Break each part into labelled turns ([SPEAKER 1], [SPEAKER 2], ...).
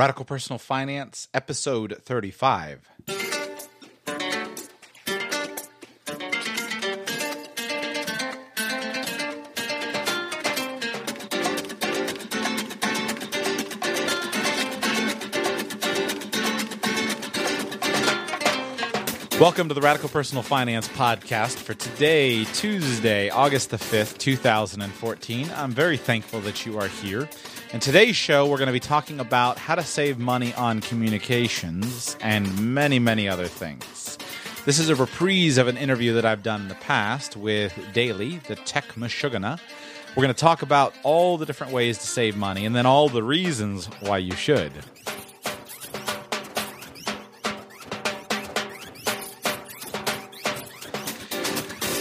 [SPEAKER 1] Radical Personal Finance, episode 35. Welcome to the Radical Personal Finance Podcast for today, Tuesday, August the 5th, 2014. I'm very thankful that you are here. In today's show, we're going to be talking about how to save money on communications and many, many other things. This is a reprise of an interview that I've done in the past with Daly, the tech Meshuggah. We're going to talk about all the different ways to save money and then all the reasons why you should.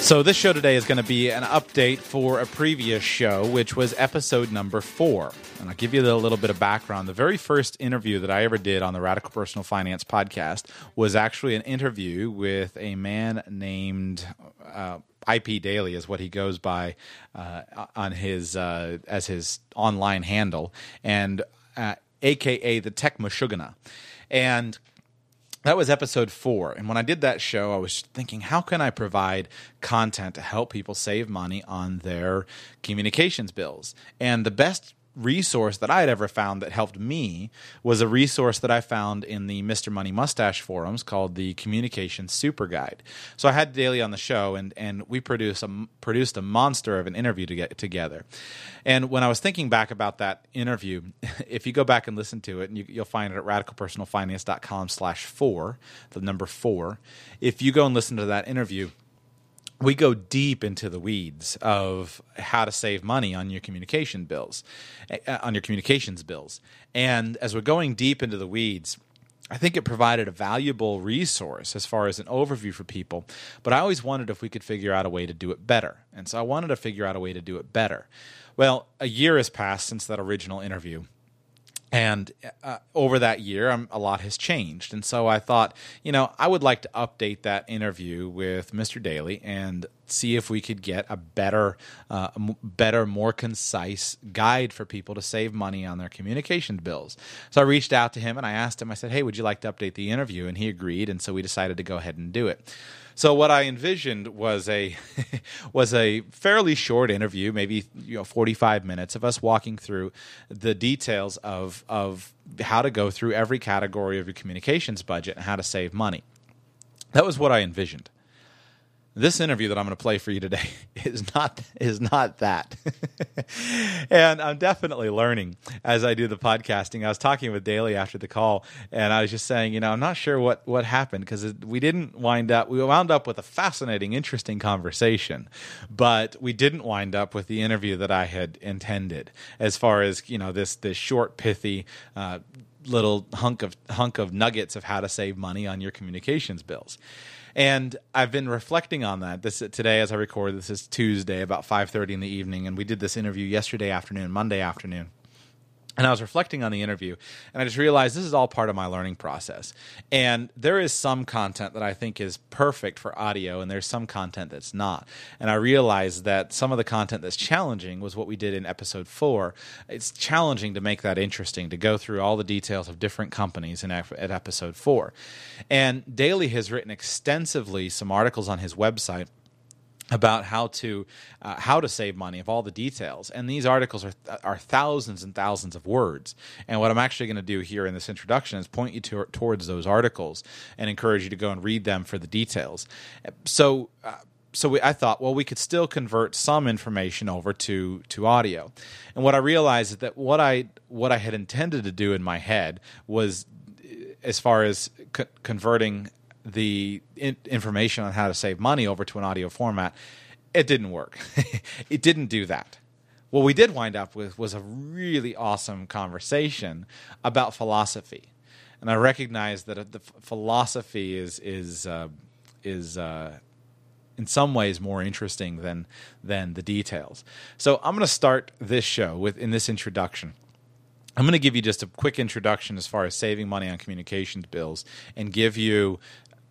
[SPEAKER 1] So, this show today is going to be an update for a previous show, which was episode number four. And I'll give you a little bit of background. The very first interview that I ever did on the Radical Personal Finance podcast was actually an interview with a man named uh, IP Daly, is what he goes by uh, on his uh, as his online handle, and AKA uh, the Tech Meshuggah. And that was episode four. And when I did that show, I was thinking, how can I provide content to help people save money on their communications bills? And the best resource that I had ever found that helped me was a resource that I found in the Mr. Money Mustache forums called the Communication Super Guide. So I had Daly on the show, and and we produced a produced a monster of an interview to get together. And when I was thinking back about that interview, if you go back and listen to it, and you, will find it at radicalpersonalfinance.com slash four, the number four. If you go and listen to that interview we go deep into the weeds of how to save money on your communication bills, uh, on your communications bills. And as we're going deep into the weeds, I think it provided a valuable resource as far as an overview for people. But I always wondered if we could figure out a way to do it better. And so I wanted to figure out a way to do it better. Well, a year has passed since that original interview and uh, over that year um, a lot has changed. And so i thought you know i would like to update that interview with mr daly and see if we could get a better uh, better more concise guide for people to save money on their communication bills. So i reached out to him and i asked him i said hey would you like to update the interview? And he agreed. And so we decided to go ahead and do it so what I envisioned was a was a fairly short interview, maybe you know 45 minutes of us walking through the details of of how to go through every category of your communications budget and how to save money. That was what I envisioned this interview that I'm going to play for you today is not is not that. and I'm definitely learning as I do the podcasting. I was talking with Daly after the call, and I was just saying, you know, I'm not sure what what happened because we didn't wind up. We wound up with a fascinating, interesting conversation, but we didn't wind up with the interview that I had intended. As far as you know, this this short, pithy. Uh, little hunk of hunk of nuggets of how to save money on your communications bills and I've been reflecting on that. This today, as I record, this is Tuesday, about five thirty in the evening, and we did this interview yesterday afternoon, Monday afternoon. And I was reflecting on the interview, and I just realized this is all part of my learning process. And there is some content that I think is perfect for audio, and there's some content that's not. And I realized that some of the content that's challenging was what we did in episode four. It's challenging to make that interesting, to go through all the details of different companies in at episode four. And Daly has written extensively some articles on his website about how to uh, how to save money of all the details. And these articles are are thousands and thousands of words. And what i'm actually going to do here in this introduction is point you to, towards those articles and encourage you to go and read them for the details. So uh, so we, I thought, well, we could still convert some information over to to audio, and what I realized is that what I what I had intended to do in my head was, as far as co- converting the in- information on how to save money over to an audio format, it didn't work. it didn't do that. What we did wind up with was a really awesome conversation about philosophy, and I recognize that the philosophy is is uh, is uh, in some ways more interesting than than the details. So I'm going to start this show with in this introduction. I'm going to give you just a quick introduction as far as saving money on communications bills and give you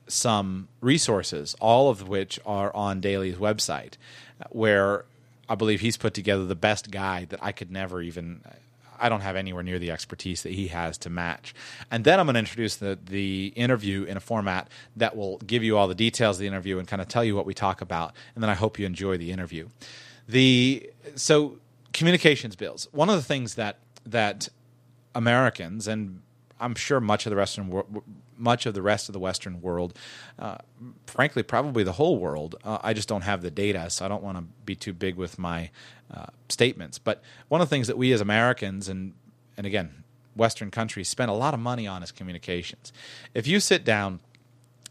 [SPEAKER 1] some resources, all of which are on Daly's website, where I believe he's put together the best guide that I could never even I don't have anywhere near the expertise that he has to match. And then I'm going to introduce the the interview in a format that will give you all the details of the interview and kind of tell you what we talk about. And then I hope you enjoy the interview. The so communications bills. One of the things that that Americans and I'm sure much of the Western world, much of the rest of the Western world, uh, frankly, probably the whole world. Uh, I just don't have the data, so I don't want to be too big with my uh, statements. But one of the things that we as Americans and and again, Western countries spend a lot of money on is communications. If you sit down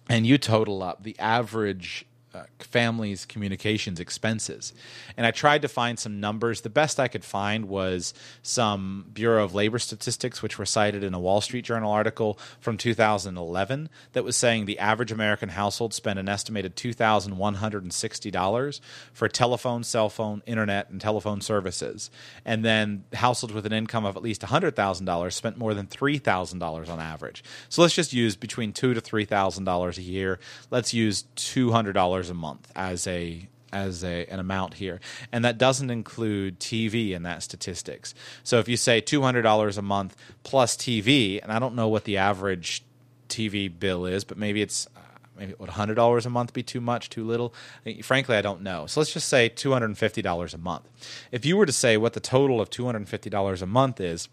[SPEAKER 1] and you total up the average uh, families' communications expenses. And I tried to find some numbers. The best I could find was some Bureau of Labor statistics, which were cited in a Wall Street Journal article from 2011 that was saying the average American household spent an estimated $2,160 for telephone, cell phone, internet, and telephone services. And then households with an income of at least $100,000 spent more than $3,000 on average. So let's just use between two to $3,000 a year. Let's use $200 a month as a as a, an amount here. And that doesn't include TV in that statistics. So if you say $200 a month plus TV, and I don't know what the average TV bill is, but maybe it's uh, maybe would $100 a month be too much, too little? Frankly, I don't know. So let's just say $250 a month. If you were to say what the total of $250 a month is,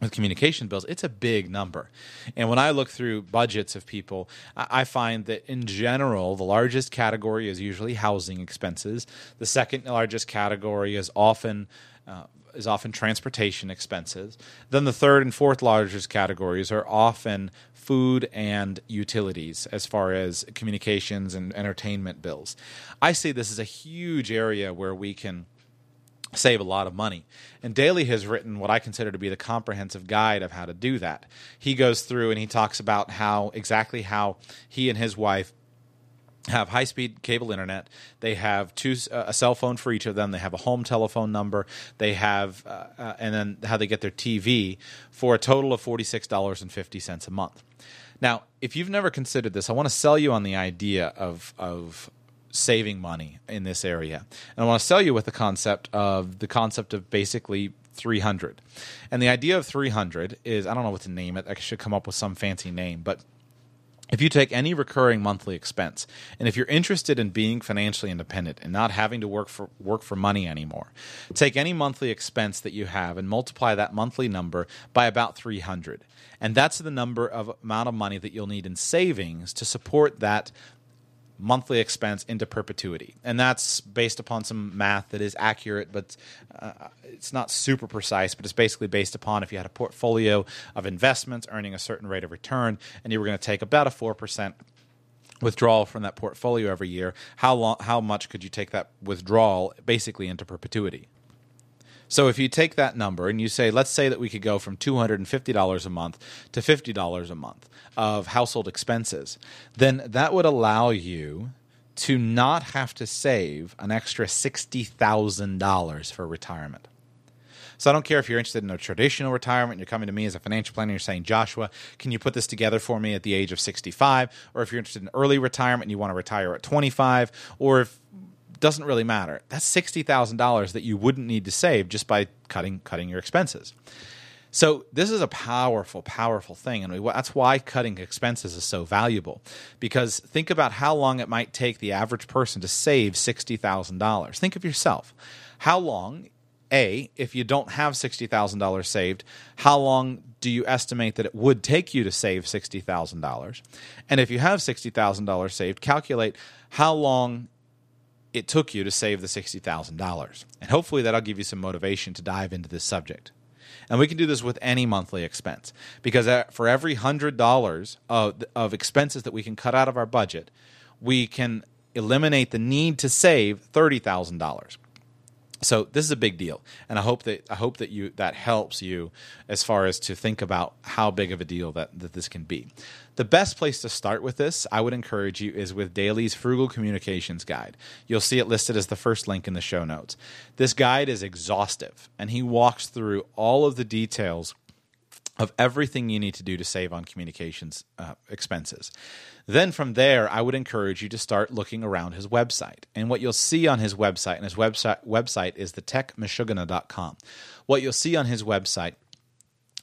[SPEAKER 1] with communication bills, it's a big number. And when I look through budgets of people, I find that in general, the largest category is usually housing expenses. The second largest category is often uh, is often transportation expenses. Then the third and fourth largest categories are often food and utilities as far as communications and entertainment bills. I see this as a huge area where we can save a lot of money. And Daly has written what I consider to be the comprehensive guide of how to do that. He goes through and he talks about how exactly how he and his wife have high speed cable internet. They have two uh, a cell phone for each of them. They have a home telephone number. They have uh, uh, and then how they get their TV for a total of forty six dollars and fifty cents a month. Now, if you've never considered this, I want to sell you on the idea of of saving money in this area. And I want to sell you with the concept of the concept of basically 300. And the idea of 300 is I don't know what to name it. I should come up with some fancy name, but if you take any recurring monthly expense and if you're interested in being financially independent and not having to work for work for money anymore take any monthly expense that you have and multiply that monthly number by about 300 and that's the number of amount of money that you'll need in savings to support that monthly expense into perpetuity. And that's based upon some math that is accurate, but uh, it's not super precise, but it's basically based upon if you had a portfolio of investments earning a certain rate of return and you were going to take about a 4% withdrawal from that portfolio every year, how long how much could you take that withdrawal basically into perpetuity? So if you take that number and you say, let's say that we could go from $250 a month to $50 a month of household expenses, then that would allow you to not have to save an extra $60,000 for retirement. So I don't care if you're interested in a traditional retirement, you're coming to me as a financial planner, you're saying, Joshua, can you put this together for me at the age of 65? Or if you're interested in early retirement and you want to retire at 25, or if doesn't really matter. That's sixty thousand dollars that you wouldn't need to save just by cutting cutting your expenses. So this is a powerful, powerful thing, and that's why cutting expenses is so valuable. Because think about how long it might take the average person to save sixty thousand dollars. Think of yourself. How long? A, if you don't have sixty thousand dollars saved, how long do you estimate that it would take you to save sixty thousand dollars? And if you have sixty thousand dollars saved, calculate how long it took you to save the $60,000. And hopefully that'll give you some motivation to dive into this subject. And we can do this with any monthly expense because for every $100 of, of expenses that we can cut out of our budget, we can eliminate the need to save $30,000. So this is a big deal, and I hope that I hope that you that helps you as far as to think about how big of a deal that, that this can be. The best place to start with this, I would encourage you, is with Daly's Frugal Communications Guide. You'll see it listed as the first link in the show notes. This guide is exhaustive, and he walks through all of the details of everything you need to do to save on communications uh, expenses. Then from there, I would encourage you to start looking around his website. And what you'll see on his website, and his website website is thetechmashugana.com. What you'll see on his website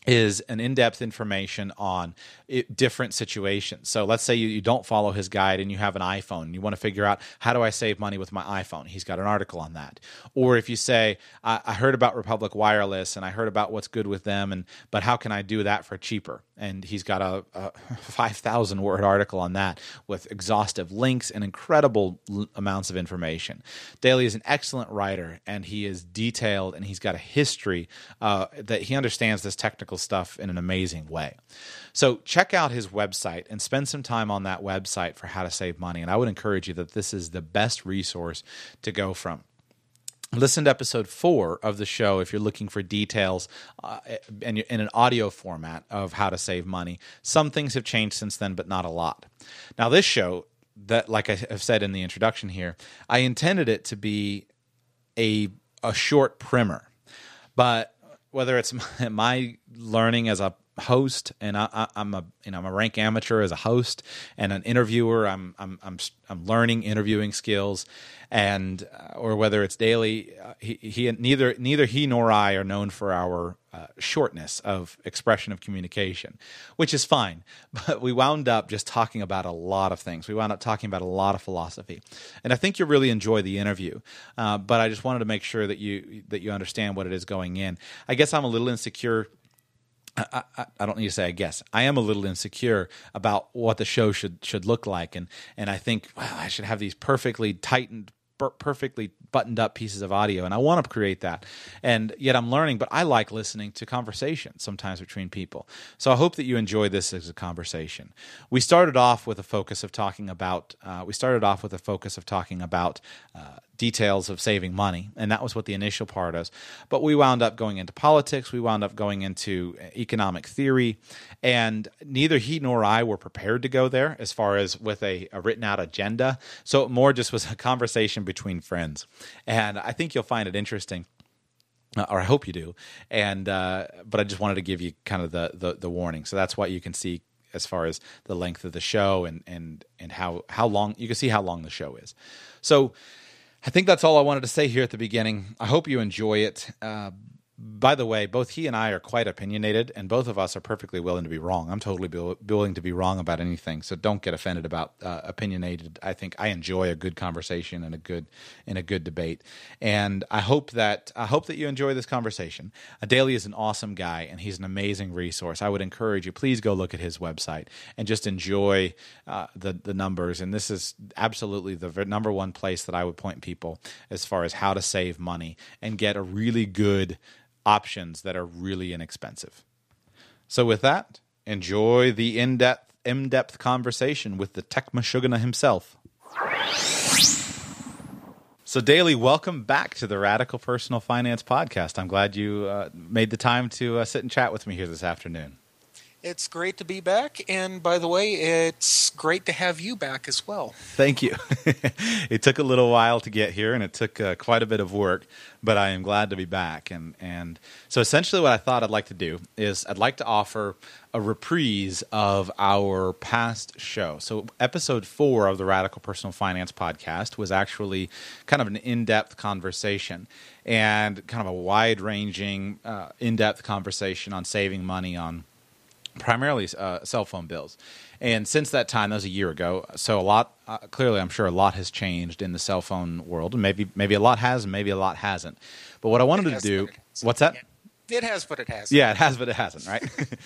[SPEAKER 1] is an in-depth information on it, different situations. So let's say you, you don't follow his guide and you have an iPhone and you want to figure out how do I save money with my iPhone. He's got an article on that. Or if you say I, I heard about Republic Wireless and I heard about what's good with them, and but how can I do that for cheaper? And he's got a, a five thousand word article on that with exhaustive links and incredible l- amounts of information. Daly is an excellent writer and he is detailed and he's got a history uh, that he understands this technical stuff in an amazing way. So check out his website and spend some time on that website for how to save money. And I would encourage you that this is the best resource to go from listen to episode four of the show if you're looking for details uh, in, in an audio format of how to save money. Some things have changed since then, but not a lot. Now, this show, that like I have said in the introduction here, I intended it to be a a short primer, but whether it's my learning as a host and I, am a you know I'm a rank amateur as a host and an interviewer. I'm I'm I'm I'm learning interviewing skills, and uh, or whether it's Daly, Uh, he, he neither neither he nor I are known for our uh, shortness of expression of communication, which is fine. But we wound up just talking about a lot of things. We wound up talking about a lot of philosophy, and I think you'll really enjoy the interview. Uh, but I just wanted to make sure that you that you understand what it is going in. I guess I'm a little insecure I, I, I, don't need to say I guess I am a little insecure about what the show should should look like, and and I think well, I should have these perfectly tightened, perfectly buttoned up pieces of audio, and I want to create that. And yet I'm learning, but I like listening to conversation sometimes between people. So I hope that you enjoy this as a conversation. We started off with a focus of talking about. Uh, we started off with a focus of talking about. Uh, details of saving money, and that was what the initial part is. But we wound up going into politics, we wound up going into economic theory, and neither he nor I were prepared to go there as far as with a, a written out agenda. So it more just was a conversation between friends, and I think you'll find it interesting. Uh, or I hope you do, and uh, but I just wanted to give you kind of the, the the warning. So that's what you can see as far as the length of the show and and and how how long you can see how long the show is. So I think that's all I wanted to say here at the beginning. I hope you enjoy it. Uh, by the way, both he and I are quite opinionated, and both of us are perfectly willing to be wrong. I'm totally be- willing to be wrong about anything, so don't get offended about uh, opinionated. I think I enjoy a good conversation and a good and a good debate, and I hope that I hope that you enjoy this conversation. Daly is an awesome guy, and he's an amazing resource. I would encourage you, please go look at his website and just enjoy uh, the the numbers. And this is absolutely the number one place that I would point people as far as how to save money and get a really good options that are really inexpensive. So, with that, enjoy the in depth in depth conversation with the Tech Mashugana himself. So, Daly, welcome back to the Radical Personal Finance Podcast. I'm glad you uh, made the time to uh, sit and chat with me here this afternoon.
[SPEAKER 2] It's great to be back. And by the way, it's great to have you back as well.
[SPEAKER 1] Thank you. it took a little while to get here and it took uh, quite a bit of work, but I am glad to be back. And, and so, essentially, what I thought I'd like to do is I'd like to offer a reprise of our past show. So, episode four of the Radical Personal Finance podcast was actually kind of an in depth conversation and kind of a wide ranging, uh, in depth conversation on saving money on primarily uh, cell phone bills. And since that time, that was a year ago. So a lot, uh, clearly, I'm sure a lot has changed in the cell phone world, maybe maybe a lot has, and maybe a lot hasn't. But what I wanted to do, what's that?
[SPEAKER 2] It has, but it hasn't.
[SPEAKER 1] Yeah, it has, but it hasn't, right?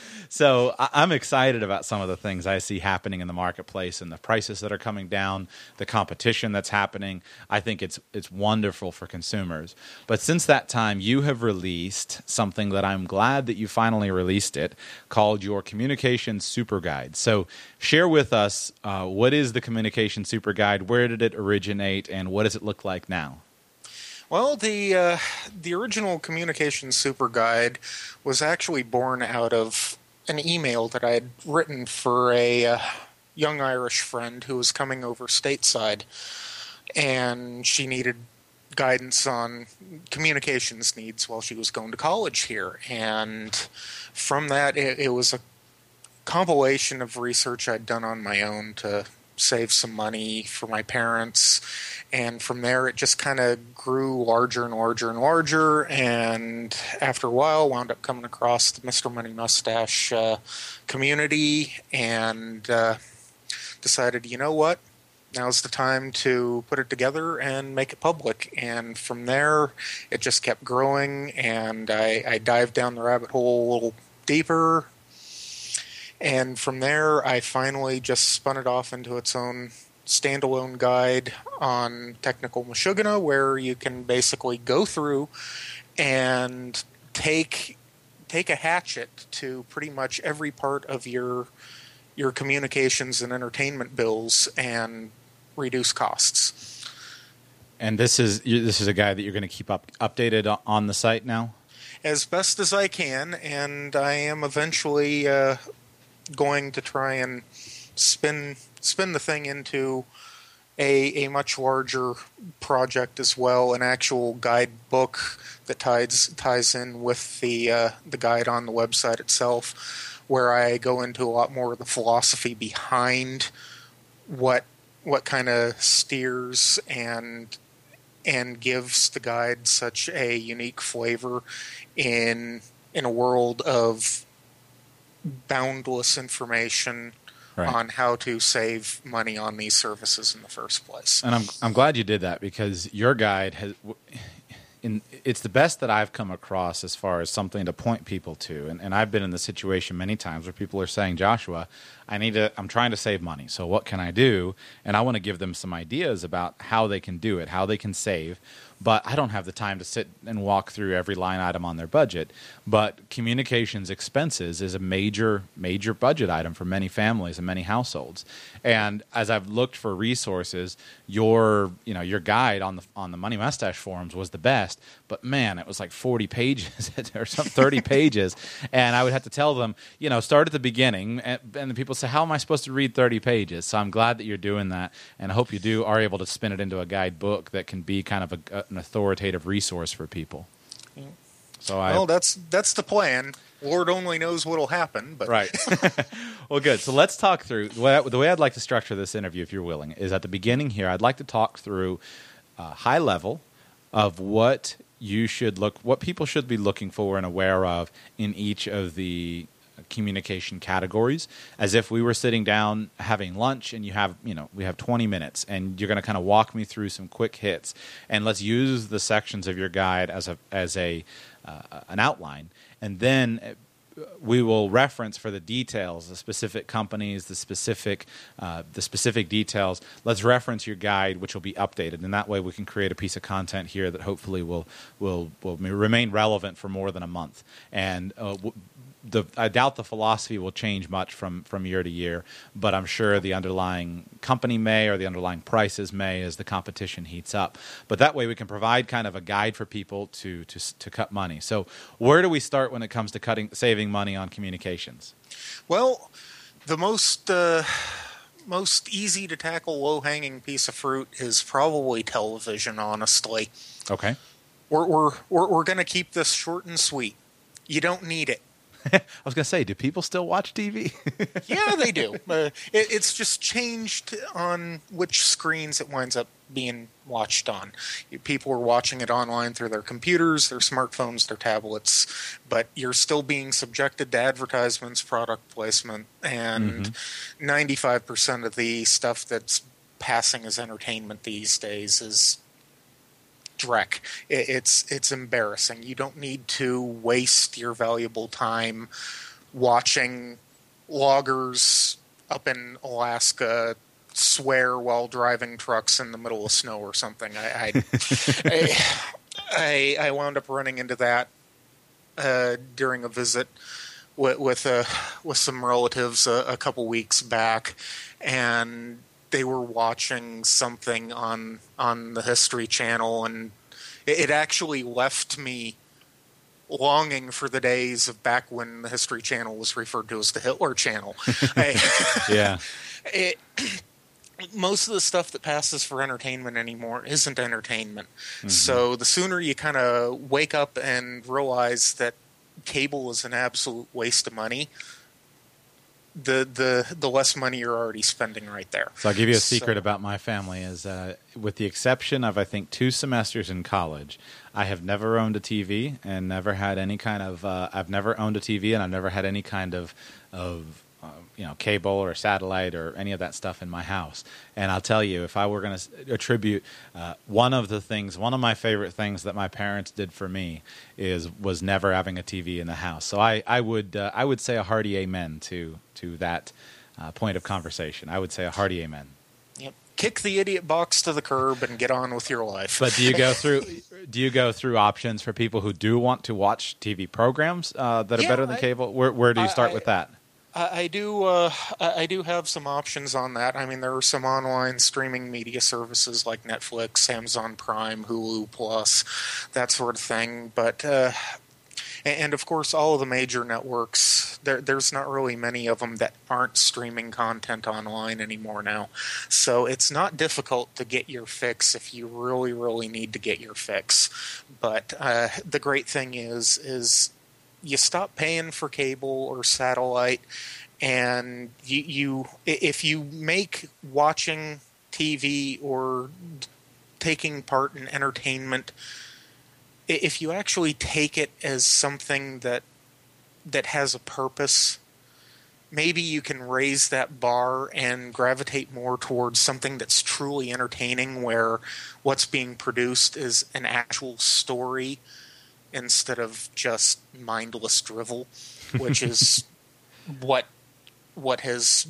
[SPEAKER 1] so I- am excited about some of the things I see happening in the marketplace and the prices that are coming down, the competition that's happening. I think it's it's wonderful for consumers. But since that time, you have released something that I'm glad that you finally released it, called your Communication Super Guide. So share with us uh, what is the Communication Super Guide, where did it originate, and what does it look like now?
[SPEAKER 2] Well, the uh, the original communication super guide was actually born out of an email that I had written for a uh, young Irish friend who was coming over stateside, and she needed guidance on communications needs while she was going to college here. And from that, it, it was a compilation of research I'd done on my own to save some money for my parents. And from there, it just kind of grew larger and larger and larger. And after a while, wound up coming across the Mr. Money Mustache uh, community and uh, decided, you know what? Now's the time to put it together and make it public. And from there, it just kept growing. And I, I dived down the rabbit hole a little deeper and from there, I finally just spun it off into its own standalone guide on Technical Meshuggah, where you can basically go through and take take a hatchet to pretty much every part of your your communications and entertainment bills and reduce costs.
[SPEAKER 1] And this is this is a guy that you're going to keep up updated on the site now.
[SPEAKER 2] As best as I can, and I am eventually uh, going to try and spin spin the thing into a a much larger project as well, an actual guidebook that ties ties in with the uh, the guide on the website itself, where I go into a lot more of the philosophy behind what what kind of steers and and gives the guide such a unique flavor in in a world of boundless information right. on how to save money on these services in the first place.
[SPEAKER 1] And I'm I'm glad you did that because your guide has in, it's the best that I've come across as far as something to point people to. And, and I've been in the situation many times where people are saying, Joshua, I need to, I'm trying to save money. So what can I do? And I want to give them some ideas about how they can do it, how they can save but I don't have the time to sit and walk through every line item on their budget. But communications expenses is a major, major budget item for many families and many households. And as I've looked for resources, your, you know, your guide on the on the Money Mustache forums was the best. But man, it was like forty pages or some thirty pages, and I would have to tell them, you know, start at the beginning. And, and the people say, "How am I supposed to read thirty pages?" So I'm glad that you're doing that, and I hope you do are able to spin it into a guidebook that can be kind of a, an authoritative resource for people.
[SPEAKER 2] So I, well, that's that's the plan. Lord only knows what'll happen, but
[SPEAKER 1] right. well, good. So let's talk through the way, the way, I'd like to structure this interview, if you're willing, is at the beginning here. I'd like to talk through uh, high level of what you should look, what people should be looking for and aware of in each of the communication categories. As if we were sitting down having lunch and you have you know we have 20 minutes and you're going to kind of walk me through some quick hits. And let's use the sections of your guide as a as a uh, an outline. And then we will reference for the details, the specific companies, the specific, uh, the specific details. Let's reference your guide, which will be updated, and that way we can create a piece of content here that hopefully will will will remain relevant for more than a month. And uh, the I doubt the philosophy will change much from from year to year, but I'm sure the underlying company may or the underlying prices may as the competition heats up. But that way we can provide kind of a guide for people to to to cut money. So where do we start when it comes to cutting saving money on communications?
[SPEAKER 2] Well, the most uh, most easy to tackle low hanging piece of fruit is probably television. Honestly,
[SPEAKER 1] okay.
[SPEAKER 2] We're we're we're, we're going to keep this short and sweet. You don't need it.
[SPEAKER 1] I was going to say, do people still watch TV?
[SPEAKER 2] yeah, they do. Uh, it, it's just changed on which screens it winds up being watched on. People are watching it online through their computers, their smartphones, their tablets, but you're still being subjected to advertisements, product placement, and mm-hmm. 95% of the stuff that's passing as entertainment these days is dreck. It's it's embarrassing. You don't need to waste your valuable time watching loggers up in Alaska swear while driving trucks in the middle of snow or something. I I, I, I wound up running into that uh, during a visit with with, uh, with some relatives a, a couple weeks back, and they were watching something on on the History Channel, and it, it actually left me longing for the days of back when the History Channel was referred to as the Hitler Channel.
[SPEAKER 1] I, yeah.
[SPEAKER 2] It, most of the stuff that passes for entertainment anymore isn't entertainment. Mm-hmm. So the sooner you kind of wake up and realize that cable is an absolute waste of money, the the the less money you're already spending right there.
[SPEAKER 1] So I'll give you a secret so, about my family is uh, with the exception of I think two semesters in college, I have never owned a TV and never had any kind of uh, I've never owned a TV and I've never had any kind of of uh, you know cable or satellite or any of that stuff in my house. And I'll tell you, if I were going to attribute uh, one of the things, one of my favorite things that my parents did for me is was never having a TV in the house. So I I would uh, I would say a hearty amen to to that uh, point of conversation. I would say a hearty amen.
[SPEAKER 2] Yep. Kick the idiot box to the curb and get on with your life.
[SPEAKER 1] But do you go through? do you go through options for people who do want to watch TV programs uh, that are yeah, better than I, cable? Where, where do you start I, with that?
[SPEAKER 2] I do. Uh, I do have some options on that. I mean, there are some online streaming media services like Netflix, Amazon Prime, Hulu Plus, that sort of thing. But uh, and of course, all of the major networks. There, there's not really many of them that aren't streaming content online anymore now. So it's not difficult to get your fix if you really, really need to get your fix. But uh, the great thing is, is you stop paying for cable or satellite, and you, you if you make watching TV or taking part in entertainment, if you actually take it as something that that has a purpose, maybe you can raise that bar and gravitate more towards something that's truly entertaining, where what's being produced is an actual story instead of just mindless drivel, which is what what has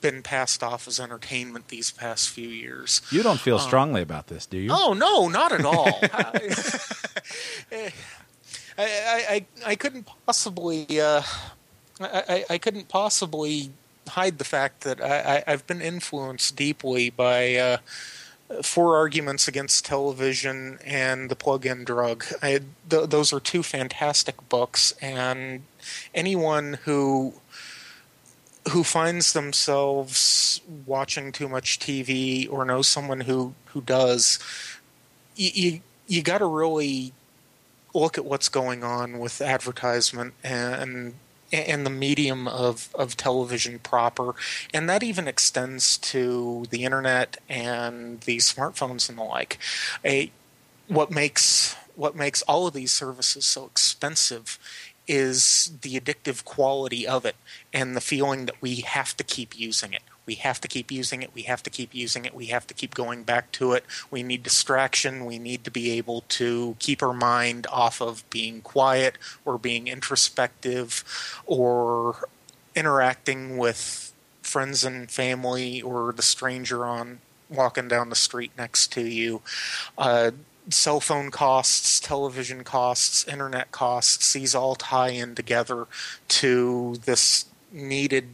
[SPEAKER 2] been passed off as entertainment these past few years.
[SPEAKER 1] You don't feel um, strongly about this, do you?
[SPEAKER 2] Oh no, not at all. I, I, I, I, couldn't possibly uh, I, I couldn't possibly hide the fact that I, I've been influenced deeply by uh, Four Arguments Against Television and The Plug-in Drug. I, th- those are two fantastic books, and anyone who who finds themselves watching too much TV or knows someone who who does, you you, you got to really look at what's going on with advertisement and and the medium of, of television proper. And that even extends to the internet and the smartphones and the like. A, what makes what makes all of these services so expensive is the addictive quality of it and the feeling that we have to keep using it. We have to keep using it. We have to keep using it. We have to keep going back to it. We need distraction. We need to be able to keep our mind off of being quiet or being introspective or interacting with friends and family or the stranger on walking down the street next to you. Uh, cell phone costs, television costs, internet costs, these all tie in together to this needed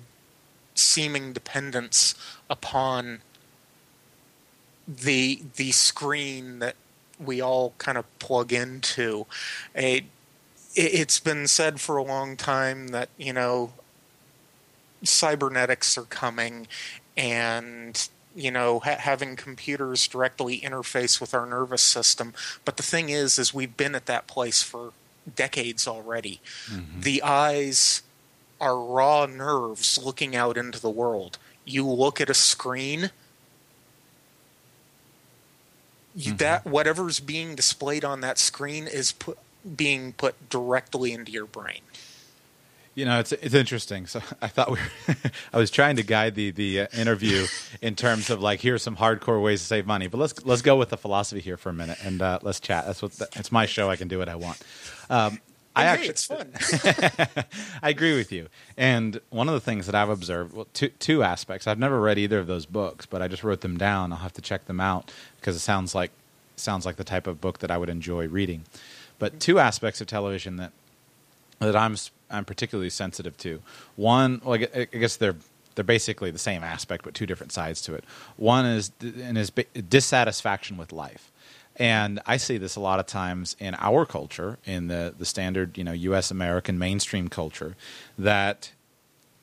[SPEAKER 2] seeming dependence upon the the screen that we all kind of plug into. A, it's been said for a long time that you know cybernetics are coming, and you know ha- having computers directly interface with our nervous system. But the thing is, is we've been at that place for decades already. Mm-hmm. The eyes are raw nerves looking out into the world. You look at a screen, you, mm-hmm. that whatever's being displayed on that screen is put, being put directly into your brain.
[SPEAKER 1] You know, it's it's interesting. So I thought we, were I was trying to guide the the uh, interview in terms of like here's some hardcore ways to save money, but let's let's go with the philosophy here for a minute and uh, let's chat. That's what the, it's my show. I can do what I want. Um,
[SPEAKER 2] I actually, it's fun.
[SPEAKER 1] I agree with you. And one of the things that I've observed, well, two two aspects. I've never read either of those books, but I just wrote them down. I'll have to check them out because it sounds like sounds like the type of book that I would enjoy reading. But two aspects of television that that I'm I'm particularly sensitive to. One, well, I guess they're they're basically the same aspect, but two different sides to it. One is and is dissatisfaction with life. And I see this a lot of times in our culture, in the, the standard, you know, U.S. American mainstream culture, that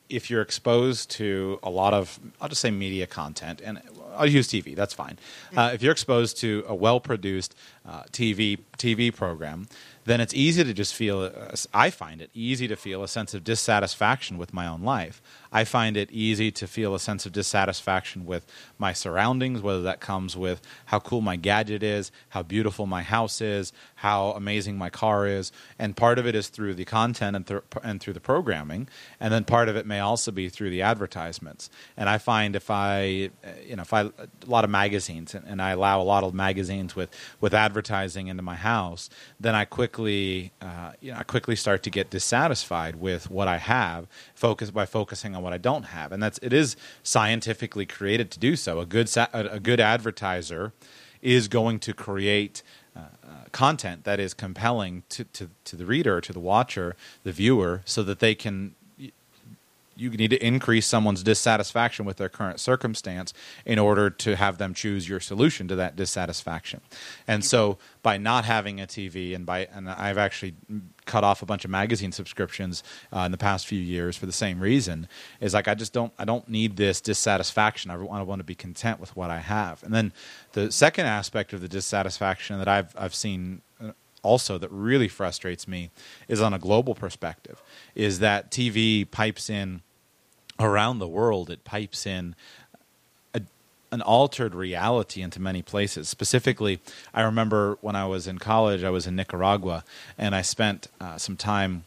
[SPEAKER 1] if you're exposed to a lot of, I'll just say media content, and I'll use TV. That's fine. Uh, if you're exposed to a well-produced uh, TV TV program, then it's easy to just feel. Uh, I find it easy to feel a sense of dissatisfaction with my own life. I find it easy to feel a sense of dissatisfaction with my surroundings, whether that comes with how cool my gadget is, how beautiful my house is, how amazing my car is, and part of it is through the content and, th- and through the programming, and then part of it may also be through the advertisements. And I find if I, you know, if I a lot of magazines and, and I allow a lot of magazines with with advertising into my house, then I quickly, uh, you know, I quickly start to get dissatisfied with what I have, focus by focusing on what I don't have, and that's it is scientifically created to do so. A good sa- a good advertiser is going to create uh, uh, content that is compelling to, to, to the reader, to the watcher, the viewer, so that they can you need to increase someone's dissatisfaction with their current circumstance in order to have them choose your solution to that dissatisfaction. And so by not having a TV and by and I've actually cut off a bunch of magazine subscriptions uh, in the past few years for the same reason is like I just don't I don't need this dissatisfaction. I want, I want to be content with what I have. And then the second aspect of the dissatisfaction that I've I've seen uh, also that really frustrates me is on a global perspective is that TV pipes in around the world, it pipes in an altered reality into many places. Specifically, I remember when I was in college, I was in Nicaragua, and I spent uh, some time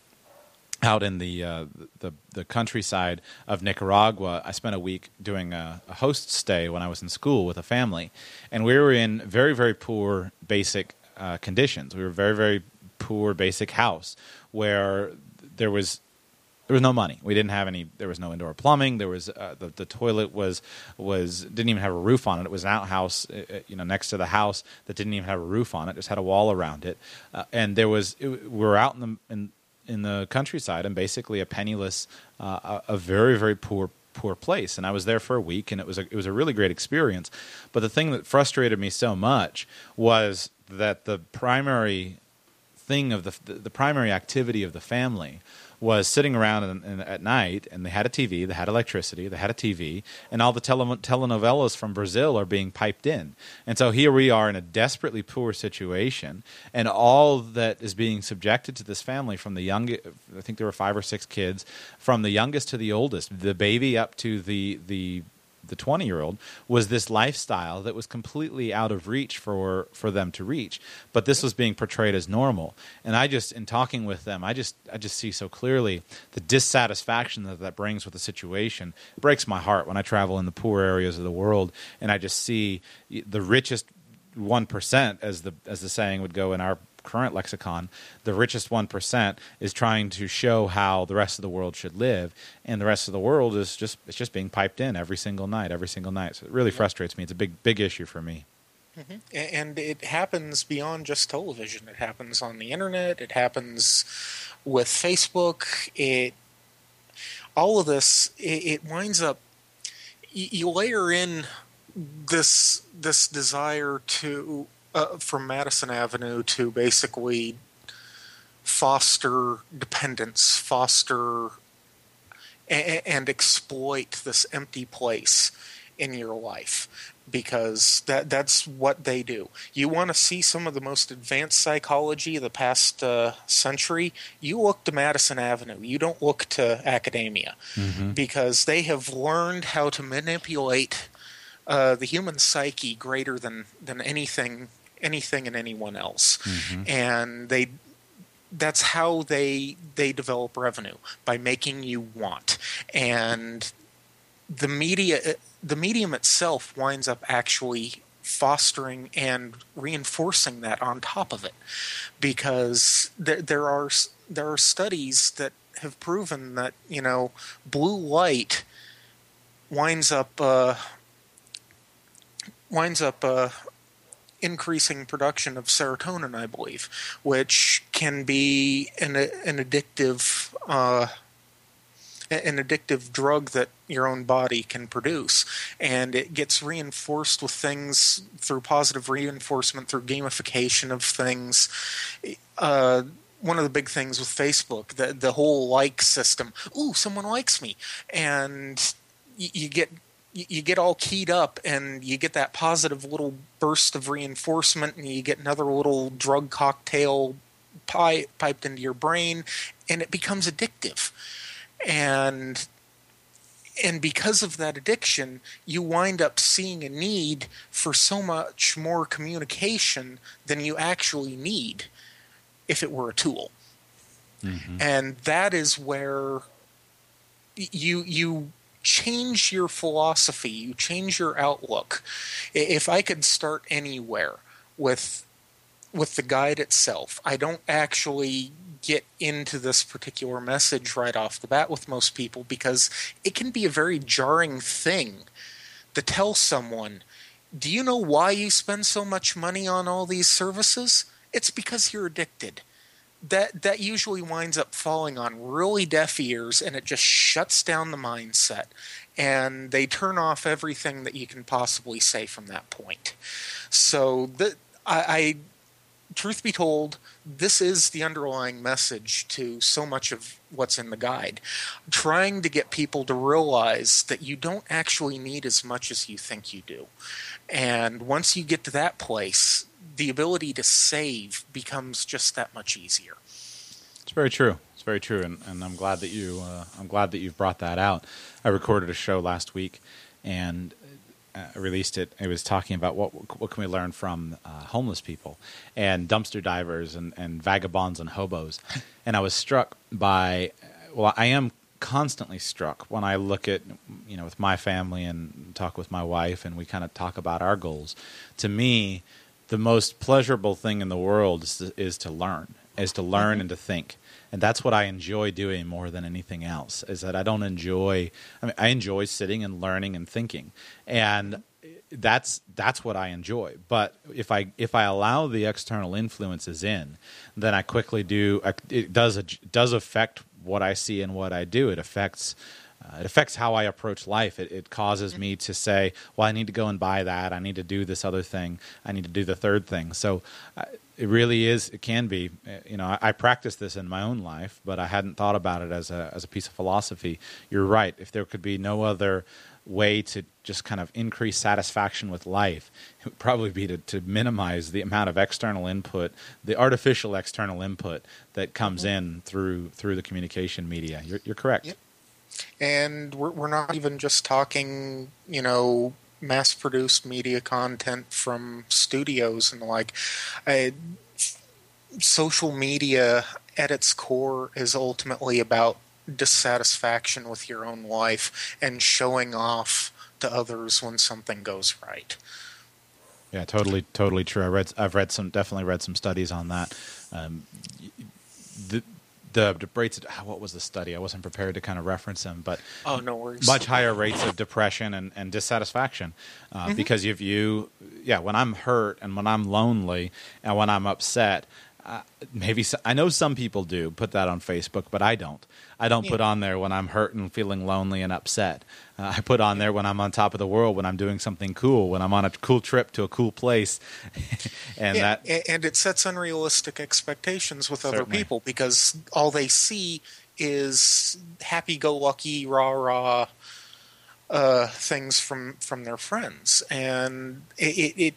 [SPEAKER 1] out in the, uh, the the countryside of Nicaragua. I spent a week doing a, a, host stay when I was in school with a family, and we were in very very poor basic uh, conditions. We were very very poor basic house where there was there was no money. We didn't have any. There was no indoor plumbing. There was uh, the the toilet was was didn't even have a roof on it. It was an outhouse, uh, uh, you know, next to the house that didn't even have a roof on it. Just had a wall around it, uh, and there was it, we were out in the in, in the countryside and basically a penniless, uh, a, a very very poor poor place. And I was there for a week, and it was a, it was a really great experience. But the thing that frustrated me so much was that the primary thing of the the primary activity of the family was sitting around in, in, at night and they had a TV, they had electricity, they had a TV, and all the tele- telenovelas from Brazil are being piped in. And so here we are in a desperately poor situation, and all that is being subjected to this family from the young, I think there were five or six kids, from the youngest to the oldest, the baby up to the the the 20 year old was this lifestyle that was completely out of reach for for them to reach. But this was being portrayed as normal. And i just in talking with them i just i just see so clearly the dissatisfaction that that brings with the situation. It breaks my heart when i travel in the poor areas of the world and i just see the richest 1% as the as the saying would go in our current lexicon, the richest 1% is trying to show how the rest of the world should live. And the rest of the world is just, it's just being piped in every single night, every single night. So it really frustrates me. It's a big, big issue for me.
[SPEAKER 2] Mm-hmm. And it happens beyond just television. It happens on the internet. It happens with Facebook. It, all of this, it, it winds up, you, you layer in this, this desire to uh, from Madison Avenue to basically foster dependence, foster and, and exploit this empty place in your life because that that's what they do. You want to see some of the most advanced psychology of the past uh, century? You look to Madison Avenue. You don't look to academia mm-hmm. because they have learned how to manipulate uh, the human psyche greater than than anything anything and anyone else, mm-hmm. and they that's how they they develop revenue by making you want. And the media the medium itself winds up actually fostering and reinforcing that on top of it. Because there, there are there are studies that have proven that you know blue light winds up uh, winds up uh, increasing production of serotonin, I believe, which can be an, an addictive uh, an addictive drug that your own body can produce, and it gets reinforced with things through positive reinforcement through gamification of things. Uh, one of the big things with Facebook, the the whole like system. Ooh, someone likes me, and you, you get you get all keyed up and you get that positive little burst of reinforcement and you get another little drug cocktail pi- piped into your brain and it becomes addictive and and because of that addiction you wind up seeing a need for so much more communication than you actually need if it were a tool mm-hmm. and that is where you you change your philosophy, you change your outlook. If I could start anywhere with with the guide itself, I don't actually get into this particular message right off the bat with most people because it can be a very jarring thing to tell someone, "Do you know why you spend so much money on all these services? It's because you're addicted." That that usually winds up falling on really deaf ears and it just shuts down the mindset. And they turn off everything that you can possibly say from that point. So the, I, I truth be told this is the underlying message to so much of what's in the guide. Trying to get people to realize that you don't actually need as much as you think you do. And once you get to that place the ability to save becomes just that much easier.
[SPEAKER 1] It's very true. It's very true, and, and I'm glad that you uh, I'm glad that you've brought that out. I recorded a show last week and uh, released it. It was talking about what what can we learn from uh, homeless people and dumpster divers and, and vagabonds and hobos, and I was struck by well, I am constantly struck when I look at you know with my family and talk with my wife and we kind of talk about our goals. To me, the most pleasurable thing in the world is to, is to learn, is to learn mm-hmm. and to think. And that's what I enjoy doing more than anything else. Is that I don't enjoy. I mean, I enjoy sitting and learning and thinking, and that's that's what I enjoy. But if I if I allow the external influences in, then I quickly do. It does it does affect what I see and what I do. It affects uh, it affects how I approach life. It, it causes me to say, well, I need to go and buy that. I need to do this other thing. I need to do the third thing. So uh, it really is, it can be, uh, you know, I, I, practice this in my own life, but I hadn't thought about it as a, as a piece of philosophy. You're right. If there could be no other way to just kind of increase satisfaction with life, it would probably be to, to minimize the amount of external input, the artificial external input that comes mm-hmm. in through, through the communication media. You're, you're correct.
[SPEAKER 2] Yep and we're, we're not even just talking, you know, mass produced media content from studios and the like. Social media at its core is ultimately about dissatisfaction with your own life and showing off to others when something goes right.
[SPEAKER 1] Yeah, totally, totally true. I read, I've read some, definitely read some studies on that. Um, the, the, the rates of, ah, what was the study? I wasn't prepared to kind of reference them, but
[SPEAKER 2] oh no worries.
[SPEAKER 1] Much higher rates of depression and, and dissatisfaction uh, mm-hmm. because if you, yeah, when I'm hurt and when I'm lonely and when I'm upset, uh, maybe so, I know some people do put that on Facebook, but I don't. I don't put on there when I'm hurt and feeling lonely and upset. Uh, I put on there when I'm on top of the world, when I'm doing something cool, when I'm on a cool trip to a cool place, and
[SPEAKER 2] yeah,
[SPEAKER 1] that
[SPEAKER 2] and it sets unrealistic expectations with other people because all they see is happy-go-lucky, rah-rah uh, things from from their friends, and it it it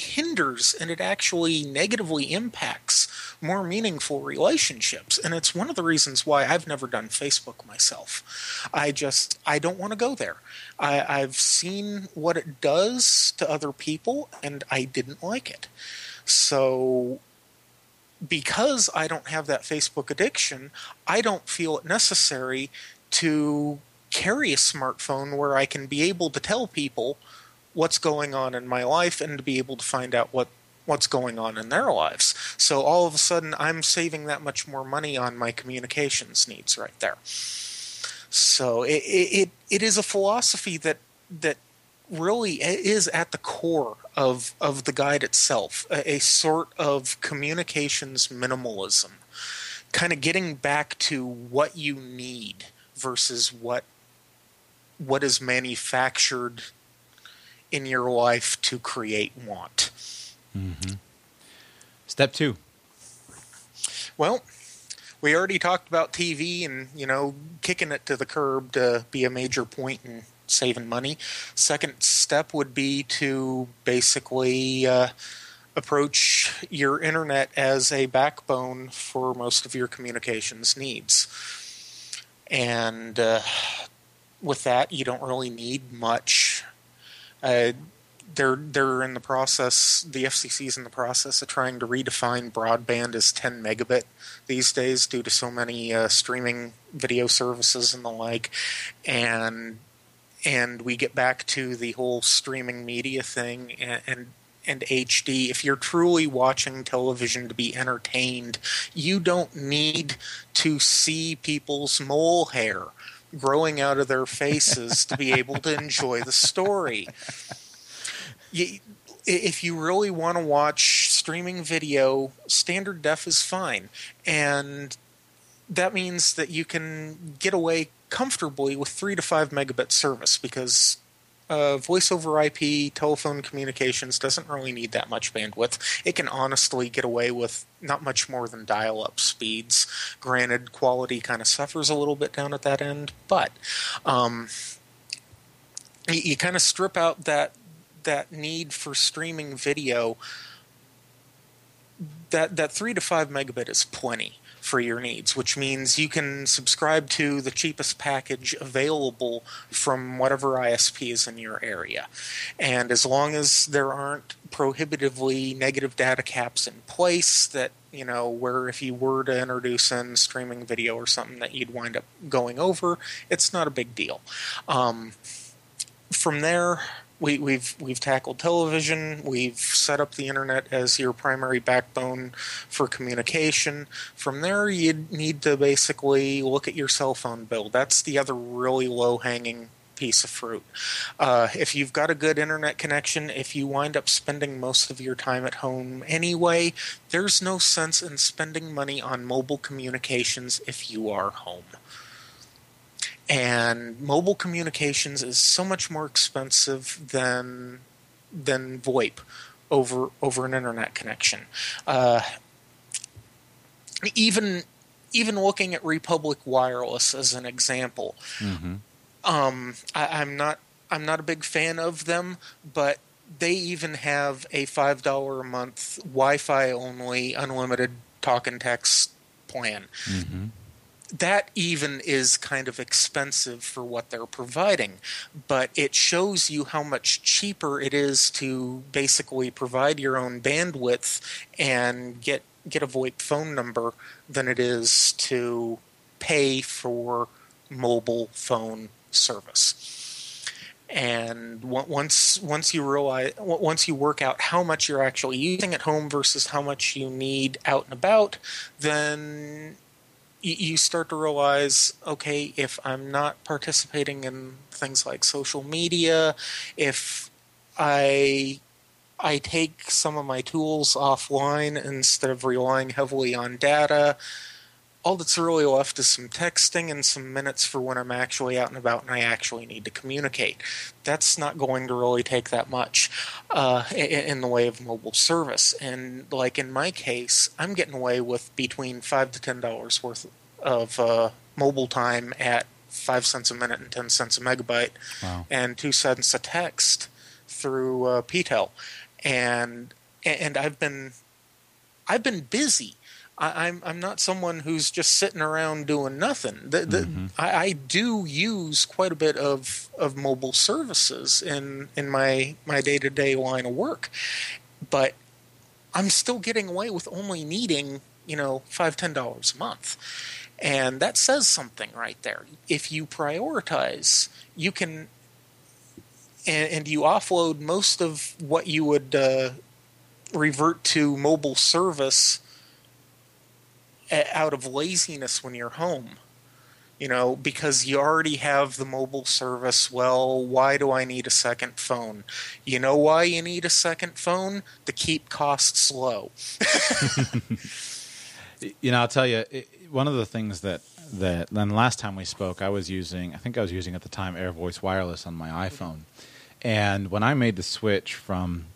[SPEAKER 2] hinders and it actually negatively impacts more meaningful relationships. And it's one of the reasons why I've never done Facebook myself. I just, I don't want to go there. I, I've seen what it does to other people and I didn't like it. So because I don't have that Facebook addiction, I don't feel it necessary to carry a smartphone where I can be able to tell people what's going on in my life and to be able to find out what what's going on in their lives. So all of a sudden, I'm saving that much more money on my communications needs right there. So it it, it is a philosophy that that really is at the core of of the guide itself, a, a sort of communications minimalism, kind of getting back to what you need versus what what is manufactured in your life to create want.
[SPEAKER 1] Mm-hmm. Step two.
[SPEAKER 2] Well, we already talked about TV and you know kicking it to the curb to be a major point in saving money. Second step would be to basically uh, approach your internet as a backbone for most of your communications needs. And uh, with that, you don't really need much. Uh, they're they're in the process. The FCC is in the process of trying to redefine broadband as 10 megabit these days, due to so many uh, streaming video services and the like, and and we get back to the whole streaming media thing and, and and HD. If you're truly watching television to be entertained, you don't need to see people's mole hair growing out of their faces to be able to enjoy the story. You, if you really want to watch streaming video, standard def is fine. And that means that you can get away comfortably with 3 to 5 megabit service because uh, voice over IP telephone communications doesn't really need that much bandwidth. It can honestly get away with not much more than dial up speeds. Granted, quality kind of suffers a little bit down at that end, but um, you, you kind of strip out that that need for streaming video. That that three to five megabit is plenty for your needs, which means you can subscribe to the cheapest package available from whatever ISP is in your area. And as long as there aren't prohibitively negative data caps in place that you know where if you were to introduce in streaming video or something that you'd wind up going over it's not a big deal um, from there we, we've we've tackled television. We've set up the internet as your primary backbone for communication. From there, you need to basically look at your cell phone bill. That's the other really low hanging piece of fruit. Uh, if you've got a good internet connection, if you wind up spending most of your time at home anyway, there's no sense in spending money on mobile communications if you are home and mobile communications is so much more expensive than than VoIP over over an internet connection. Uh, even even looking at Republic Wireless as an example, mm-hmm. um, I, I'm not I'm not a big fan of them, but they even have a five dollar a month Wi-Fi only unlimited talk and text plan. Mm-hmm that even is kind of expensive for what they're providing, but it shows you how much cheaper it is to basically provide your own bandwidth and get get a VoIP phone number than it is to pay for mobile phone service. And once once you realize once you work out how much you're actually using at home versus how much you need out and about, then you start to realize okay if i'm not participating in things like social media if i i take some of my tools offline instead of relying heavily on data all that's really left is some texting and some minutes for when i'm actually out and about and i actually need to communicate that's not going to really take that much uh, in the way of mobile service and like in my case i'm getting away with between five to ten dollars worth of uh, mobile time at five cents a minute and ten cents a megabyte, wow. and two cents a text through uh, PTEL, and and I've been I've been busy. I, am I'm, I'm not someone who's just sitting around doing nothing. The, the, mm-hmm. I, I, do use quite a bit of, of mobile services in in my my day to day line of work, but I'm still getting away with only needing you know five ten dollars a month and that says something right there. If you prioritize, you can, and, and you offload most of what you would uh, revert to mobile service out of laziness when you're home. You know, because you already have the mobile service. Well, why do I need a second phone? You know why you need a second phone? To keep costs low.
[SPEAKER 1] you know, I'll tell you, it, one of the things that that then last time we spoke, I was using, I think I was using at the time AirVoice Wireless on my mm-hmm. iPhone, and when I made the switch from,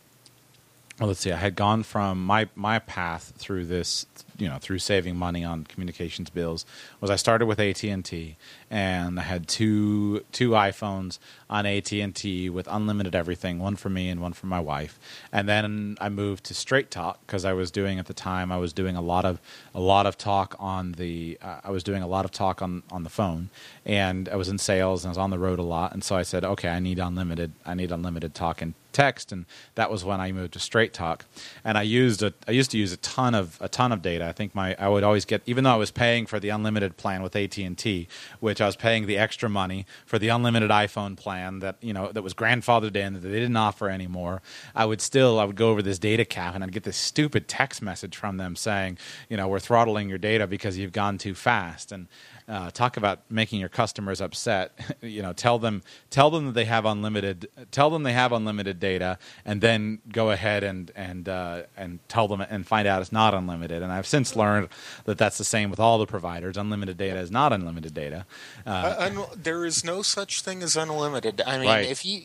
[SPEAKER 1] well, let's see, I had gone from my my path through this you know through saving money on communications bills was I started with AT and T, and I had two two iPhones on AT and T with unlimited everything, one for me and one for my wife. And then I moved to Straight Talk because I was doing at the time I was doing a lot of a lot of talk on the uh, I was doing a lot of talk on on the phone, and I was in sales and I was on the road a lot, and so I said, okay, I need unlimited I need unlimited talk and text, and that was when I moved to Straight Talk. And I used a, I used to use a ton of a ton of data. Think my I would always get, even though I was paying for the unlimited plan with AT and T, which I was paying the extra money for the unlimited iPhone plan that you know that was grandfathered in that they didn't offer anymore. I would still I would go over this data cap and I'd get this stupid text message from them saying, you know, we're throttling your data because you've gone too fast and uh, talk about making your customers upset. you know, tell them tell them that they have unlimited tell them they have unlimited data, and then go ahead and and uh, and tell them and find out it's not unlimited. And I've since learned that that's the same with all the providers. Unlimited data is not unlimited data.
[SPEAKER 2] Uh, un- there is no such thing as unlimited. I mean,
[SPEAKER 1] Right.
[SPEAKER 2] if you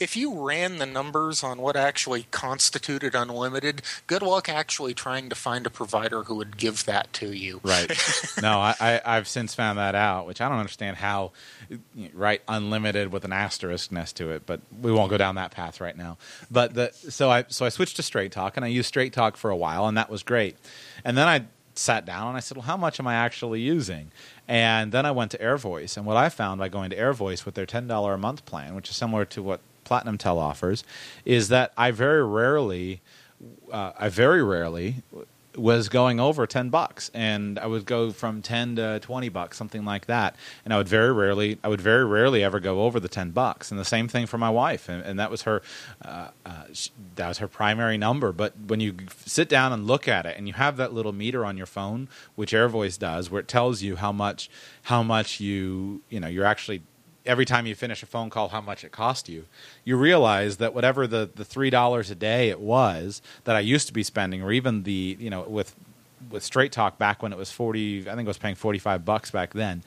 [SPEAKER 2] if you ran the numbers on what actually constituted unlimited, good luck actually trying to find a provider who would give that to you.
[SPEAKER 1] Right. no, I, I, I've since found that out, which I don't understand how, right? Unlimited with an asterisk next to it, but we won't go down that path right now. But the so I so I switched to Straight Talk, and I used Straight Talk for a while, and that was great. And then I sat down and I said, well, how much am I actually using? And then I went to AirVoice, and what I found by going to AirVoice with their ten dollar a month plan, which is similar to what Platinum Tel offers, is that I very rarely uh, I very rarely was going over 10 bucks and I would go from 10 to 20 bucks something like that. And I would very rarely I would very rarely ever go over the 10 bucks. And the same thing for my wife and, and that was her uh, uh, that was her primary number. But when you sit down and look at it and you have that little meter on your phone which AirVoice does where it tells you how much how much you you know you're actually every time you finish a phone call how much it cost you you realize that whatever the the three dollars a day it was that i used to be spending or even the you know with with straight talk back when it was 40 i think i was paying 45 bucks back then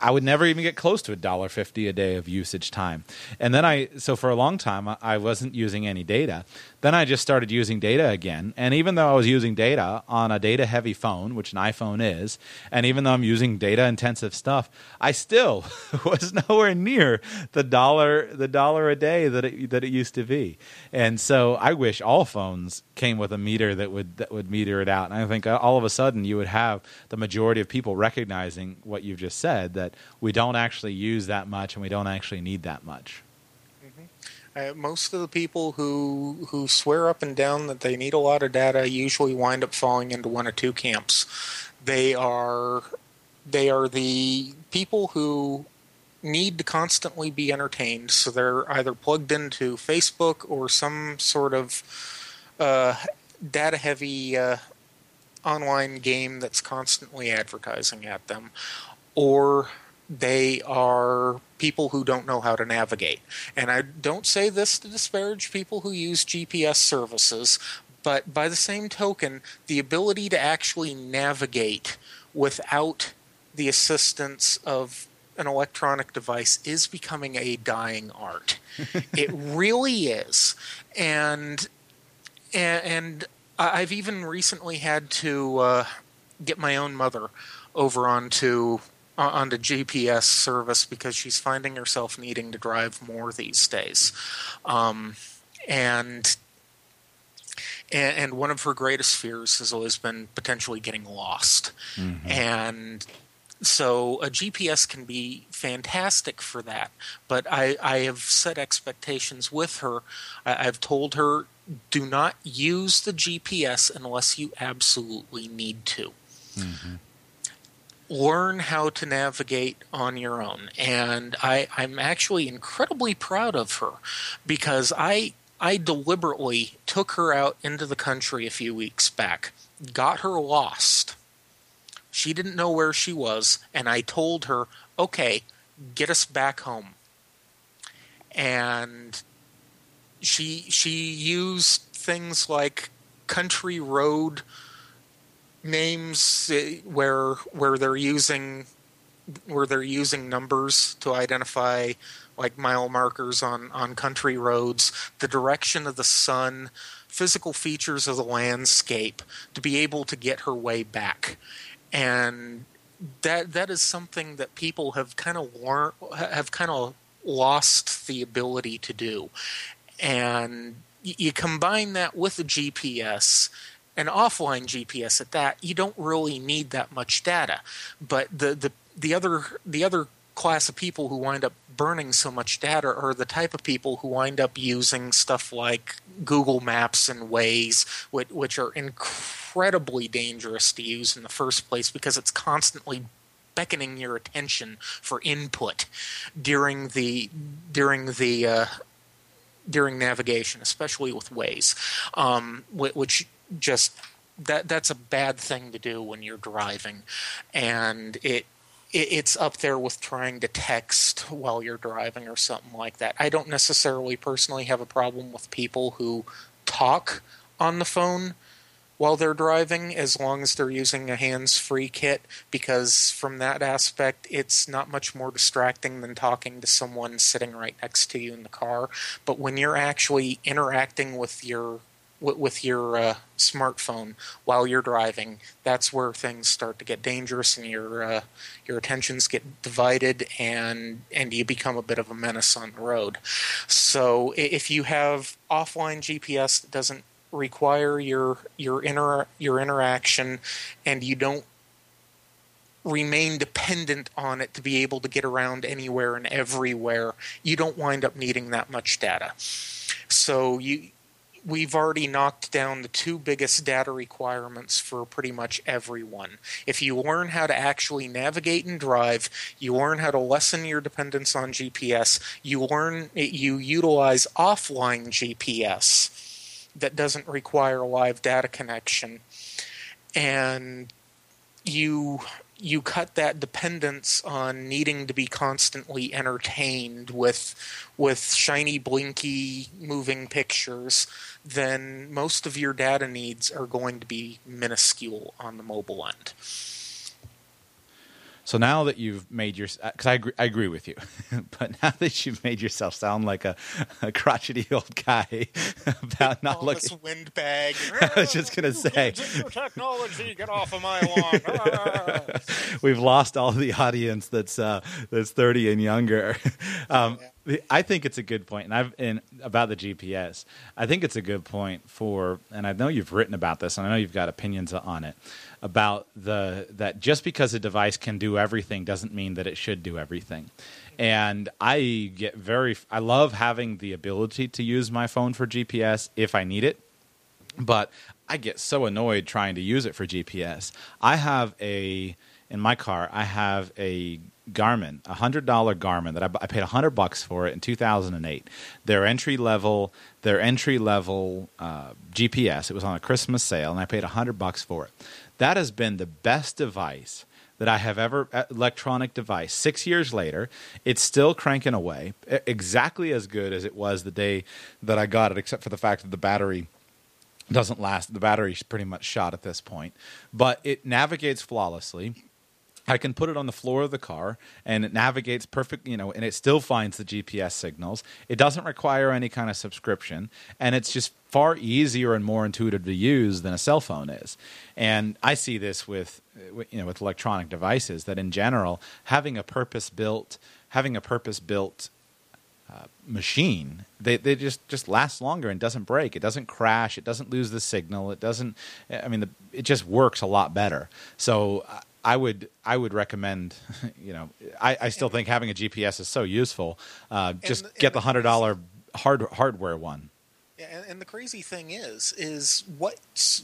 [SPEAKER 1] i would never even get close to a dollar 50 a day of usage time. And then i so for a long time I- wasn't using any data. Then i just started using data again. And even though i was using data on a data heavy phone which an iphone is and even though i'm using data intensive stuff i still was nowhere near the dollar the dollar a day that it that it used to be. And so i wish all phones came with a meter that would that would meter it out. And i think uh, all of a sudden you would have the majority of people recognizing what you've just said that we don't actually use that much and we don't actually need that much.
[SPEAKER 2] Uh, most of the people who who swear up and down that they need a lot of data usually wind up falling into one of two camps. They are they are the people who need to constantly be entertained, so they're either plugged into Facebook or some sort of uh, data heavy uh, online game that's constantly advertising at them, or they are people who don't know how to navigate. And I don't say this to disparage people who use GPS services, but by the same token, the ability to actually navigate without the assistance of an electronic device is becoming a dying art. it really is. And and, I've even recently had to uh, get my own mother over onto uh, onto GPS service because she's finding herself needing to drive more these days, um, and, and one of her greatest fears has always been potentially getting lost, and so a GPS can be fantastic for that. But I, I have set expectations with her. I, I've told her do not use the GPS unless you absolutely need to. Learn how to navigate on your own. And I, I'm actually incredibly proud of her because I I deliberately took her out into the country a few weeks back, got her lost. She didn't know where she was, and I told her, okay, get us back home. And she she used things like country road names eh, where where they're using where they're using numbers to identify like mile markers on on country roads the direction of the sun physical features of the landscape to be able to get her way back. And that that is something that people have kind of have kind of lost the ability to do. And you combine that with the GPS and offline GPS at that, you don't really need that much data. But the, the the other the other class of people who wind up burning so much data are the type of people who wind up using stuff like Google Maps and Waze, which, which are incredibly dangerous to use in the first place because it's constantly beckoning your attention for input during the during the uh, during navigation, especially with Waze, um, which just that that's a bad thing to do when you're driving, and it it's up there with trying to text while you're driving or something like that. I don't necessarily personally have a problem with people who talk on the phone while they're driving as long as they're using a hands-free kit because from that aspect it's not much more distracting than talking to someone sitting right next to you in the car but when you're actually interacting with your with your uh, smartphone while you're driving, that's where things start to get dangerous and your uh, your attentions get divided and and you become a bit of a menace on the road. So if you have offline GPS that doesn't require your your inter your interaction and you don't remain dependent on it to be able to get around anywhere and everywhere, you don't wind up needing that much data. So you we've already knocked down the two biggest data requirements for pretty much everyone. If you learn how to actually navigate and drive, you learn how to lessen your dependence on GPS, you learn you utilize offline GPS that doesn't require a live data connection and you you cut that dependence on needing to be constantly entertained with with shiny blinky moving pictures then most of your data needs are going to be minuscule on the mobile end
[SPEAKER 1] so now that you've made your, because I agree, I agree with you, but now that you've made yourself sound like a, a crotchety old guy about not looking,
[SPEAKER 2] this windbag.
[SPEAKER 1] I was just gonna say,
[SPEAKER 2] technology, get off of my lawn.
[SPEAKER 1] we've lost all the audience that's uh, that's thirty and younger. Um, I think it's a good point, and I've in about the GPS. I think it's a good point for, and I know you've written about this, and I know you've got opinions on it about the that just because a device can do everything doesn't mean that it should do everything. And I get very, I love having the ability to use my phone for GPS if I need it, but I get so annoyed trying to use it for GPS. I have a in my car. I have a Garmin, a hundred dollar Garmin that I, I paid a hundred bucks for it in 2008. Their entry level, their entry level uh, GPS. It was on a Christmas sale, and I paid a hundred bucks for it. That has been the best device that I have ever electronic device. Six years later, it's still cranking away, exactly as good as it was the day that I got it, except for the fact that the battery doesn't last. The battery's pretty much shot at this point, but it navigates flawlessly. I can put it on the floor of the car and it navigates perfect, you know, and it still finds the GPS signals. It doesn't require any kind of subscription and it's just far easier and more intuitive to use than a cell phone is. And I see this with you know with electronic devices that in general having a purpose built having a purpose built uh, machine they they just just last longer and doesn't break it doesn't crash it doesn't lose the signal it doesn't i mean the, it just works a lot better so I would I would recommend, you know, I, I still think having a GPS is so useful. Uh, just and, get the hundred dollar hard hardware one.
[SPEAKER 2] And, and the crazy thing is, is what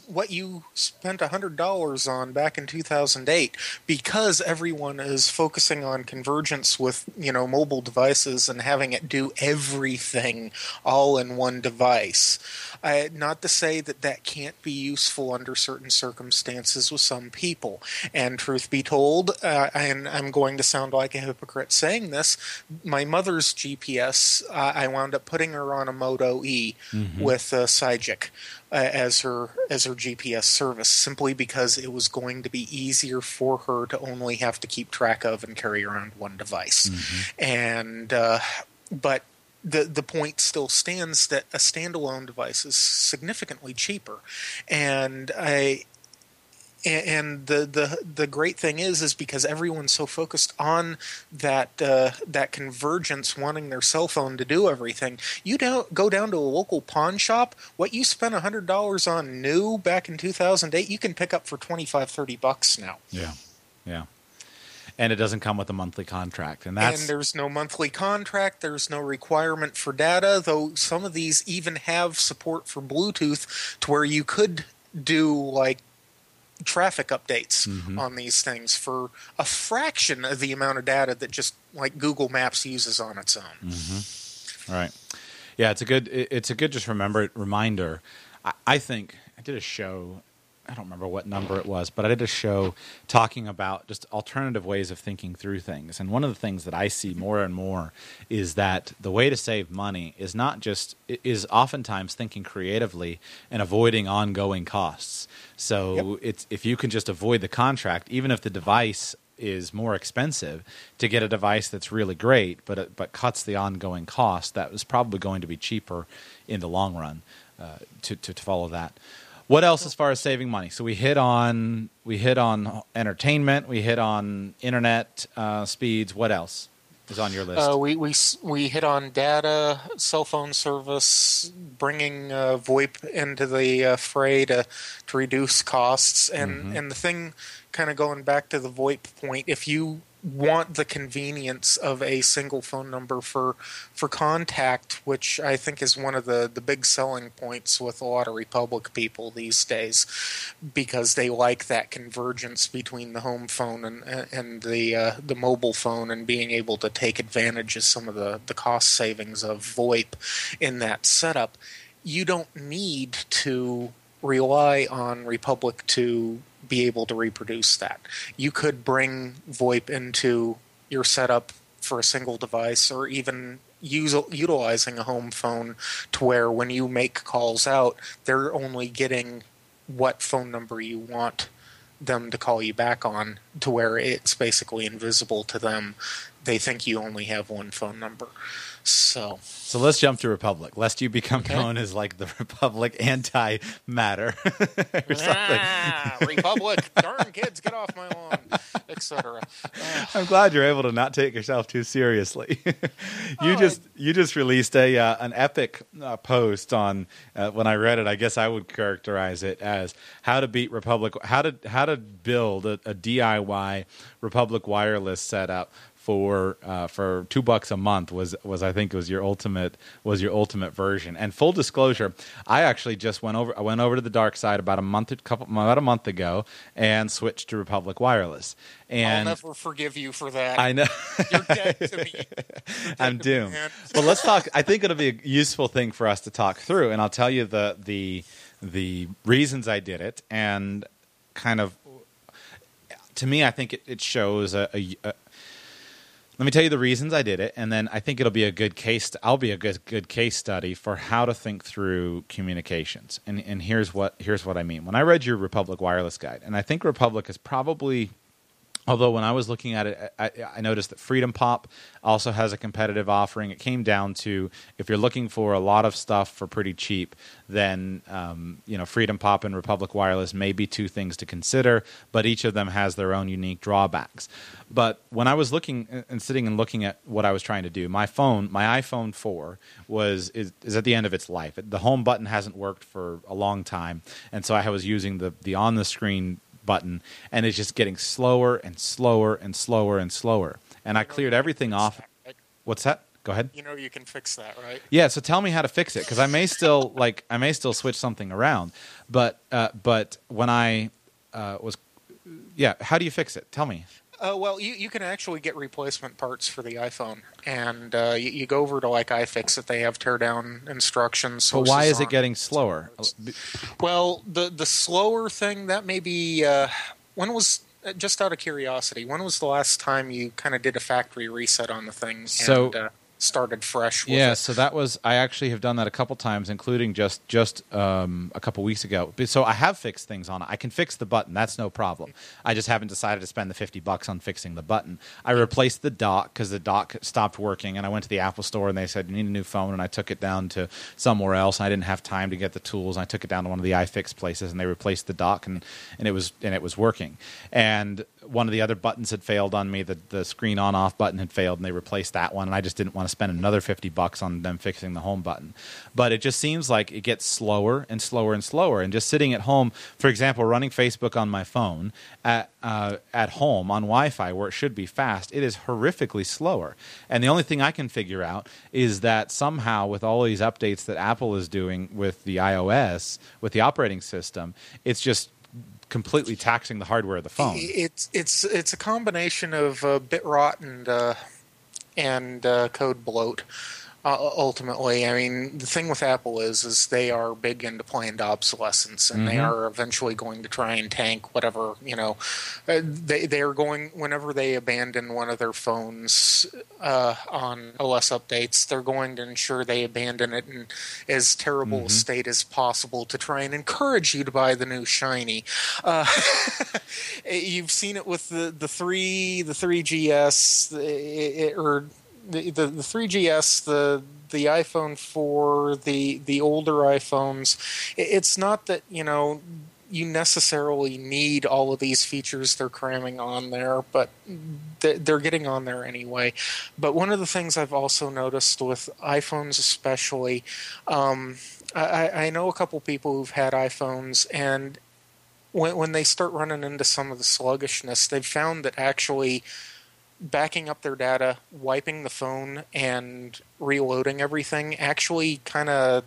[SPEAKER 2] what you spent hundred dollars on back in two thousand eight, because everyone is focusing on convergence with you know mobile devices and having it do everything all in one device. Uh, not to say that that can't be useful under certain circumstances with some people. And truth be told, uh, and I'm going to sound like a hypocrite saying this, my mother's GPS, uh, I wound up putting her on a Moto E mm-hmm. With a Sygic. Uh, as her as her GPS service, simply because it was going to be easier for her to only have to keep track of and carry around one device, mm-hmm. and uh, but the the point still stands that a standalone device is significantly cheaper, and I and the, the the great thing is is because everyone's so focused on that uh, that convergence wanting their cell phone to do everything you don't go down to a local pawn shop what you spent $100 on new back in 2008 you can pick up for 25 30 bucks now.
[SPEAKER 1] Yeah yeah. And it doesn't come with a monthly contract and that's
[SPEAKER 2] and there's no monthly contract there's no requirement for data though some of these even have support for bluetooth to where you could do like traffic updates mm-hmm. on these things for a fraction of the amount of data that just like Google Maps uses on its own.
[SPEAKER 1] Mm-hmm. Right. Yeah, it's a good it's a good just remember reminder. I, I think I did a show I don't remember what number it was, but I did a show talking about just alternative ways of thinking through things. And one of the things that I see more and more is that the way to save money is not just is oftentimes thinking creatively and avoiding ongoing costs. So yep. it's if you can just avoid the contract, even if the device is more expensive to get a device that's really great, but but cuts the ongoing cost. That was probably going to be cheaper in the long run uh, to, to to follow that. What else as far as saving money? So we hit on we hit on entertainment, we hit on internet uh, speeds. What else is on your list?
[SPEAKER 2] Uh, we we we hit on data, cell phone service, bringing uh, VoIP into the uh, fray to to reduce costs, and mm-hmm. and the thing, kind of going back to the VoIP point, if you want the convenience of a single phone number for for contact, which I think is one of the, the big selling points with a lot of Republic people these days, because they like that convergence between the home phone and and the uh, the mobile phone, and being able to take advantage of some of the, the cost savings of VoIP in that setup. You don't need to rely on Republic to be able to reproduce that. You could bring VoIP into your setup for a single device or even use, utilizing a home phone to where when you make calls out, they're only getting what phone number you want them to call you back on to where it's basically invisible to them. They think you only have one phone number. So,
[SPEAKER 1] so let's jump to Republic, lest you become okay. known as like the Republic anti matter or something.
[SPEAKER 2] Ah, Republic, darn kids, get off my lawn, etc.
[SPEAKER 1] Uh, I'm glad you're able to not take yourself too seriously. you oh, just you just released a uh, an epic uh, post on uh, when I read it. I guess I would characterize it as how to beat Republic, how to how to build a, a DIY Republic wireless setup for uh, for two bucks a month was was I think was your ultimate was your ultimate version. And full disclosure, I actually just went over I went over to the dark side about a month couple about a month ago and switched to Republic Wireless. And
[SPEAKER 2] I'll never forgive you for that.
[SPEAKER 1] I know
[SPEAKER 2] you're dead to me.
[SPEAKER 1] I'm doomed. well, let's talk. I think it'll be a useful thing for us to talk through, and I'll tell you the the the reasons I did it and kind of to me, I think it, it shows a, a, let me tell you the reasons I did it, and then I think it'll be a good case. I'll be a good good case study for how to think through communications. And and here's what here's what I mean. When I read your Republic Wireless Guide, and I think Republic is probably Although when I was looking at it, I, I, noticed that FreedomPop also has a competitive offering. It came down to if you're looking for a lot of stuff for pretty cheap, then um, you know FreedomPop and Republic Wireless may be two things to consider, but each of them has their own unique drawbacks. But when I was looking and sitting and looking at what I was trying to do, my phone, my iPhone 4, was is, is at the end of its life. The home button hasn't worked for a long time, and so I was using the the on the screen button, and it's just getting slower and slower and slower and slower. And I cleared everything off. What's that? Go ahead.
[SPEAKER 2] You know you can fix that, right?
[SPEAKER 1] Yeah. So tell me how to fix it because I may still like I may still switch something around, but uh, but when I uh, was yeah, how do you fix it? Tell me.
[SPEAKER 2] Uh, well, you, you can actually get replacement parts for the iPhone, and uh, you, you, go over to like iFixit. They have teardown instructions.
[SPEAKER 1] But why is it getting slower?
[SPEAKER 2] Well, the the slower thing that may be. Uh, when was uh, just out of curiosity? When was the last time you kind of did a factory reset on the thing?
[SPEAKER 1] So.
[SPEAKER 2] And, uh, started fresh. With
[SPEAKER 1] yeah,
[SPEAKER 2] it.
[SPEAKER 1] so that was I actually have done that a couple times, including just just um, a couple weeks ago. So I have fixed things on it. I can fix the button. That's no problem. I just haven't decided to spend the fifty bucks on fixing the button. I replaced the dock because the dock stopped working, and I went to the Apple store and they said you need a new phone, and I took it down to somewhere else. And I didn't have time to get the tools. And I took it down to one of the iFix places, and they replaced the dock, and and it was and it was working. And one of the other buttons had failed on me. The the screen on off button had failed, and they replaced that one. And I just didn't want to spend another fifty bucks on them fixing the home button. But it just seems like it gets slower and slower and slower. And just sitting at home, for example, running Facebook on my phone at uh, at home on Wi-Fi where it should be fast, it is horrifically slower. And the only thing I can figure out is that somehow with all these updates that Apple is doing with the iOS with the operating system, it's just completely taxing the hardware of the phone.
[SPEAKER 2] It's it's it's a combination of uh, bit rot and uh, and uh, code bloat. Uh, ultimately, I mean, the thing with Apple is is they are big into planned obsolescence, and they
[SPEAKER 1] Mhm.
[SPEAKER 2] are eventually going to try and tank whatever you know. Uh, they they are going whenever they abandon one of their phones uh, on OS updates, they're going to ensure they abandon it in as terrible a state as possible to try and encourage you to buy the new shiny. Uh, you've seen it with the the three the three GS it- or the, the the 3GS the the iPhone 4 the the older iPhones it's not that you know you necessarily need all of these features they're cramming on there but they- they're getting on there anyway. But one of the things I've also noticed with iPhones especially um, I, I know a couple people who've had iPhones and when when they start running into some of the sluggishness, they've found that actually backing up their data, wiping the phone, and reloading everything actually kind of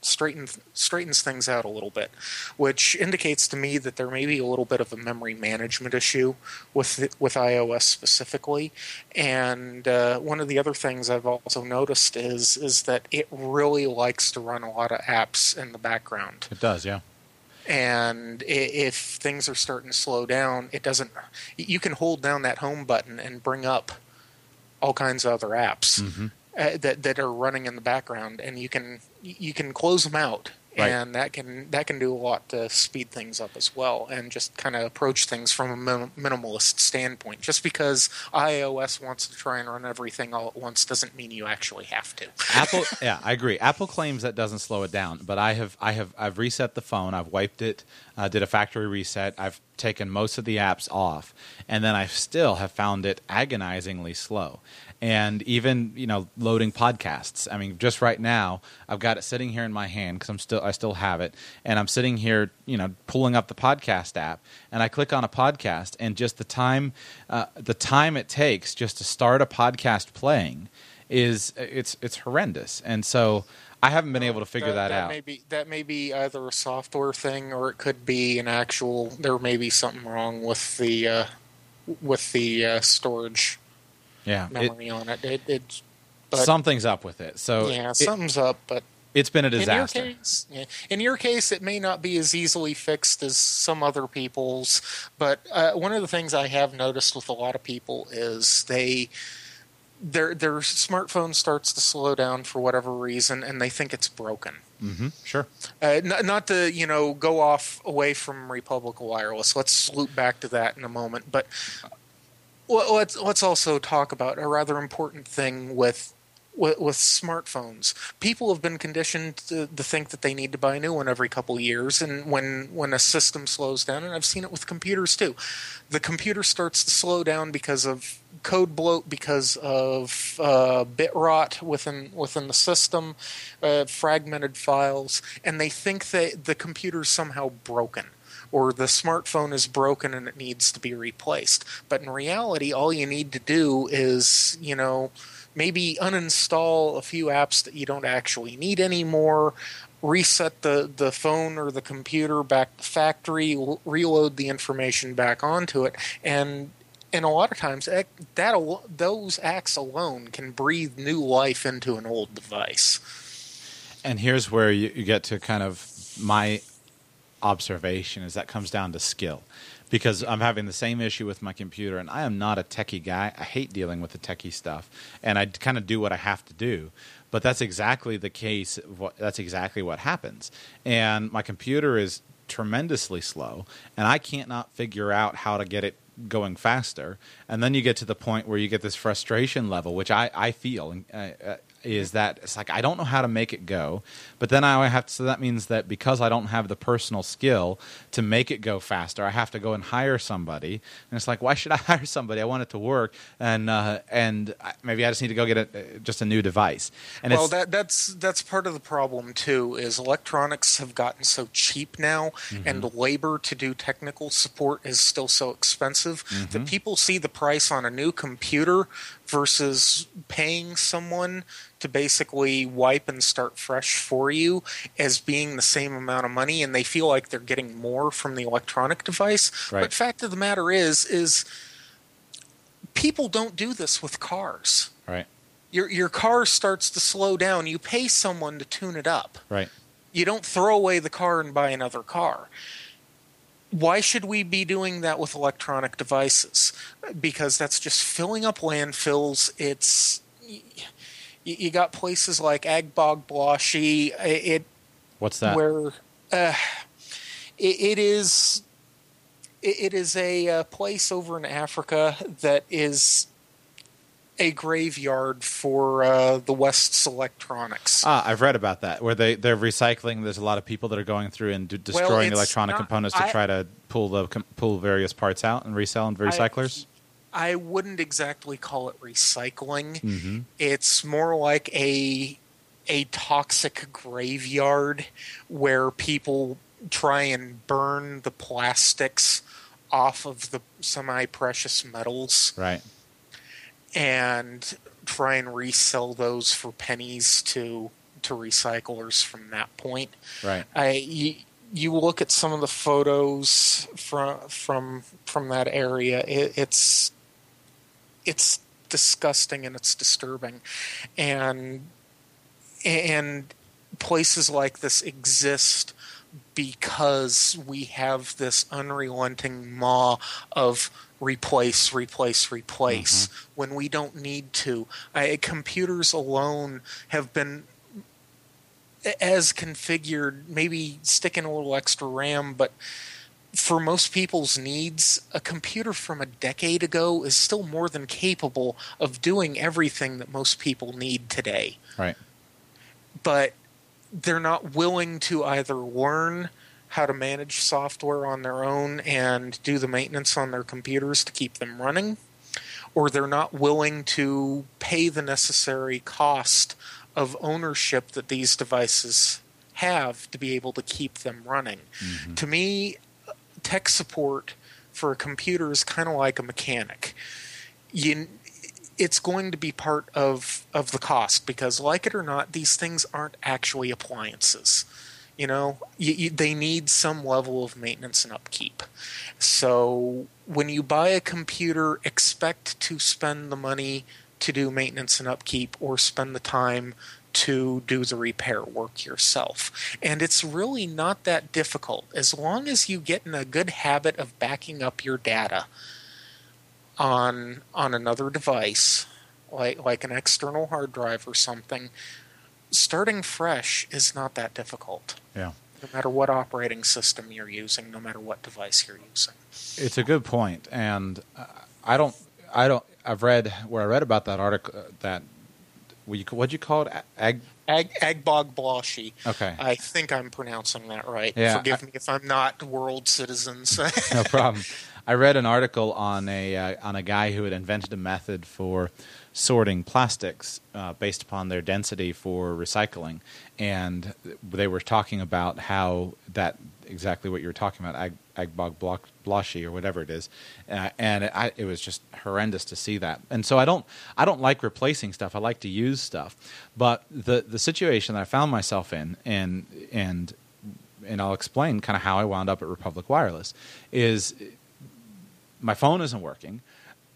[SPEAKER 2] straightens straightens things out a little bit, which indicates to me that there may be a little bit of a memory management issue with with iOS specifically. And uh, one of the other things I've also noticed is is that it really likes to run a lot of apps in the background
[SPEAKER 1] It does, yeah.
[SPEAKER 2] And if things are starting to slow down, it doesn't. You can hold down that home button and bring up all kinds of other apps
[SPEAKER 1] Mhm.
[SPEAKER 2] uh, that that are running in the background, and you can you can close them out,
[SPEAKER 1] Right.
[SPEAKER 2] and that can that can do a lot to speed things up as well, and just kind of approach things from a min- minimalist standpoint. Just because iOS wants to try and run everything all at once doesn't mean you actually have to.
[SPEAKER 1] Apple, yeah, I agree. Apple claims that doesn't slow it down, but I have, I have, I've reset the phone. I've wiped it, uh, did a factory reset. I've taken most of the apps off, and then I still have found it agonizingly slow. And even you know, loading podcasts. I mean, just right now, I've got it sitting here in my hand because I'm still, I still have it, and I'm sitting here, you know, pulling up the podcast app, and I click on a podcast, and just the time, uh, the time it takes just to start a podcast playing is it's it's horrendous, and so I haven't been able to figure that, out.
[SPEAKER 2] May be, that may be either a software thing or it could be an actual. There may be something wrong with the uh, with the uh, storage
[SPEAKER 1] yeah, it,
[SPEAKER 2] memory on it. it it's but
[SPEAKER 1] something's up with it. So
[SPEAKER 2] yeah,
[SPEAKER 1] it,
[SPEAKER 2] something's up. But
[SPEAKER 1] it's been a disaster.
[SPEAKER 2] in your case, yeah, in your case, it may not be as easily fixed as some other people's. But uh, one of the things I have noticed with a lot of people is they their their smartphone starts to slow down for whatever reason, and they think it's broken.
[SPEAKER 1] hmm Sure.
[SPEAKER 2] Uh, not, not to you know go off away from Republic Wireless. Let's loop back to that in a moment. But well, let's let's also talk about a rather important thing with. With, with smartphones, people have been conditioned to, to think that they need to buy a new one every couple years, and when when a system slows down, and I've seen it with computers too, the computer starts to slow down because of code bloat, because of uh, bit rot within within the system, uh, fragmented files, and they think that the computer's somehow broken or the smartphone is broken and it needs to be replaced. But in reality, all you need to do is, you know, maybe uninstall a few apps that you don't actually need anymore, reset the, the phone or the computer back to factory, reload the information back onto it, and and a lot of times eh, that that those acts alone can breathe new life into an old device.
[SPEAKER 1] And here's where you, you get to kind of my observation is that comes down to skill because I'm having the same issue with my computer, and I am not a techie guy. I hate dealing with the techie stuff, and I kind of do what I have to do. But that's exactly the case. That's exactly what happens. And my computer is tremendously slow, and I can't not figure out how to get it going faster. And then you get to the point where you get this frustration level, which I, I feel. Uh, uh, is that it's like I don't know how to make it go, but then I have to. So that means that because I don't have the personal skill to make it go faster, I have to go and hire somebody. And it's like, why should I hire somebody? I want it to work, and uh, and maybe I just need to go get a, just a new device. And
[SPEAKER 2] well, that that's that's part of the problem too. Is electronics have gotten so cheap now, mm-hmm. and labor to do technical support is still so expensive mm-hmm. that people see the price on a new computer versus paying someone to basically wipe and start fresh for you as being the same amount of money and they feel like they're getting more from the electronic device. Right. but fact of the matter is is people don't do this with cars.
[SPEAKER 1] Right.
[SPEAKER 2] Your your car starts to slow down. You pay someone to tune it up.
[SPEAKER 1] Right.
[SPEAKER 2] You don't throw away the car and buy another car why should we be doing that with electronic devices? Because that's just filling up landfills. It's you, got places like Agbogbloshie. It
[SPEAKER 1] what's that?
[SPEAKER 2] Where uh, it, it is it is a uh, place over in Africa that is a graveyard for uh, the West's electronics.
[SPEAKER 1] Ah, I've read about that where they they're recycling. There's a lot of people that are going through and d- destroying well, electronic not, components to I, try to pull the com- pull various parts out and resell into recyclers.
[SPEAKER 2] I, I, wouldn't exactly call it recycling. Mm-hmm. It's more like a a toxic graveyard where people try and burn the plastics off of the semi precious metals.
[SPEAKER 1] Right
[SPEAKER 2] and try and resell those for pennies to to recyclers from that point.
[SPEAKER 1] Right.
[SPEAKER 2] I you, you look at some of the photos from from from that area. It, it's it's disgusting and it's disturbing, and and places like this exist because we have this unrelenting maw of replace, replace, replace mm-hmm. when we don't need to. I, computers alone have been as configured, maybe sticking a little extra RAM, but for most people's needs, a computer from a decade ago is still more than capable of doing everything that most people need today.
[SPEAKER 1] Right.
[SPEAKER 2] But they're not willing to either learn how to manage software on their own and do the maintenance on their computers to keep them running, or they're not willing to pay the necessary cost of ownership that these devices have to be able to keep them running. Mm-hmm. To me, tech support for a computer is kind of like a mechanic. You, it's going to be part of, of the cost because, like it or not, these things aren't actually appliances. You know, you, you, they need some level of maintenance and upkeep. So when you buy a computer, expect to spend the money to do maintenance and upkeep or spend the time to do the repair work yourself. And it's really not that difficult as long as you get in a good habit of backing up your data on on another device like like an external hard drive or something starting fresh is not that difficult.
[SPEAKER 1] Yeah.
[SPEAKER 2] No matter what operating system you're using, no matter what device you're using.
[SPEAKER 1] It's a good point, and uh, I don't, I don't. I've read where I read about that article uh, that what'd you call it? Ag
[SPEAKER 2] Ag Agbogbloshie.
[SPEAKER 1] Okay.
[SPEAKER 2] I think I'm pronouncing that right.
[SPEAKER 1] Yeah,
[SPEAKER 2] Forgive I, me if I'm not world citizens.
[SPEAKER 1] no problem. I read an article on a uh, on a guy who had invented a method for sorting plastics uh, based upon their density for recycling, and they were talking about how that exactly what you were talking about, ag, agbog blotchy or whatever it is, uh, and it, I, it was just horrendous to see that. And so I don't I don't like replacing stuff. I like to use stuff, but the the situation that I found myself in, and and and I'll explain kind of how I wound up at Republic Wireless, is my phone isn't working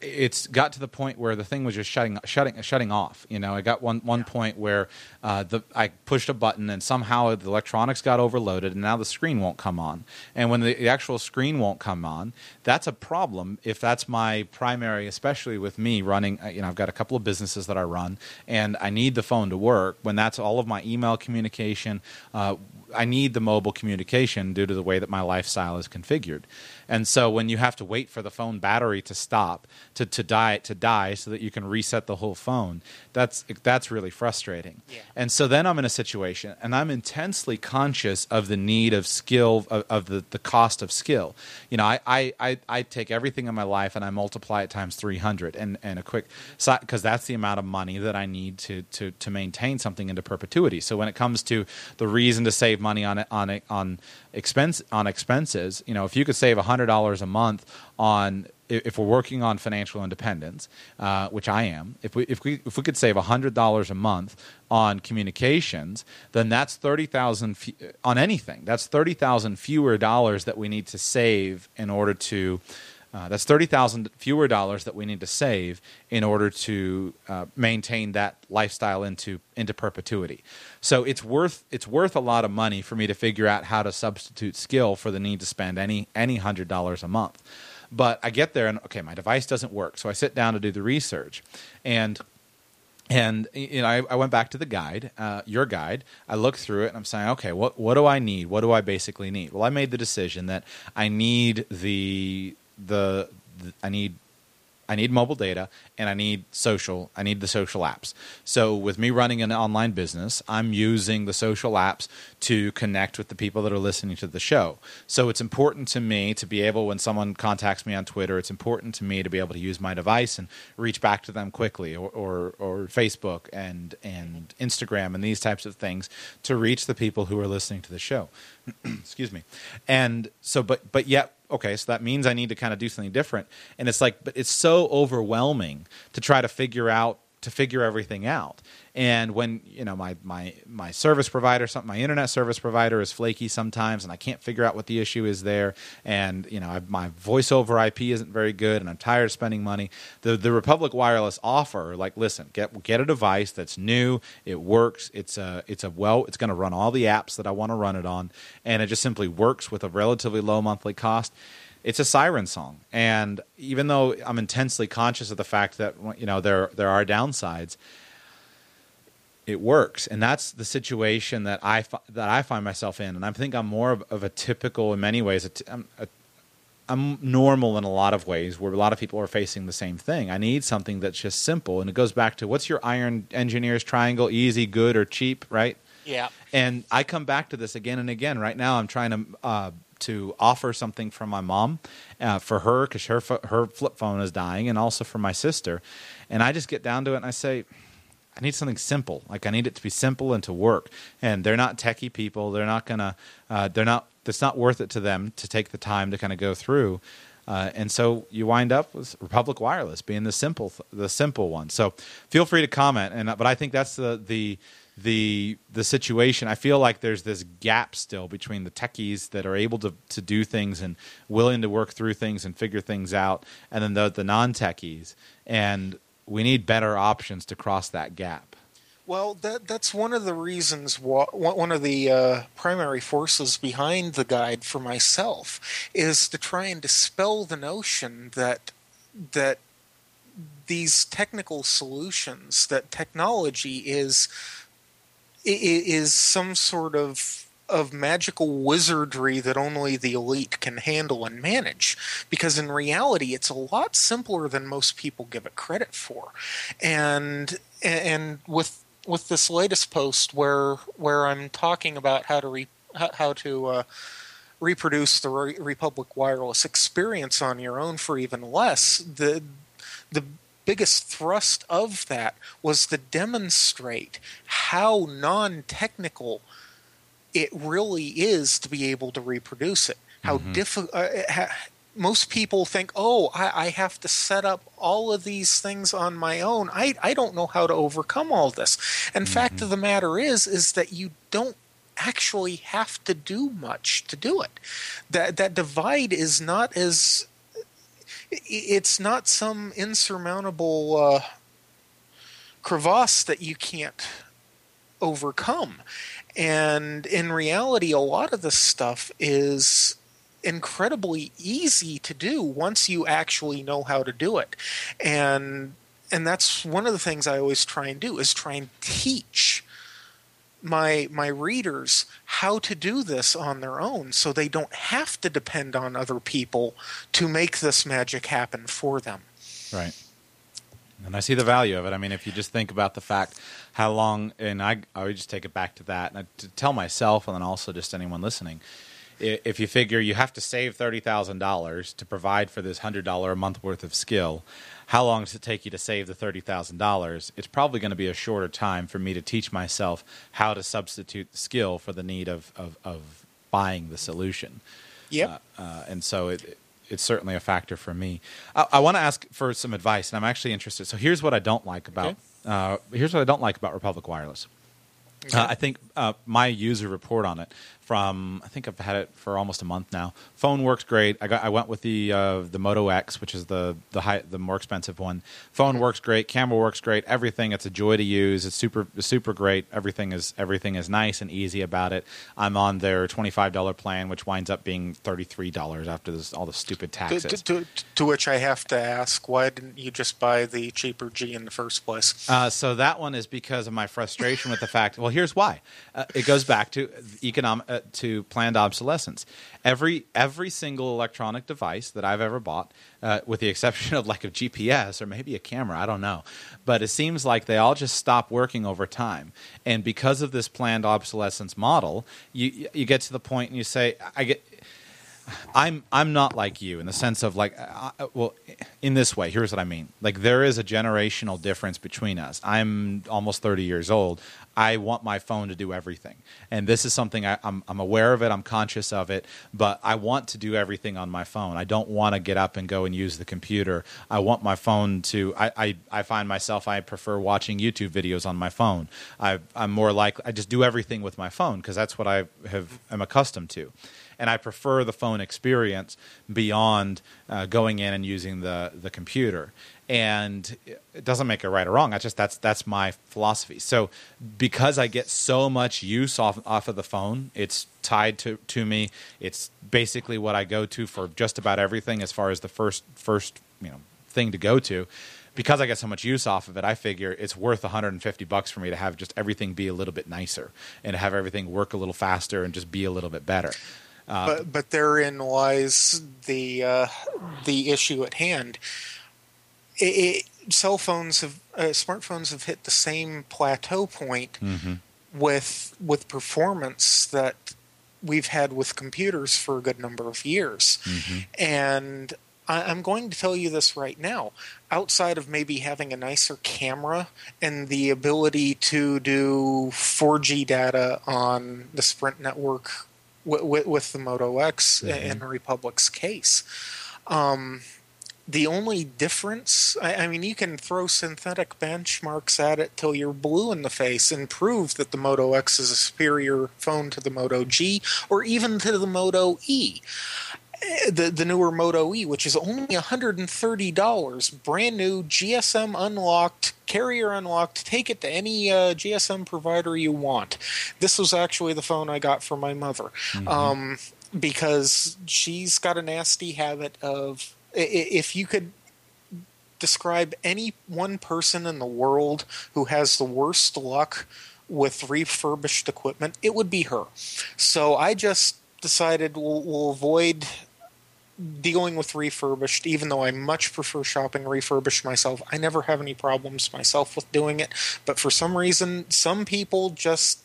[SPEAKER 1] it's got to the point where the thing was just shutting shutting shutting off. You know, I got one one point where uh, the I pushed a button and somehow the electronics got overloaded and now the screen won't come on. And when the, the actual screen won't come on, that's a problem. If that's my primary, especially with me running, uh, you know, I've got a couple of businesses that I run and I need the phone to work. When that's all of my email communication. Uh, I need the mobile communication due to the way that my lifestyle is configured. And so when you have to wait for the phone battery to stop to, to die to die so that you can reset the whole phone, that's that's really frustrating.
[SPEAKER 2] Yeah.
[SPEAKER 1] And so then I'm in a situation and I'm intensely conscious of the need of skill of, of the, the cost of skill. You know, I, I, I, I take everything in my life and I multiply it times 300 and, and a quick because that's the amount of money that I need to, to, to maintain something into perpetuity. So when it comes to the reason to save money on on on expense on expenses, you know, if you could save hundred dollars a month on if we're working on financial independence, uh, which I am, if we if we if we could save hundred dollars a month on communications, then that's thirty thousand on anything. That's thirty thousand fewer dollars that we need to save in order to uh, that's thirty thousand fewer dollars that we need to save in order to uh, maintain that lifestyle into into perpetuity. So it's worth it's worth a lot of money for me to figure out how to substitute skill for the need to spend any any hundred dollars a month. But I get there and okay, my device doesn't work, so I sit down to do the research, and and you know, I, I, went back to the guide, uh, your guide. I looked through it, and I'm saying, okay, what what do I need? What do I basically need? Well, I made the decision that I need the the, the I need I need mobile data and I need social. I need the social apps. So with me running an online business, I'm using the social apps to connect with the people that are listening to the show. So it's important to me to be able when someone contacts me on Twitter, it's important to me to be able to use my device and reach back to them quickly or or, or Facebook and and Instagram and these types of things to reach the people who are listening to the show. Excuse me. And so but but yet okay, so that means I need to kind of do something different. And it's like, but it's so overwhelming to try to figure out to figure everything out. And when you know my my my service provider, something my internet service provider is flaky sometimes, and I can't figure out what the issue is there. And you know I, my voice over IP isn't very good, and I'm tired of spending money. The the Republic Wireless offer, like, listen, get get a device that's new, it works, it's a it's a well, it's going to run all the apps that I want to run it on, and it just simply works with a relatively low monthly cost it's a siren song. And even though I'm intensely conscious of the fact that you know there there are downsides, it works, and that's the situation that I that I find myself in, and I think I'm more of, of a typical in many ways. I'm, a, I'm normal in a lot of ways, where a lot of people are facing the same thing. I need something that's just simple, and it goes back to what's your iron engineer's triangle: easy, good, or cheap, right?
[SPEAKER 2] Yeah.
[SPEAKER 1] And I come back to this again and again. Right now, I'm trying to uh, to offer something from my mom uh, for her because her her flip phone is dying, and also for my sister. And I just get down to it and I say, I need something simple. Like I need it to be simple and to work. And they're not techie people. They're not gonna. Uh, they're not. It's not worth it to them to take the time to kind of go through. Uh, and so you wind up with Republic Wireless being the simple, the simple one. So feel free to comment. And but I think that's the the the the situation. I feel like there's this gap still between the techies that are able to to do things and willing to work through things and figure things out, and then the the non techies. And we need better options to cross that gap.
[SPEAKER 2] Well, that that's one of the reasons. one of the uh, primary forces behind the guide for myself is to try and dispel the notion that that these technical solutions, that technology is is some sort of of magical wizardry that only the elite can handle and manage. Because in reality it's a lot simpler than most people give it credit for. And and with with this latest post where where I'm talking about how to re, how to uh, reproduce the Republic Wireless experience on your own for even less the the biggest thrust of that was to demonstrate how non-technical it really is to be able to reproduce it. How mm-hmm. difficult. Uh, ha- most people think, oh, I, I, have to set up all of these things on my own. I, I don't know how to overcome all this. And mm-hmm. fact of the matter is, is that you don't actually have to do much to do it. That that divide is not as it's not some insurmountable uh, crevasse that you can't overcome. And in reality, a lot of this stuff is incredibly easy to do once you actually know how to do it. And and that's one of the things I always try and do is try and teach my my readers how to do this on their own so they don't have to depend on other people to make this magic happen for them.
[SPEAKER 1] Right. And I see the value of it. I mean, if you just think about the fact how long, and I, I would just take it back to that, and to tell myself, and then also just anyone listening, if you figure you have to save thirty thousand dollars to provide for this hundred dollar a month worth of skill, how long does it take you to save the thirty thousand dollars? It's probably going to be a shorter time for me to teach myself how to substitute the skill for the need of of, of buying the solution.
[SPEAKER 2] Yeah,
[SPEAKER 1] uh, uh, and so it, it's certainly a factor for me. I, I want to ask for some advice, and I'm actually interested. So here's what I don't like about okay. uh, here's what I don't like about Republic Wireless. Okay. Uh, I think uh, my user report on it from I think I've had it for almost a month now. Phone works great. I got I went with the uh, the Moto X, which is the the high, the more expensive one. Phone works great. Camera works great. Everything. It's a joy to use. It's super super great. Everything is everything is nice and easy about it. I'm on their twenty five dollar plan, which winds up being thirty three dollars after this, all the stupid taxes.
[SPEAKER 2] To, to, to, which I have to ask, why didn't you just buy the cheaper G in the first place?
[SPEAKER 1] Uh, so that one is because of my frustration with the fact. Well, here's why. Uh, it goes back to economic uh, to planned obsolescence. Every every single electronic device that I've ever bought, uh, with the exception of like a GPS or maybe a camera, I don't know, but it seems like they all just stop working over time. And because of this planned obsolescence model, you you get to the point and you say, I get I'm I'm not like you in the sense of like uh, uh, well in this way here's what I mean like there is a generational difference between us I'm almost 30 years old I want my phone to do everything. And this is something I, am aware of it I'm conscious of it but I want to do everything on my phone. I don't want to get up and go and use the computer. I want my phone to I I, I find myself I prefer watching YouTube videos on my phone. I I'm more like I just do everything with my phone because that's what I have am accustomed to. And I prefer the phone experience beyond uh, going in and using the the computer. And it doesn't make it right or wrong. That's just that's that's my philosophy. So because I get so much use off off of the phone, it's tied to to me. It's basically what I go to for just about everything as far as the first first you know thing to go to because I get so much use off of it, I figure it's worth 150 bucks for me to have just everything be a little bit nicer and have everything work a little faster and just be a little bit better.
[SPEAKER 2] Uh, but but therein lies the uh, the issue at hand. It, it, cell phones have uh, smartphones have hit the same plateau point mm-hmm. with with performance that we've had with computers for a good number of years, mm-hmm. and I, I'm going to tell you this right now. Outside of maybe having a nicer camera and the ability to do 4G data on the Sprint network with, with the Moto X mm-hmm. in Republic's case. Um, the only difference, I, I, mean, you can throw synthetic benchmarks at it till you're blue in the face and prove that the Moto X is a superior phone to the Moto G or even to the Moto E the the newer Moto E, which is only hundred and thirty dollars, brand new, GSM unlocked, carrier unlocked. Take it to any uh, GSM provider you want. This was actually the phone I got for my mother, mm-hmm. um, because she's got a nasty habit of if you could describe any one person in the world who has the worst luck with refurbished equipment, it would be her. So I just decided we'll, we'll avoid dealing with refurbished, even though I much prefer shopping refurbished myself, I never have any problems myself with doing it. But for some reason, some people just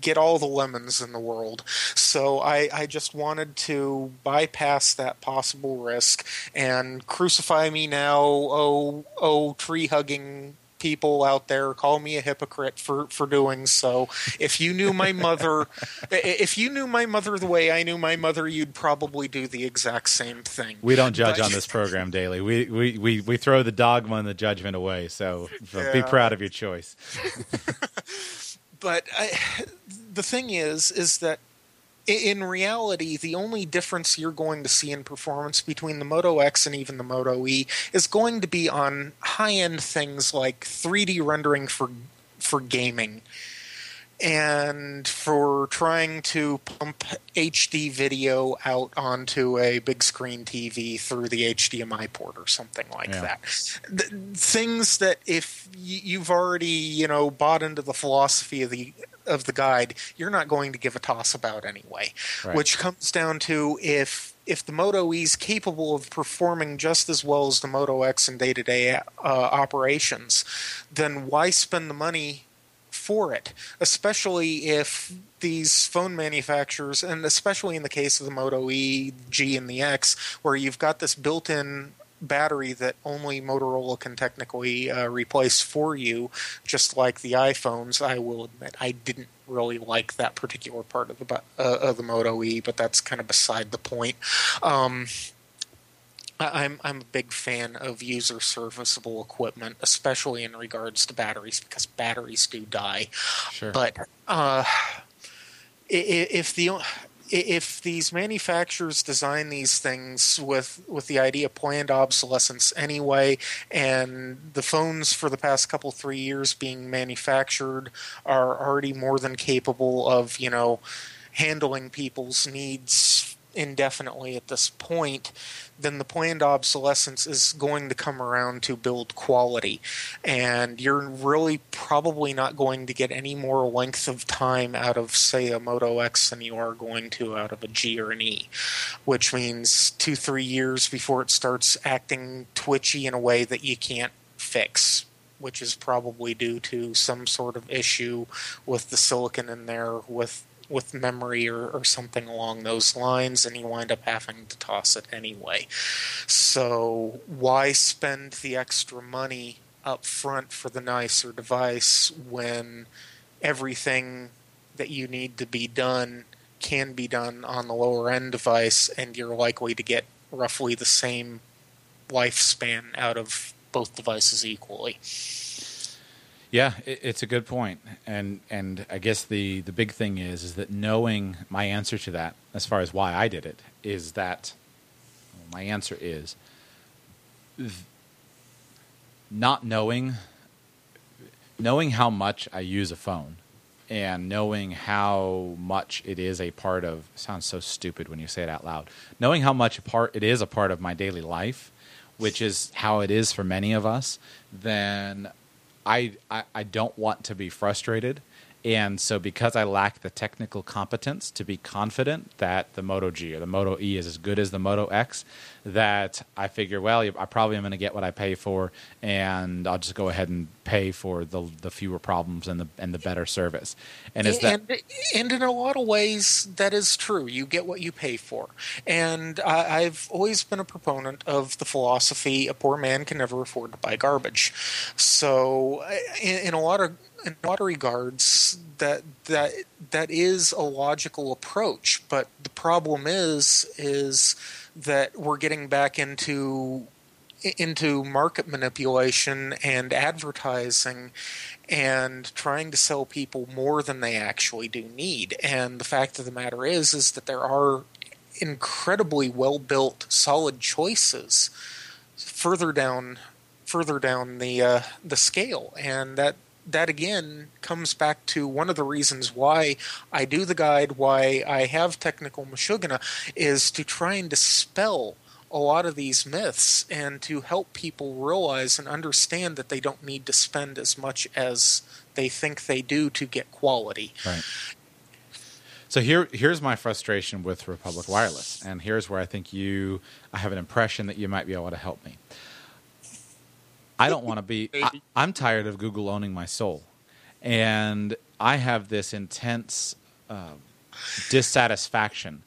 [SPEAKER 2] get all the lemons in the world. So I, I just wanted to bypass that possible risk and crucify me now, oh, oh, tree hugging people out there call me a hypocrite for for doing so. If you knew my mother, if you knew my mother the way I knew my mother, you'd probably do the exact same thing.
[SPEAKER 1] We don't judge but, on this program daily. We, we we we throw the dogma and the judgment away. So, yeah. be proud of your choice.
[SPEAKER 2] but I, the thing is, is that in reality, the only difference you're going to see in performance between the Moto X and even the Moto E is going to be on high end things like 3D rendering for for gaming and for trying to pump HD video out onto a big screen TV through the HDMI port or something like yeah. that. Things that if you've already, you know, bought into the philosophy of the of the guide, you're not going to give a toss about anyway. Right. Which comes down to if if the Moto E is capable of performing just as well as the Moto X in day to day uh, operations, then why spend the money for it? Especially if these phone manufacturers, and especially in the case of the Moto E, G, and the X, where you've got this built in battery that only Motorola can technically uh, replace for you, just like the iPhones. I will admit I didn't really like that particular part of the uh, of the Moto E, but that's kind of beside the point. Um, I'm I'm a big fan of user serviceable equipment, especially in regards to batteries, because batteries do die. Sure. But uh, if the if these manufacturers design these things with with the idea of planned obsolescence anyway, and the phones for the past couple three years being manufactured are already more than capable of you know handling people's needs indefinitely at this point, then the planned obsolescence is going to come around to build quality. And you're really probably not going to get any more length of time out of, say, a Moto X than you are going to out of a G or an E, which means two, three years before it starts acting twitchy in a way that you can't fix which is probably due to some sort of issue with the silicon in there with with memory or, or something along those lines, and you wind up having to toss it anyway. So, why spend the extra money up front for the nicer device when everything that you need to be done can be done on the lower end device, and you're likely to get roughly the same lifespan out of both devices equally?
[SPEAKER 1] Yeah, it, it's a good point, and and I guess the the big thing is is that knowing my answer to that, as far as why I did it, is that well, my answer is not knowing knowing how much I use a phone and knowing how much it is a part of sounds so stupid when you say it out loud knowing how much a part it is a part of my daily life which is how it is for many of us then I, I, I don't want to be frustrated. And so, because I lack the technical competence to be confident that the Moto G or the Moto E is as good as the Moto X, that I figure, well, I probably am going to get what I pay for, and I'll just go ahead and pay for the the fewer problems and the and the better service.
[SPEAKER 2] And is that and, and in a lot of ways that is true. You get what you pay for, and I, I've always been a proponent of the philosophy: a poor man can never afford to buy garbage. So, in, in a lot of in a of regards that that that is a logical approach but the problem is is that we're getting back into into market manipulation and advertising and trying to sell people more than they actually do need. And the fact of the matter is is that there are incredibly well built solid choices further down further down the uh, the scale and that that again comes back to one of the reasons why I do the guide, why I have technical Mashugana, is to try and dispel a lot of these myths and to help people realize and understand that they don't need to spend as much as they think they do to get quality.
[SPEAKER 1] Right. So here, here's my frustration with Republic Wireless, and here's where I think you, I have an impression that you might be able to help me. I don't want to be. I, I'm tired of Google owning my soul, and I have this intense uh, dissatisfaction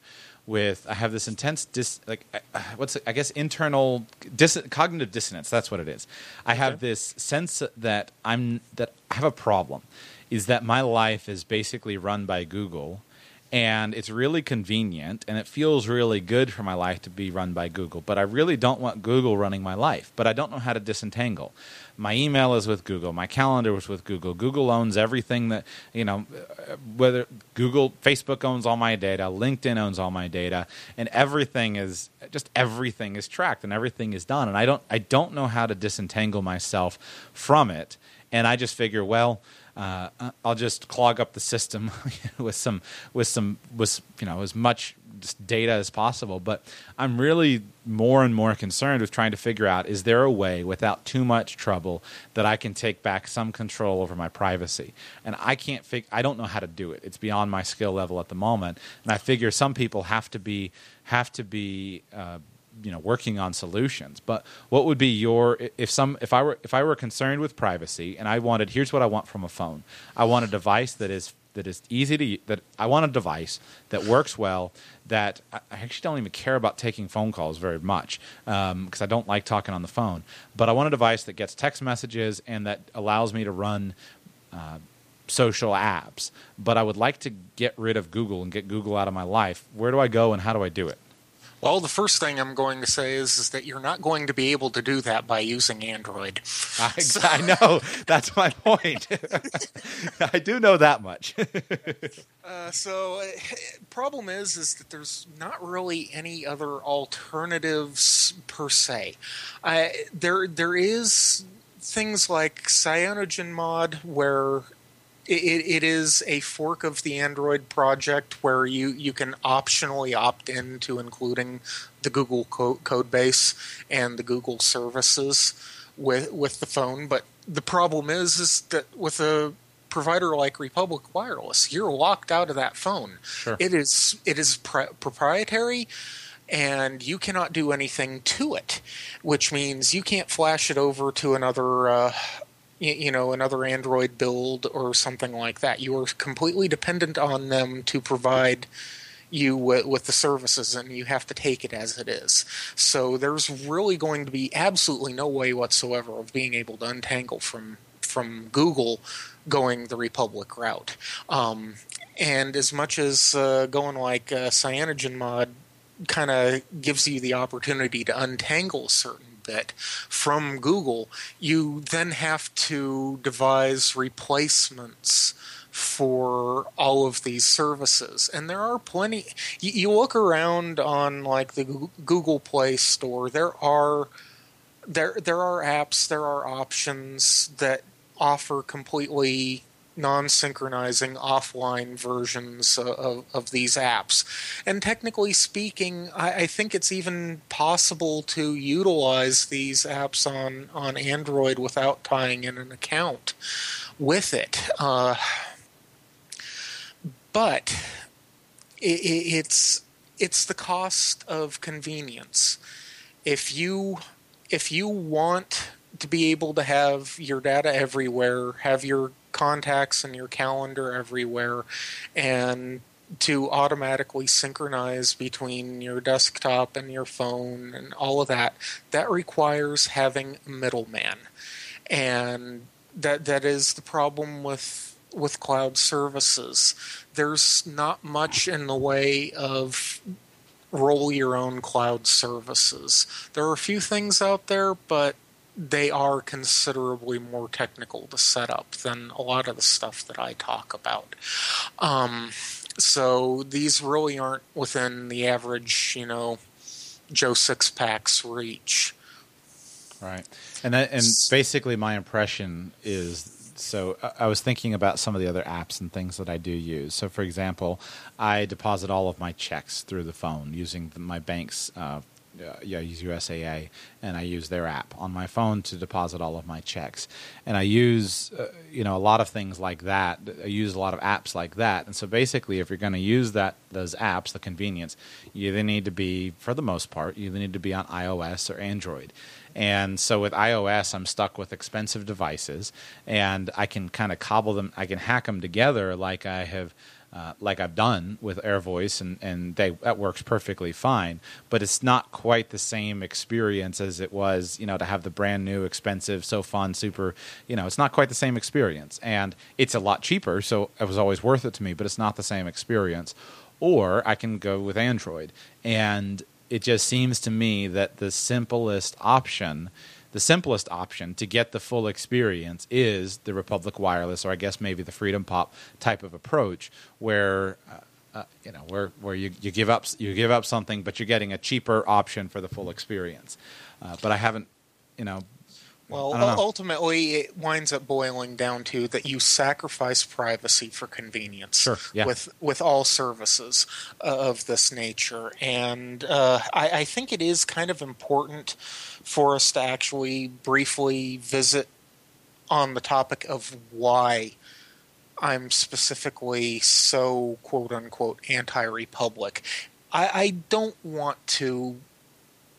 [SPEAKER 1] with. I have this intense dis like uh, what's it, I guess internal dis, cognitive dissonance. That's what it is. I have this sense that I'm that I have a problem. Is that my life is basically run by Google and it's really convenient and it feels really good for my life to be run by Google. But I really don't want Google running my life. But I don't know how to disentangle. My email is with Google. My calendar is with Google. Google owns everything that you know. Whether Google, Facebook owns all my data, LinkedIn owns all my data, and everything is just everything is tracked and everything is done. And I don't I don't know how to disentangle myself from it. And I just figure, well, uh, I'll just clog up the system with some with some with you know as much data as possible. But I'm really more and more concerned with trying to figure out is there a way without too much trouble that I can take back some control over my privacy? And I can't fig- I don't know how to do it. It's beyond my skill level at the moment. And I figure some people have to be have to be uh, you know working on solutions. But what would be your if some if i were if i were concerned with privacy and i wanted here's what i want from a phone. I want a device that is that is easy to that i want a device that works well that i actually don't even care about taking phone calls very much because i don't like talking on the phone. But i want a device that gets text messages and that allows me to run uh, social apps. But i would like to get rid of google and get google out of my life. Where do i go and how do i do it
[SPEAKER 2] Well, the first thing I'm going to say is, is that you're not going to be able to do that by using Android.
[SPEAKER 1] I, I know that's my point. I do know that much.
[SPEAKER 2] Uh, so, uh, problem is, is that there's not really any other alternatives per se. I, there, there is things like CyanogenMod where it, it is a fork of the Android project where you, you can optionally opt into including the Google co- code base and the Google services with with the phone. But the problem is is that with a provider like Republic Wireless, you're locked out of that phone.
[SPEAKER 1] Sure.
[SPEAKER 2] It is it is proprietary and you cannot do anything to it, which means you can't flash it over to another uh, you know another android build or something like that. You are completely dependent on them to provide you with, the services and you have to take it as it is. So there's really going to be absolutely no way whatsoever of being able to untangle from from google going the republic route. Um, and as much as uh, going like uh, CyanogenMod kind of gives you the opportunity to untangle certain bit from Google, you then have to devise replacements for all of these services. And there are plenty. You, you look around on like the Google Play Store. There are there there are apps. There are options that offer completely non-synchronizing offline versions of, of these apps. And technically speaking I, I think it's even possible to utilize these apps on, on android without tying in an account with it. Uh, but it, it's it's the cost of convenience. If you if you want to be able to have your data everywhere, have your contacts and your calendar everywhere, and to automatically synchronize between your desktop and your phone and all of that, that requires having a middleman. And that that is the problem with with cloud services. There's not much in the way of roll your own cloud services. There are a few things out there, but they are considerably more technical to set up than a lot of the stuff that I talk about. Um, so these really aren't within the average, you know, Joe Sixpack's reach.
[SPEAKER 1] Right, and that, and basically my impression is so I- was thinking about some of the other apps and things that I do use. So, for example, I deposit all of my checks through the phone using my bank's. Uh, uh, yeah, I use USAA, and I use their app on my phone to deposit all of my checks. And I use, uh, you know, a lot of things like that. I use a lot of apps like that. And so, basically, if you're going to use that those apps, the convenience, you either need to be, for the most part, you either need to be on iOS or Android. And so with iOS, I'm stuck with expensive devices, and I can kind of cobble them, I can hack them together like I have. Uh, like I've done with AirVoice, and, and they, that works perfectly fine. But it's not quite the same experience as it was, you know, to have the brand new, expensive, so fun, super. You know, it's not quite the same experience, and it's a lot cheaper, so it was always worth it to me. But it's not the same experience. Or I can go with Android, and it just seems to me that the simplest option the simplest option to get the full experience is the Republic Wireless, or I guess maybe the FreedomPop type of approach, where uh, uh, you know where where you, you give up you give up something, but you're getting a cheaper option for the full experience. Uh, but I haven't, you know.
[SPEAKER 2] Well,
[SPEAKER 1] know.
[SPEAKER 2] ultimately, it winds up boiling down to that you sacrifice privacy for convenience
[SPEAKER 1] Sure, yeah.
[SPEAKER 2] with with all services uh, of this nature, and uh, I, I think it is kind of important for us to actually briefly visit on the topic of why I'm specifically so quote unquote anti republic. I, I don't want to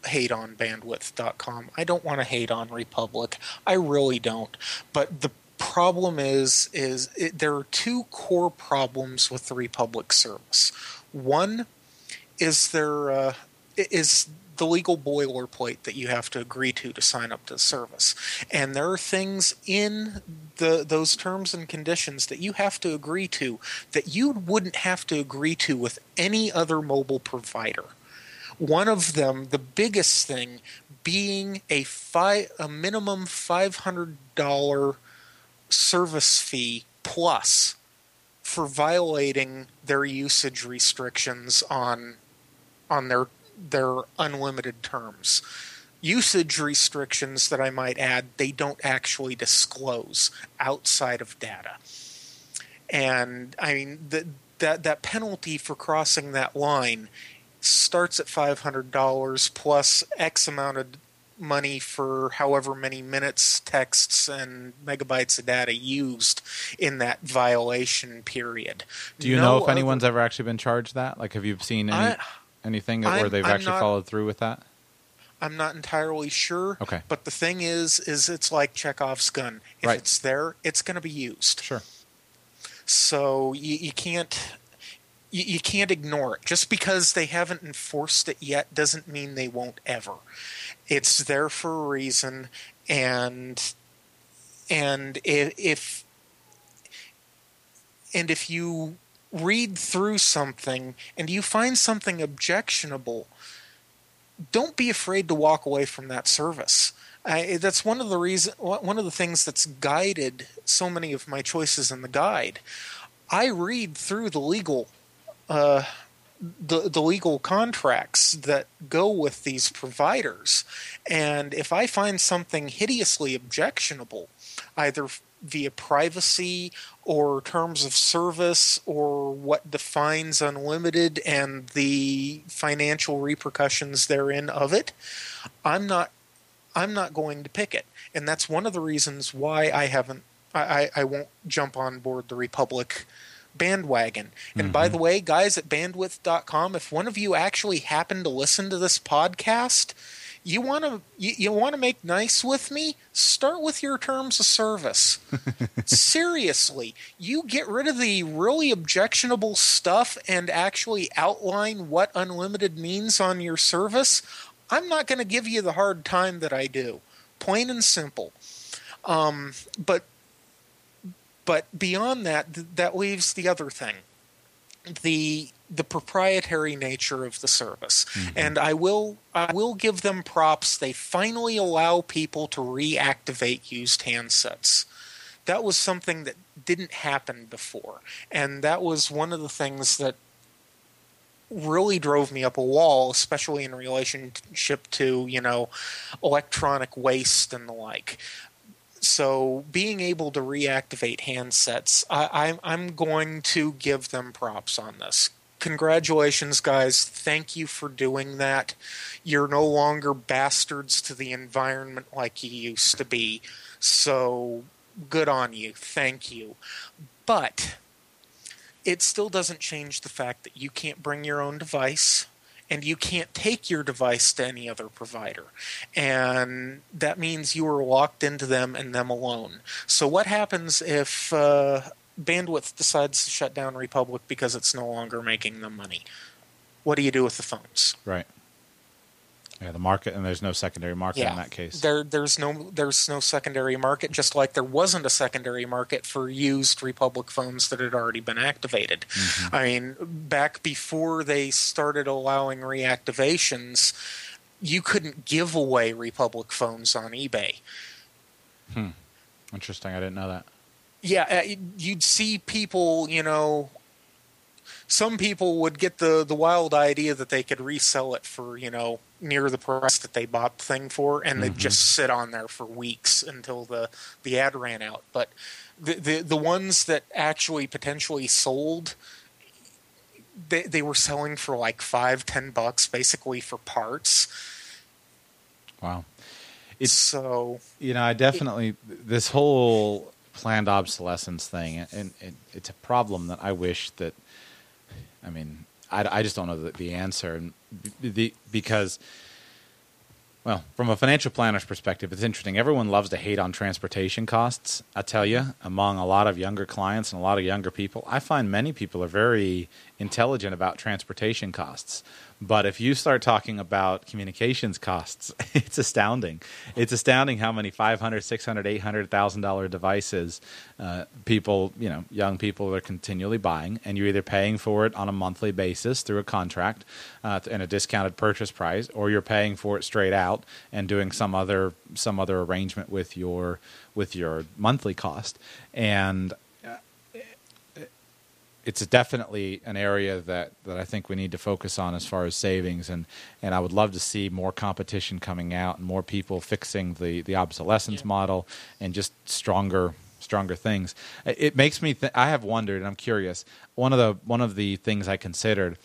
[SPEAKER 2] hate on bandwidth.com. I don't want to hate on Republic. I really don't. But the problem is is it, there are two core problems with the Republic service. One is there uh, is the legal boilerplate that you have to agree to to sign up to the service. And there are things in the those terms and conditions that you have to agree to that you wouldn't have to agree to with any other mobile provider. One of them, the biggest thing, being a fi- a minimum five hundred dollar service fee plus for violating their usage restrictions on on their their unlimited terms. Usage restrictions that I might add, they don't actually disclose outside of data. And I mean the, that that penalty for crossing that line starts at five hundred dollars plus X amount of money for however many minutes, texts, and megabytes of data used in that violation period.
[SPEAKER 1] Do you
[SPEAKER 2] No
[SPEAKER 1] know if
[SPEAKER 2] other-
[SPEAKER 1] anyone's ever actually been charged that? Like, have you seen any,
[SPEAKER 2] I-
[SPEAKER 1] anything where
[SPEAKER 2] I'm-
[SPEAKER 1] they've
[SPEAKER 2] I'm
[SPEAKER 1] actually
[SPEAKER 2] not-
[SPEAKER 1] followed through with that?
[SPEAKER 2] I'm not entirely sure.
[SPEAKER 1] Okay.
[SPEAKER 2] But the thing is, is it's like Chekhov's gun. If
[SPEAKER 1] Right.
[SPEAKER 2] it's there, it's going to be used.
[SPEAKER 1] Sure.
[SPEAKER 2] So you, you can't you, you can't ignore it. Just because they haven't enforced it yet doesn't mean they won't ever. It's there for a reason, and and i- if and if you read through something and you find something objectionable, don't be afraid to walk away from that service. I, that's one of the reason, one of the things that's guided so many of my choices in the guide. I read through the legal, uh, the the legal contracts that go with these providers, and if I find something hideously objectionable, either via privacy or terms of service or what defines unlimited and the financial repercussions therein of it, I'm not I'm not going to pick it. And that's one of the reasons why I haven't I, I, won't jump on board the Republic bandwagon. And by the mm-hmm. way, guys at bandwidth.com, if one of you actually happen to listen to this podcast, you want to you, you want to make nice with me? Start with your terms of service. Seriously you get rid of the really objectionable stuff and actually outline what unlimited means on your service i'm not going to give you the hard time that i do. Plain and simple. Um, but but beyond that th- that leaves the other thing. The the proprietary nature of the service. Mm-hmm. And i will i will give them props. They finally allow people to reactivate used handsets. That was something that didn't happen before. And that was one of the things that really drove me up a wall especially in relationship to you know electronic waste and the like. So being able to reactivate handsets, I, I'm going to give them props on this. Congratulations, guys! Thank you for doing that. You're no longer bastards to the environment like you used to be. So good on you. Thank you. But it still doesn't change the fact that you can't bring your own device and you can't take your device to any other provider. And that means you are locked into them and them alone. So, what happens if uh, Bandwidth decides to shut down Republic because it's no longer making them money? What do you do with the phones?
[SPEAKER 1] Right. Yeah, the market, and there's no secondary market
[SPEAKER 2] yeah,
[SPEAKER 1] in that case.
[SPEAKER 2] there there's no there's no secondary market, just like there wasn't a secondary market for used Republic phones that had already been activated. I mean, back before they started allowing reactivations, you couldn't give away Republic phones on eBay.
[SPEAKER 1] Hmm. Interesting. I didn't know that.
[SPEAKER 2] Yeah, uh, you'd see people, you know, some people would get the the wild idea that they could resell it for you know near the price that they bought the thing for, and mm-hmm. they'd just sit on there for weeks until the the ad ran out. But the the, the ones that actually potentially sold. They, they were selling for like five ten bucks basically for parts
[SPEAKER 1] wow
[SPEAKER 2] it's so
[SPEAKER 1] you know i definitely it, this whole planned obsolescence thing and, and, it's a problem that i wish that I mean, I, I just don't know the, the answer, and the, because well, from a financial planner's perspective, it's interesting. Everyone loves to hate on transportation costs. I tell you, among a lot of younger clients and a lot of younger people, I find many people are very intelligent about transportation costs. But if you start talking about communications costs, it's astounding. It's astounding how many five hundred, six hundred, eight hundred thousand dollar devices uh, people, you know, young people are continually buying, and you're either paying for it on a monthly basis through a contract uh, and a discounted purchase price, or you're paying for it straight out and doing some other some other arrangement with your with your monthly cost. And it's definitely an area that, that I think we need to focus on as far as savings, and, and I would love to see more competition coming out and more people fixing the, the obsolescence yeah. model and just stronger stronger things. It makes me. Th- I have wondered, and I'm curious. One of the one of the things I considered,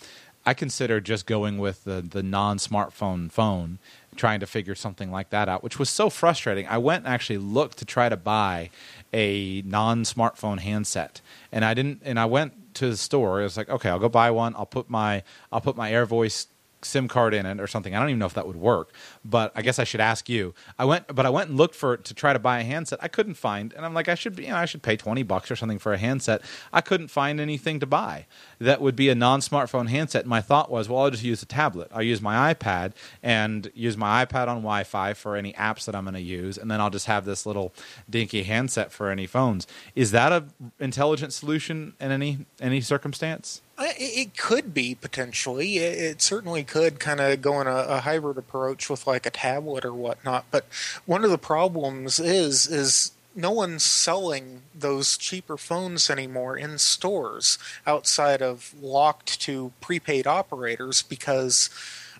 [SPEAKER 1] I considered just going with the the non smartphone phone, trying to figure something like that out, which was so frustrating. I went and actually looked to try to buy a non smartphone handset, and I didn't. And I went to the store. It was like, okay, I'll go buy one. I'll put my I'll put my AirVoice SIM card in it or something. I don't even know if that would work, but I guess I should ask you. I went, but I went and looked for to try to buy a handset. I couldn't find, and I'm like, I should, be, you know, I should pay twenty bucks or something for a handset. I couldn't find anything to buy that would be a non-smartphone handset. My thought was, well, I'll just use a tablet. I'll use my iPad and use my iPad on Wi-Fi for any apps that I'm going to use, and then I'll just have this little dinky handset for any phones. Is that a intelligent solution in any any circumstance?
[SPEAKER 2] It could be potentially. It certainly could kind of go in a, a, hybrid approach with like a tablet or whatnot. But one of the problems is is no one's selling those cheaper phones anymore in stores outside of locked to prepaid operators because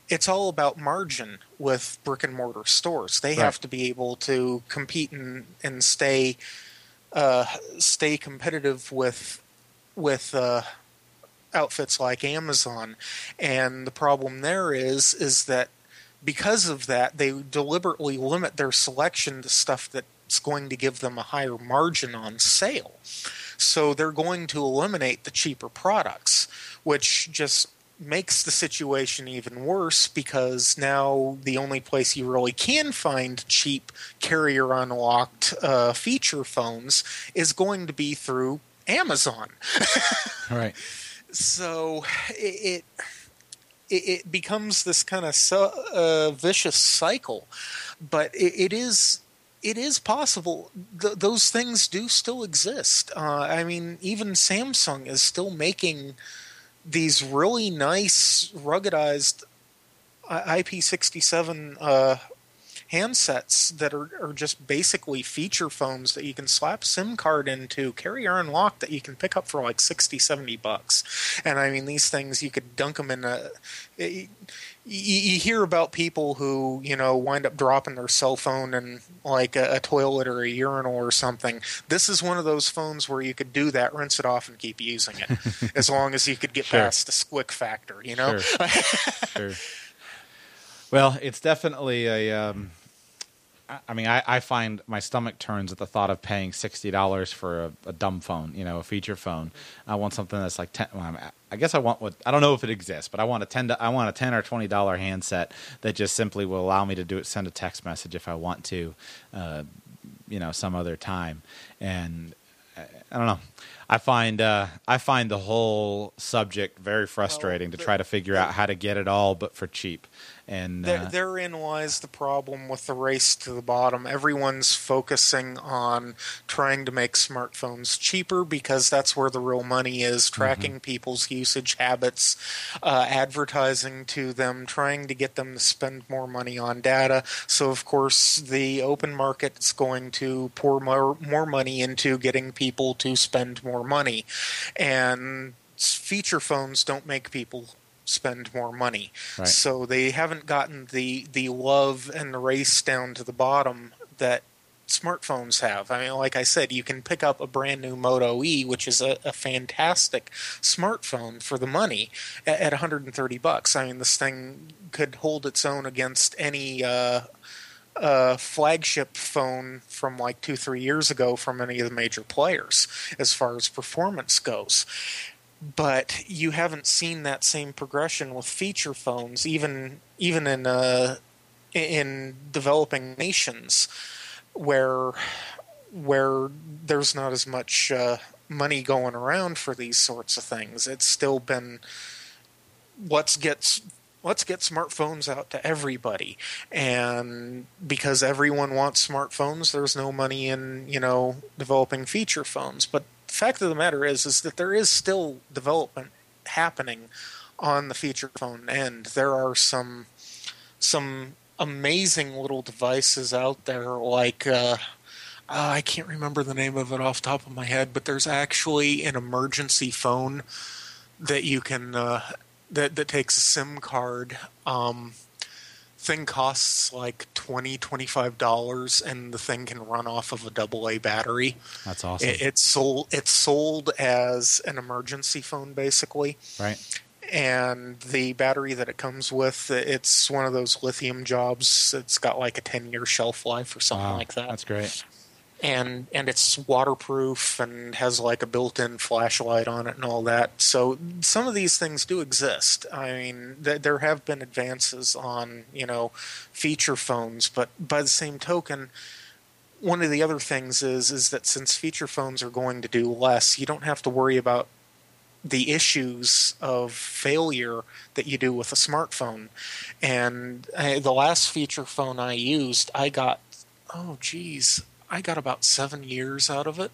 [SPEAKER 2] it's all about margin with brick and mortar stores. They right. have to be able to compete and and stay uh, stay competitive with with uh, outfits like Amazon. And the problem there is is that because of that, they deliberately limit their selection to stuff that's going to give them a higher margin on sale. So they're going to eliminate the cheaper products, which just makes the situation even worse because now the only place you really can find cheap carrier unlocked uh, feature phones is going to be through Amazon.
[SPEAKER 1] right
[SPEAKER 2] so it it, it becomes this kind of so, uh, vicious cycle, but it, it is it is possible. Th- those things do still exist. Uh, I mean, even Samsung is still making these really nice ruggedized IP67 uh, handsets that are, are just basically feature phones that you can slap SIM card into, carrier unlocked that you can pick up for like 60, 70 bucks. And I mean, these things, you could dunk them in a. It, you hear about people who you know wind up dropping their cell phone in like a, a, toilet or a urinal or something. This is one of those phones where you could do that, rinse it off, and keep using it, as long as you could get sure. past the squick factor. You know. Sure.
[SPEAKER 1] sure. Well, it's definitely a. Um, I mean, I, I, find my stomach turns at the thought of paying sixty dollars for a, a, dumb phone, you know, a feature phone. I want something that's like ten. Well, I guess I want what I don't know if it exists, but I want a ten. I want a ten or twenty dollar handset that just simply will allow me to do it, send a text message if I want to, uh, you know, some other time. And I don't know. I find uh, I find the whole subject very frustrating
[SPEAKER 2] Well,
[SPEAKER 1] to try to figure out how to get it all, but for cheap. And
[SPEAKER 2] There,
[SPEAKER 1] uh,
[SPEAKER 2] therein lies the problem with the race to the bottom. Everyone's focusing on trying to make smartphones cheaper because that's where the real money is. Tracking people's usage habits, uh, advertising to them, trying to get them to spend more money on data. So, of course, the open market is going to pour more, more money into getting people to spend more money. And feature phones don't make people spend more money.
[SPEAKER 1] Right.
[SPEAKER 2] So they haven't gotten the the love and the race down to the bottom that smartphones have. I mean, like I said, you can pick up a brand new Moto E, which is a, a fantastic smartphone for the money at, at 130 bucks. I mean, this thing could hold its own against any uh, uh, flagship phone from like two, three years ago from any of the major players as far as performance goes but you haven't seen that same progression with feature phones, even even in uh, in developing nations, where where there's not as much uh, money going around for these sorts of things. It's still been let's get let's get smartphones out to everybody, and because everyone wants smartphones, there's no money in you know developing feature phones, but fact of the matter is is that there is still development happening on the feature phone end. There are some some amazing little devices out there like uh, uh, I can't remember the name of it off top of my head, but there's actually an emergency phone that you can uh, that that takes a SIM card. Um, thing costs like 20 25 dollars and the thing can run off of a double a battery.
[SPEAKER 1] That's awesome,
[SPEAKER 2] it, it's sold it's sold as an emergency phone basically.
[SPEAKER 1] Right?
[SPEAKER 2] and the battery that it comes with it's one of those lithium jobs. It's got like a 10 year shelf life or something
[SPEAKER 1] Wow,
[SPEAKER 2] like that.
[SPEAKER 1] That's great.
[SPEAKER 2] And and it's waterproof and has like a built-in flashlight on it and all that. So some of these things do exist. I mean, th- there have been advances on you know feature phones, but by the same token, one of the other things is is that since feature phones are going to do less, you don't have to worry about the issues of failure that you do with a smartphone. And uh, the last feature phone I used, I got oh geez, I got about seven years out of it.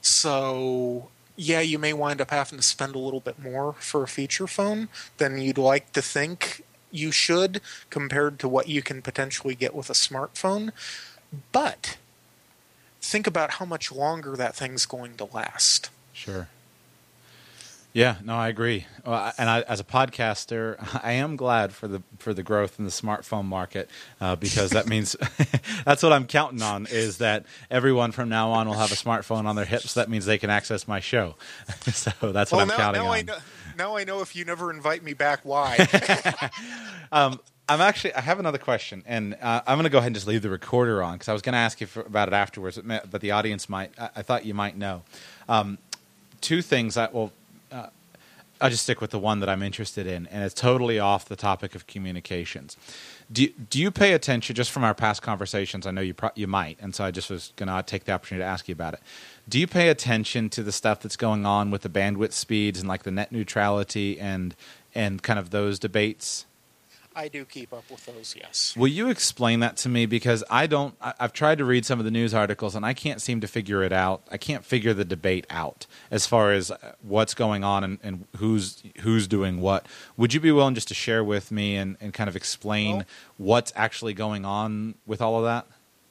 [SPEAKER 2] So yeah, you may wind up having to spend a little bit more for a feature phone than you'd like to think you should compared to what you can potentially get with a smartphone. But think about how much longer that thing's going to last.
[SPEAKER 1] Sure. Yeah, no, I agree. Well, and I, as a podcaster, I am glad for the for the growth in the smartphone market uh, because that means that's what I'm counting on is that everyone from now on will have a smartphone on their hips. That means they can access my show. so that's what I'm
[SPEAKER 2] now,
[SPEAKER 1] counting
[SPEAKER 2] now
[SPEAKER 1] on.
[SPEAKER 2] I know, now I know if you never invite me back, why?
[SPEAKER 1] Um, I'm actually. I have another question, and uh, I'm going to go ahead and just leave the recorder on because I was going to ask you for, about it afterwards, but, but the audience might. I, I thought you might know. Um, two things that will. I'll just stick with the one that I'm interested in, and it's totally off the topic of communications. Do do you pay attention just from our past conversations? I know you pro- you might, and so I just was going to take the opportunity to ask you about it. Do you pay attention to the stuff that's going on with the bandwidth speeds and like the net neutrality and and kind of those debates?
[SPEAKER 2] I do keep up with those, yes.
[SPEAKER 1] Will you explain that to me? Because I don't. I, I've tried to read some of the news articles, and I can't seem to figure it out. I can't figure the debate out as far as uh, what's going on and, and who's who's doing what. Would you be willing just to share with me and, and kind of explain
[SPEAKER 2] Well-
[SPEAKER 1] what's actually going on with all of that?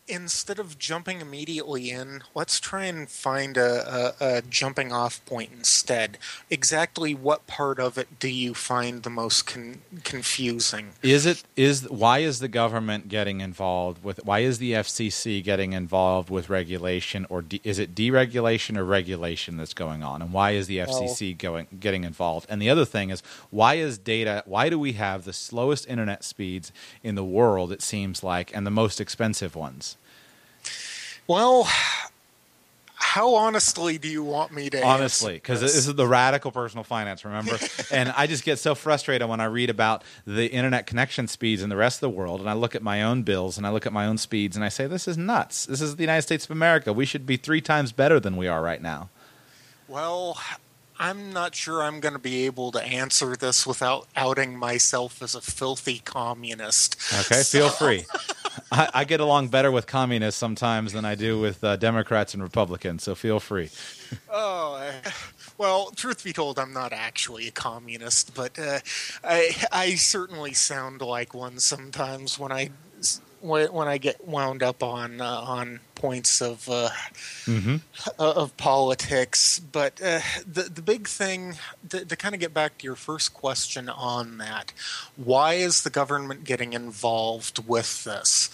[SPEAKER 2] Instead of jumping immediately in, let's try and find a, a, a jumping off point instead. Exactly what part of it do you find the most con- confusing?
[SPEAKER 1] Is it is why is the government getting involved with why is the FCC getting involved with regulation or de, is it deregulation or regulation that's going on and why is the FCC going getting involved and the other thing is why is data why do we have the slowest internet speeds in the world it seems like and the most expensive ones
[SPEAKER 2] Well, how honestly do you want me to
[SPEAKER 1] honestly because
[SPEAKER 2] this?
[SPEAKER 1] this? is the radical personal finance remember? And i just get so frustrated when i read about the internet connection speeds in the rest of the world and i look at my own bills and i look at my own speeds and i say this is nuts. This is the united states of america. We should be three times better than we are right now.
[SPEAKER 2] Well, I'm not sure I'm going to be able to answer this without outing myself as a filthy communist.
[SPEAKER 1] Okay, so. feel free. I, I, get along better with communists sometimes than I do with uh, Democrats and Republicans, so feel free.
[SPEAKER 2] oh, well, truth be told, I'm not actually a communist, but uh, I, I certainly sound like one sometimes when I when I get wound up on uh, on points of uh, mm-hmm. of politics. But uh, the the big thing to, to kind of get back to your first question on that, why is the government getting involved with this?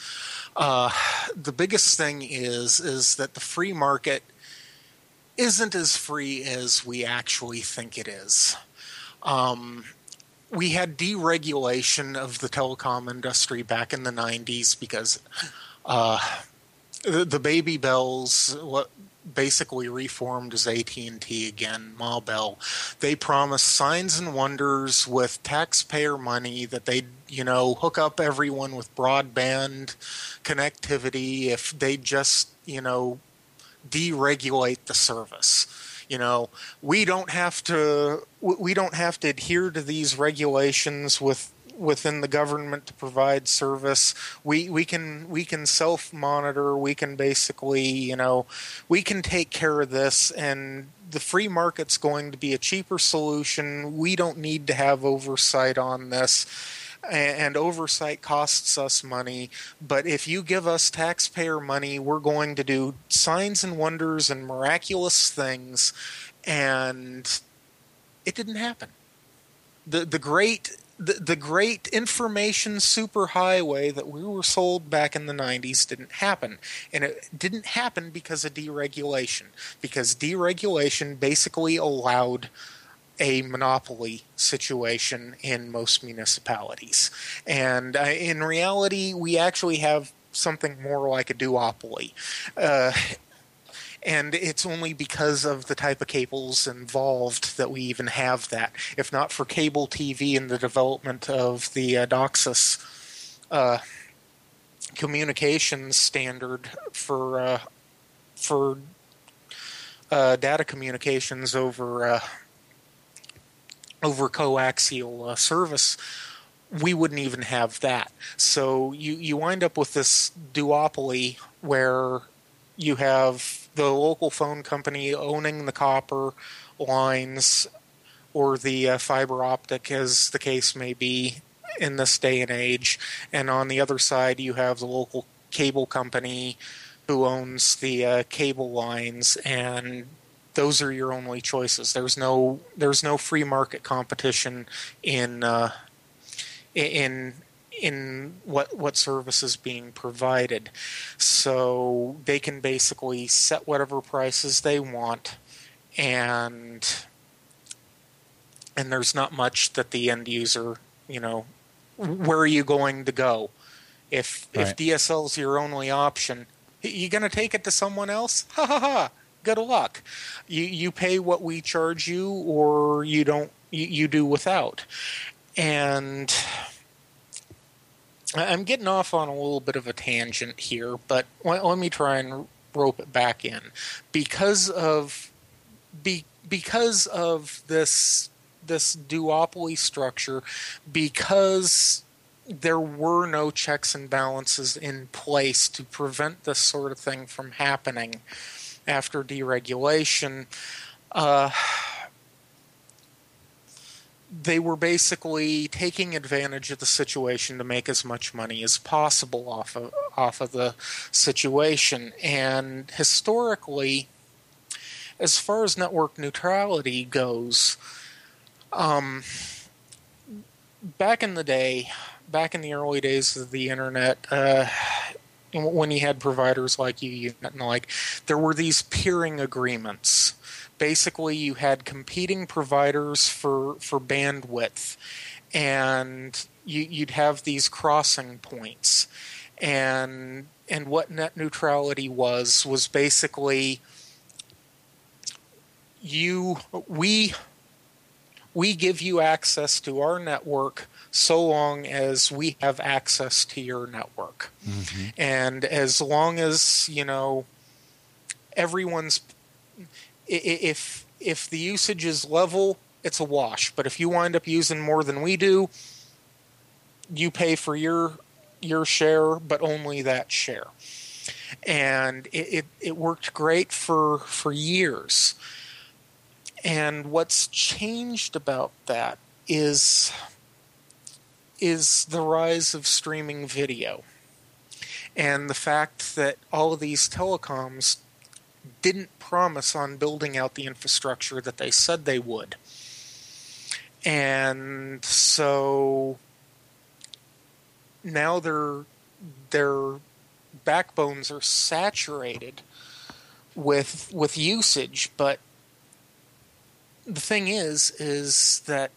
[SPEAKER 2] Uh, the biggest thing is is that the free market isn't as free as we actually think it is. Um, we had deregulation of the telecom industry back in the 90s because uh, the, the, baby bells what basically reformed as AT&T again Ma Bell. They promised signs and wonders with taxpayer money that they'd you know hook up everyone with broadband connectivity if they just you know deregulate the service you know we don't have to we don't have to adhere to these regulations with within the government to provide service. We we can we can self monitor we can basically you know we can take care of this and the free market's going to be a cheaper solution. We don't need to have oversight on this and oversight costs us money. But if you give us taxpayer money, we're going to do signs and wonders and miraculous things. And it didn't happen. The the great the, the great information superhighway that we were sold back in the 90s didn't happen. And it didn't happen because of deregulation. Because deregulation basically allowed a monopoly situation in most municipalities. And uh, in reality, we actually have something more like a duopoly. Uh, and it's only because of the type of cables involved that we even have that. If not for cable TV and the development of the uh, DOCSIS uh, communications standard for uh, for uh, data communications over uh, over coaxial uh, service, we wouldn't even have that. So you, you wind up with this duopoly where you have the local phone company owning the copper lines or the uh, fiber optic, as the case may be in this day and age. And on the other side, you have the local cable company who owns the uh, cable lines and those are your only choices. There's no there's no free market competition in uh, in in what what service is being provided. So they can basically set whatever prices they want and and there's not much that the end user, you know, where are you going to go? If right. if DSL is your only option, you going to take it to someone else? Ha ha ha good luck. You you pay what we charge you, or you don't. You, you do without. And I'm getting off on a little bit of a tangent here, but let, let me try and rope it back in because of be, because of this this duopoly structure because there were no checks and balances in place to prevent this sort of thing from happening after deregulation, uh, they were basically taking advantage of the situation to make as much money as possible off of off of the situation. And historically, as far as network neutrality goes, um, back in the day, back in the early days of the internet, uh, when you had providers like UUNet and like, there were these peering agreements. Basically, you had competing providers for for bandwidth, and you, you'd have these crossing points, and and what net neutrality was was basically you we we give you access to our network so long as we have access to your network. Mm-hmm. And as long as, you know, everyone's if if the usage is level, it's a wash. But if you wind up using more than we do, you pay for your your share, but only that share. And it, it, it worked great for for years. And what's changed about that is is the rise of streaming video and the fact that all of these telecoms didn't promise on building out the infrastructure that they said they would. And so now their their backbones are saturated with with usage, but the thing is is that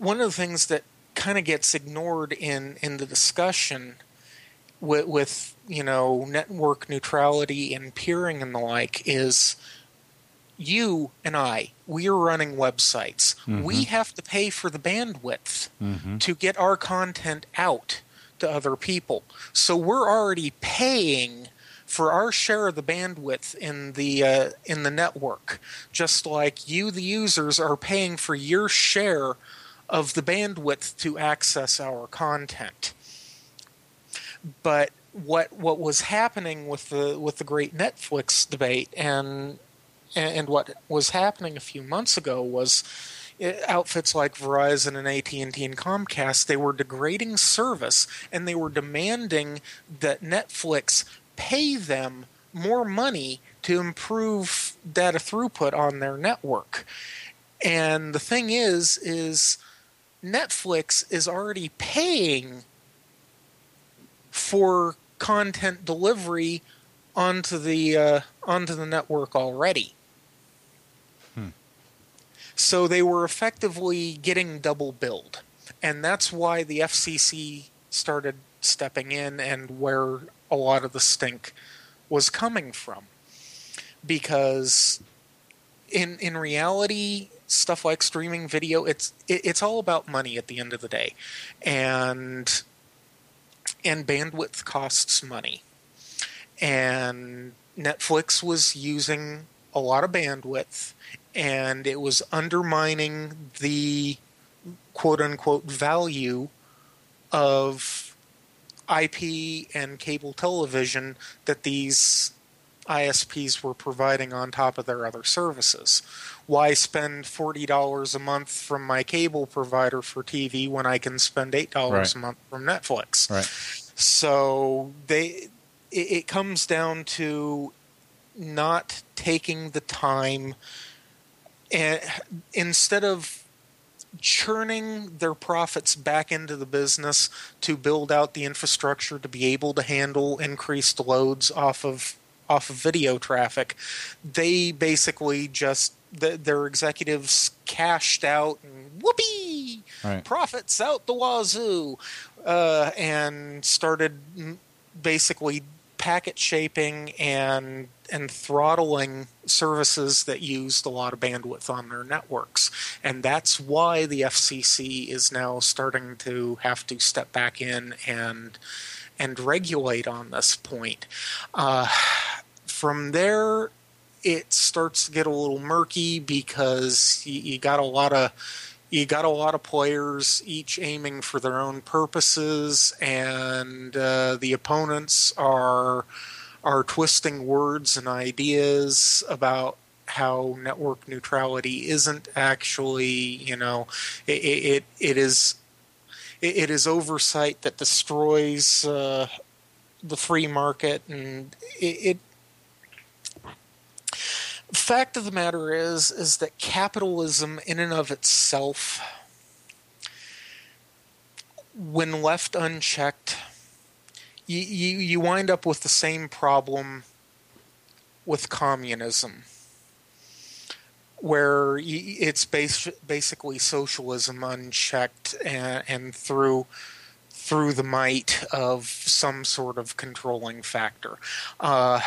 [SPEAKER 2] one of the things that kind of gets ignored in in the discussion with, with you know network neutrality and peering and the like is you and I, we are running websites. Mm-hmm. We have to pay for the bandwidth mm-hmm. to get our content out to other people. So we're already paying for our share of the bandwidth in the uh, in the network, just like you, the users, are paying for your share of the bandwidth to access our content. But what what was happening with the with the great Netflix debate and and what was happening a few months ago was uh, outfits like Verizon and AT&T and Comcast they were degrading service and they were demanding that Netflix pay them more money to improve data throughput on their network. And the thing is is Netflix is already paying for content delivery onto the uh, onto the network already. Hmm. So they were effectively getting double billed, and that's why the FCC started stepping in and where a lot of the stink was coming from, because in in reality stuff like streaming video it's it, it's all about money at the end of the day. And and bandwidth costs money. And Netflix was using a lot of bandwidth and it was undermining the quote unquote value of IP and cable television that these ISPs were providing on top of their other services. Why spend $40 a month from my cable provider for TV when I can spend $8 right. a month from Netflix?
[SPEAKER 1] Right.
[SPEAKER 2] So they it, it comes down to not taking the time and instead of churning their profits back into the business to build out the infrastructure to be able to handle increased loads off of off of video traffic. They basically just the, their executives cashed out and whoopee right. profits out the wazoo, uh, and started basically packet shaping and and throttling services that used a lot of bandwidth on their networks. And that's why the FCC is now starting to have to step back in and and regulate on this point. Uh, from there, it starts to get a little murky because you, you got a lot of you got a lot of players each aiming for their own purposes, and uh, the opponents are are twisting words and ideas about how network neutrality isn't actually, you know, it it, it is it, it is oversight that destroys uh, the free market, and it, it fact of the matter is is that capitalism in and of itself when left unchecked you, you, you wind up with the same problem with communism where it's bas- basically socialism unchecked and, and through through the might of some sort of controlling factor. Uh,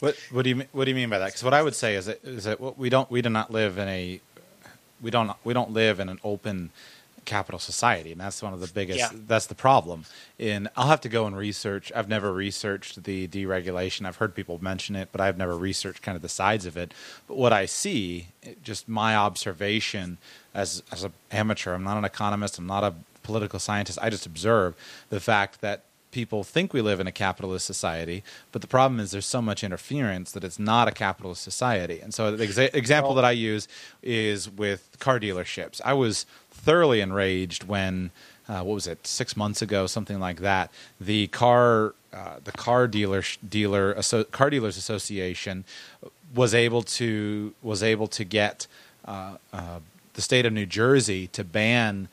[SPEAKER 1] what what do you what do you mean by that? Because what I would say is that is that we don't we do not live in a we don't we don't live in an open capital society, and that's one of the biggest.
[SPEAKER 2] Yeah.
[SPEAKER 1] That's the problem. In I'll have to go and research. I've never researched the deregulation. I've heard people mention it, but I've never researched kind of the sides of it. But what I see, just my observation as as an amateur, I'm not an economist. I'm not a political scientist. I just observe the fact that people think we live in a capitalist society, but the problem is there's so much interference that it's not a capitalist society. And so the exa- example that I use is with car dealerships. I was thoroughly enraged when uh, what was it six months ago, something like that. The car uh, the car dealer dealer car dealers association was able to was able to get uh, uh, the state of New Jersey to ban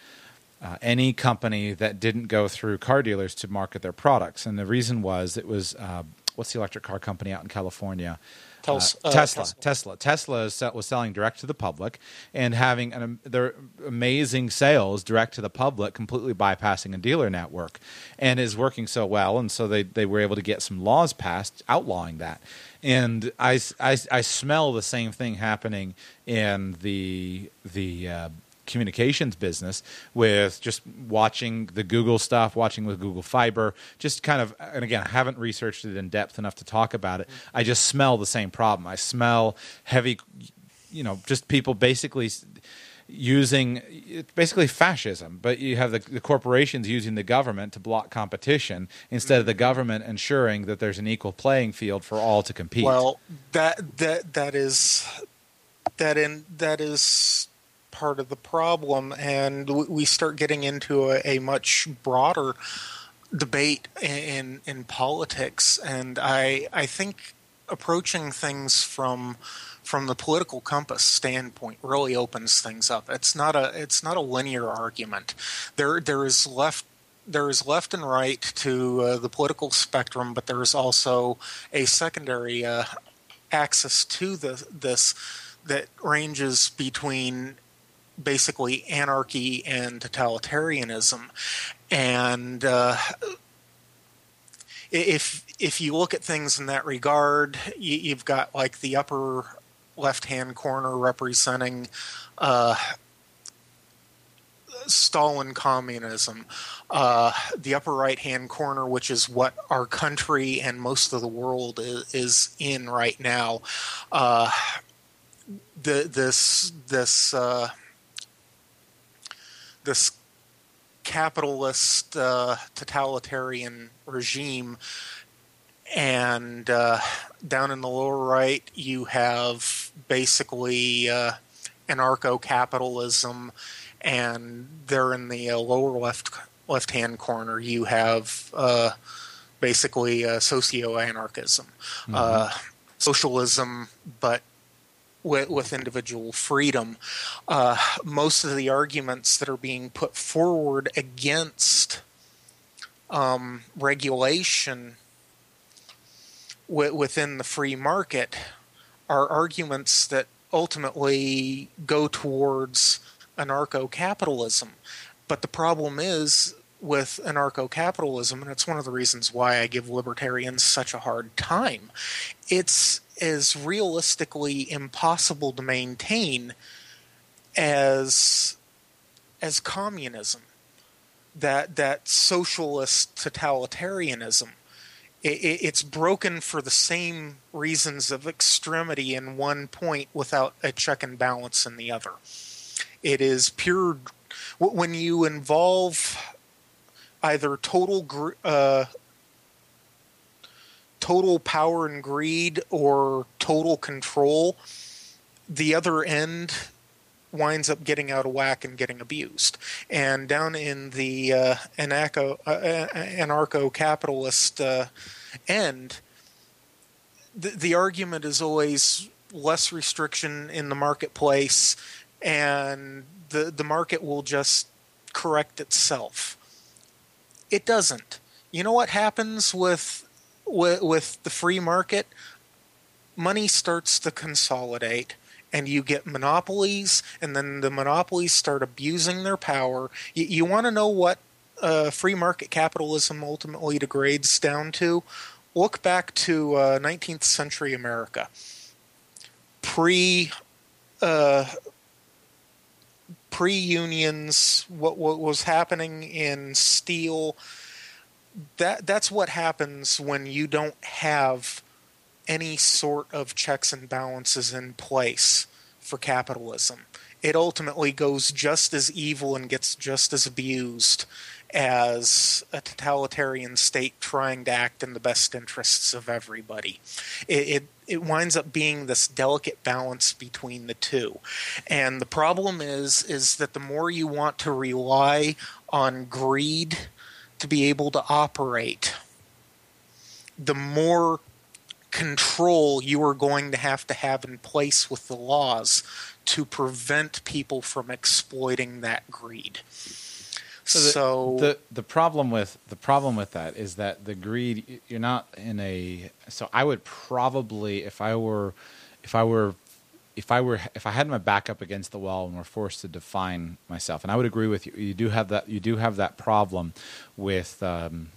[SPEAKER 1] uh, any company that didn't go through car dealers to market their products. And the reason was it was uh, what's the electric car company out in California?
[SPEAKER 2] Tels-
[SPEAKER 1] Uh,
[SPEAKER 2] uh,
[SPEAKER 1] Tesla,
[SPEAKER 2] Tesla.
[SPEAKER 1] Tesla. Tesla was selling direct to the public and having an, their amazing sales direct to the public, completely bypassing a dealer network, and is working so well. And so they, they were able to get some laws passed outlawing that. And I, I, I smell the same thing happening in the the uh, communications business with just watching the Google stuff, watching with Google Fiber, just kind of, and again, I haven't researched it in depth enough to talk about it. I just smell the same problem. I smell heavy, you know, just people basically using basically fascism, but you have the, the corporations using the government to block competition instead of the government ensuring that there's an equal playing field for all to compete.
[SPEAKER 2] Well, that that that is that in that is part of the problem, and we- start getting into a, a much broader debate in in politics, and I I think approaching things from from the political compass standpoint really opens things up. It's not a it's not a linear argument. There there is left there is left and right to uh, the political spectrum, but there is also a secondary uh, axis to the, this that ranges between basically anarchy and totalitarianism. And uh, if if you look at things in that regard, you, you've got like the upper left hand corner representing uh, Stalin communism, uh, the upper right hand corner, which is what our country and most of the world is, is in right now. Uh, the, this this uh, this capitalist uh, totalitarian regime. And uh, down in the lower right you have basically uh, anarcho-capitalism. And there in the uh, lower left left hand corner you have uh, basically uh, socio-anarchism. Uh, socialism but with, with individual freedom. Uh, most of the arguments that are being put forward against um, regulation wi- within the free market are arguments that ultimately go towards anarcho capitalism. But the problem is with anarcho capitalism, and it's one of the reasons why I give libertarians such a hard time, it's as realistically impossible to maintain as as communism that that socialist totalitarianism. It, it, it's broken for the same reasons of extremity in one point without a check and balance in the other. It is pure when you involve either total uh, total power and greed or total control, the other end winds up getting out of whack and getting abused. And down in the uh, anarcho uh, anarcho-capitalist uh, end, the, the argument is always less restriction in the marketplace, and the the market will just correct itself. It doesn't. You know what happens with with, with the free market? Money starts to consolidate and you get monopolies, and then the monopolies start abusing their power. You, you want to know what uh, free market capitalism ultimately degrades down to? Look back to uh, 19th century America. Pre uh, pre-unions, what what was happening in steel. That that's what happens when you don't have any sort of checks and balances in place for capitalism. It ultimately goes just as evil and gets just as abused as a totalitarian state trying to act in the best interests of everybody. It, it, it winds up being this delicate balance between the two. And the problem is is that the more you want to rely on greed to be able to operate, the more control you are going to have to have in place with the laws to prevent people from exploiting that greed.
[SPEAKER 1] So, the, so the the problem with the problem with that is that the greed you're not in a so I would probably if I were if I were if I were if I had my back up against the wall and were forced to define myself and I would agree with you you do have that you do have that problem with um,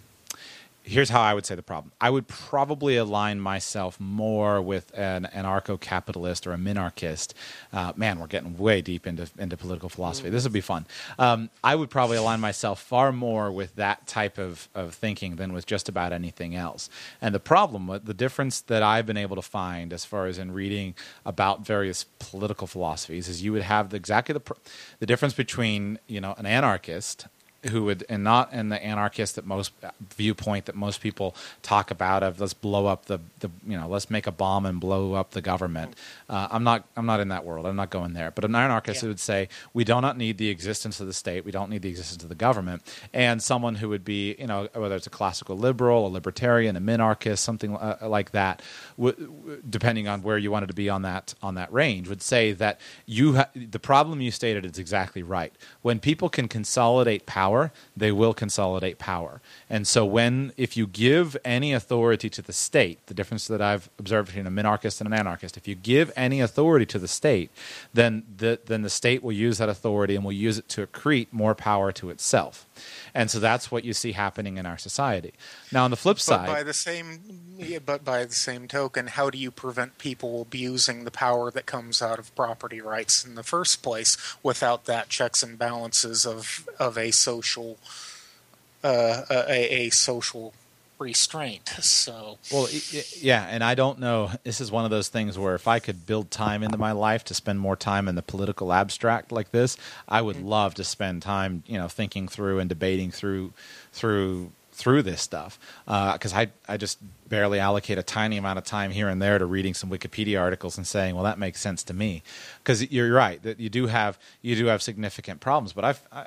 [SPEAKER 1] here's how I would say the problem. I would probably align myself more with an anarcho-capitalist or a minarchist. Uh, man, we're getting way deep into into political philosophy. This would be fun. Um, I would probably align myself far more with that type of, of thinking than with just about anything else. And the problem, the difference that I've been able to find as far as in reading about various political philosophies, is you would have the, exactly the the difference between you know an anarchist who would and not in the anarchist that most viewpoint that most people talk about of let's blow up the, the you know let's make a bomb and blow up the government. Uh, i'm not i'm not in that world. I'm not going there. But an anarchist yeah. would say we do not need the existence of the state. We don't need the existence of the government. And someone who would be you know whether it's a classical liberal a libertarian a minarchist something uh, like that w- w- depending on where you wanted to be on that on that range would say that you ha- the problem you stated is exactly right. When people can consolidate power power, they will consolidate power. And so, when if you give any authority to the state, the difference that I've observed between a minarchist and an anarchist, if you give any authority to the state, then the, then the state will use that authority and will use it to accrete more power to itself. And so that's what you see happening in our society. Now, on the flip side,
[SPEAKER 2] but by the same, but by the same token, how do you prevent people abusing the power that comes out of property rights in the first place without that checks and balances of of a social, uh, a, a social restraint. So
[SPEAKER 1] well, yeah, and I don't know. This is one of those things where if I could build time into my life to spend more time in the political abstract like this, I would mm-hmm. love to spend time, you know, thinking through and debating through through through this stuff because uh, I I just barely allocate a tiny amount of time here and there to reading some Wikipedia articles and saying, well, that makes sense to me. Because you're right that you do have you do have significant problems, but I've I,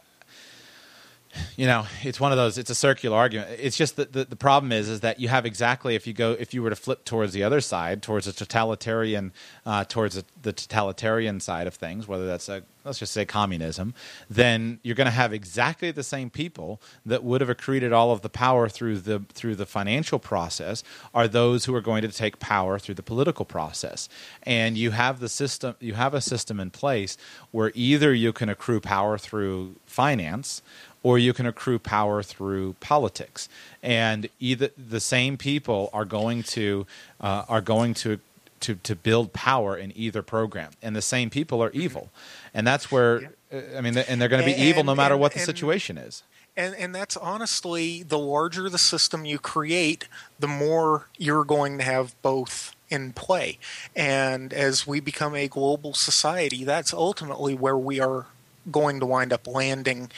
[SPEAKER 1] you know it's one of those it's a circular argument. It's just that the, the problem is is that you have exactly if you go if you were to flip towards the other side towards a totalitarian uh, towards a, the totalitarian side of things whether that's a let's just say communism then you're going to have exactly the same people that would have accreted all of the power through the through the financial process are those who are going to take power through the political process. And you have the system you have a system in place where either you can accrue power through finance or you can accrue power through politics. And either the same people are going to uh, are going to, to to build power in either program, and the same people are evil, and that's where uh, I mean, and they're going to be and, evil no matter and, what the and, situation is.
[SPEAKER 2] And, and that's honestly the larger the system you create, the more you're going to have both in play. And as we become a global society, that's ultimately where we are going to wind up landing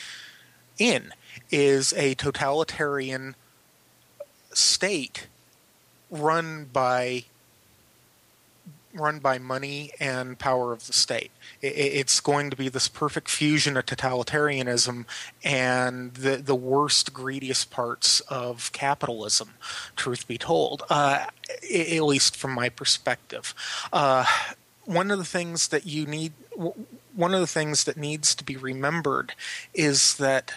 [SPEAKER 2] in is a totalitarian state run by run by money and power of the state. It's going to be this perfect fusion of totalitarianism and the the worst, greediest parts of capitalism. Truth be told, uh, at least from my perspective, uh, one of the things that you need, one of the things that needs to be remembered, is that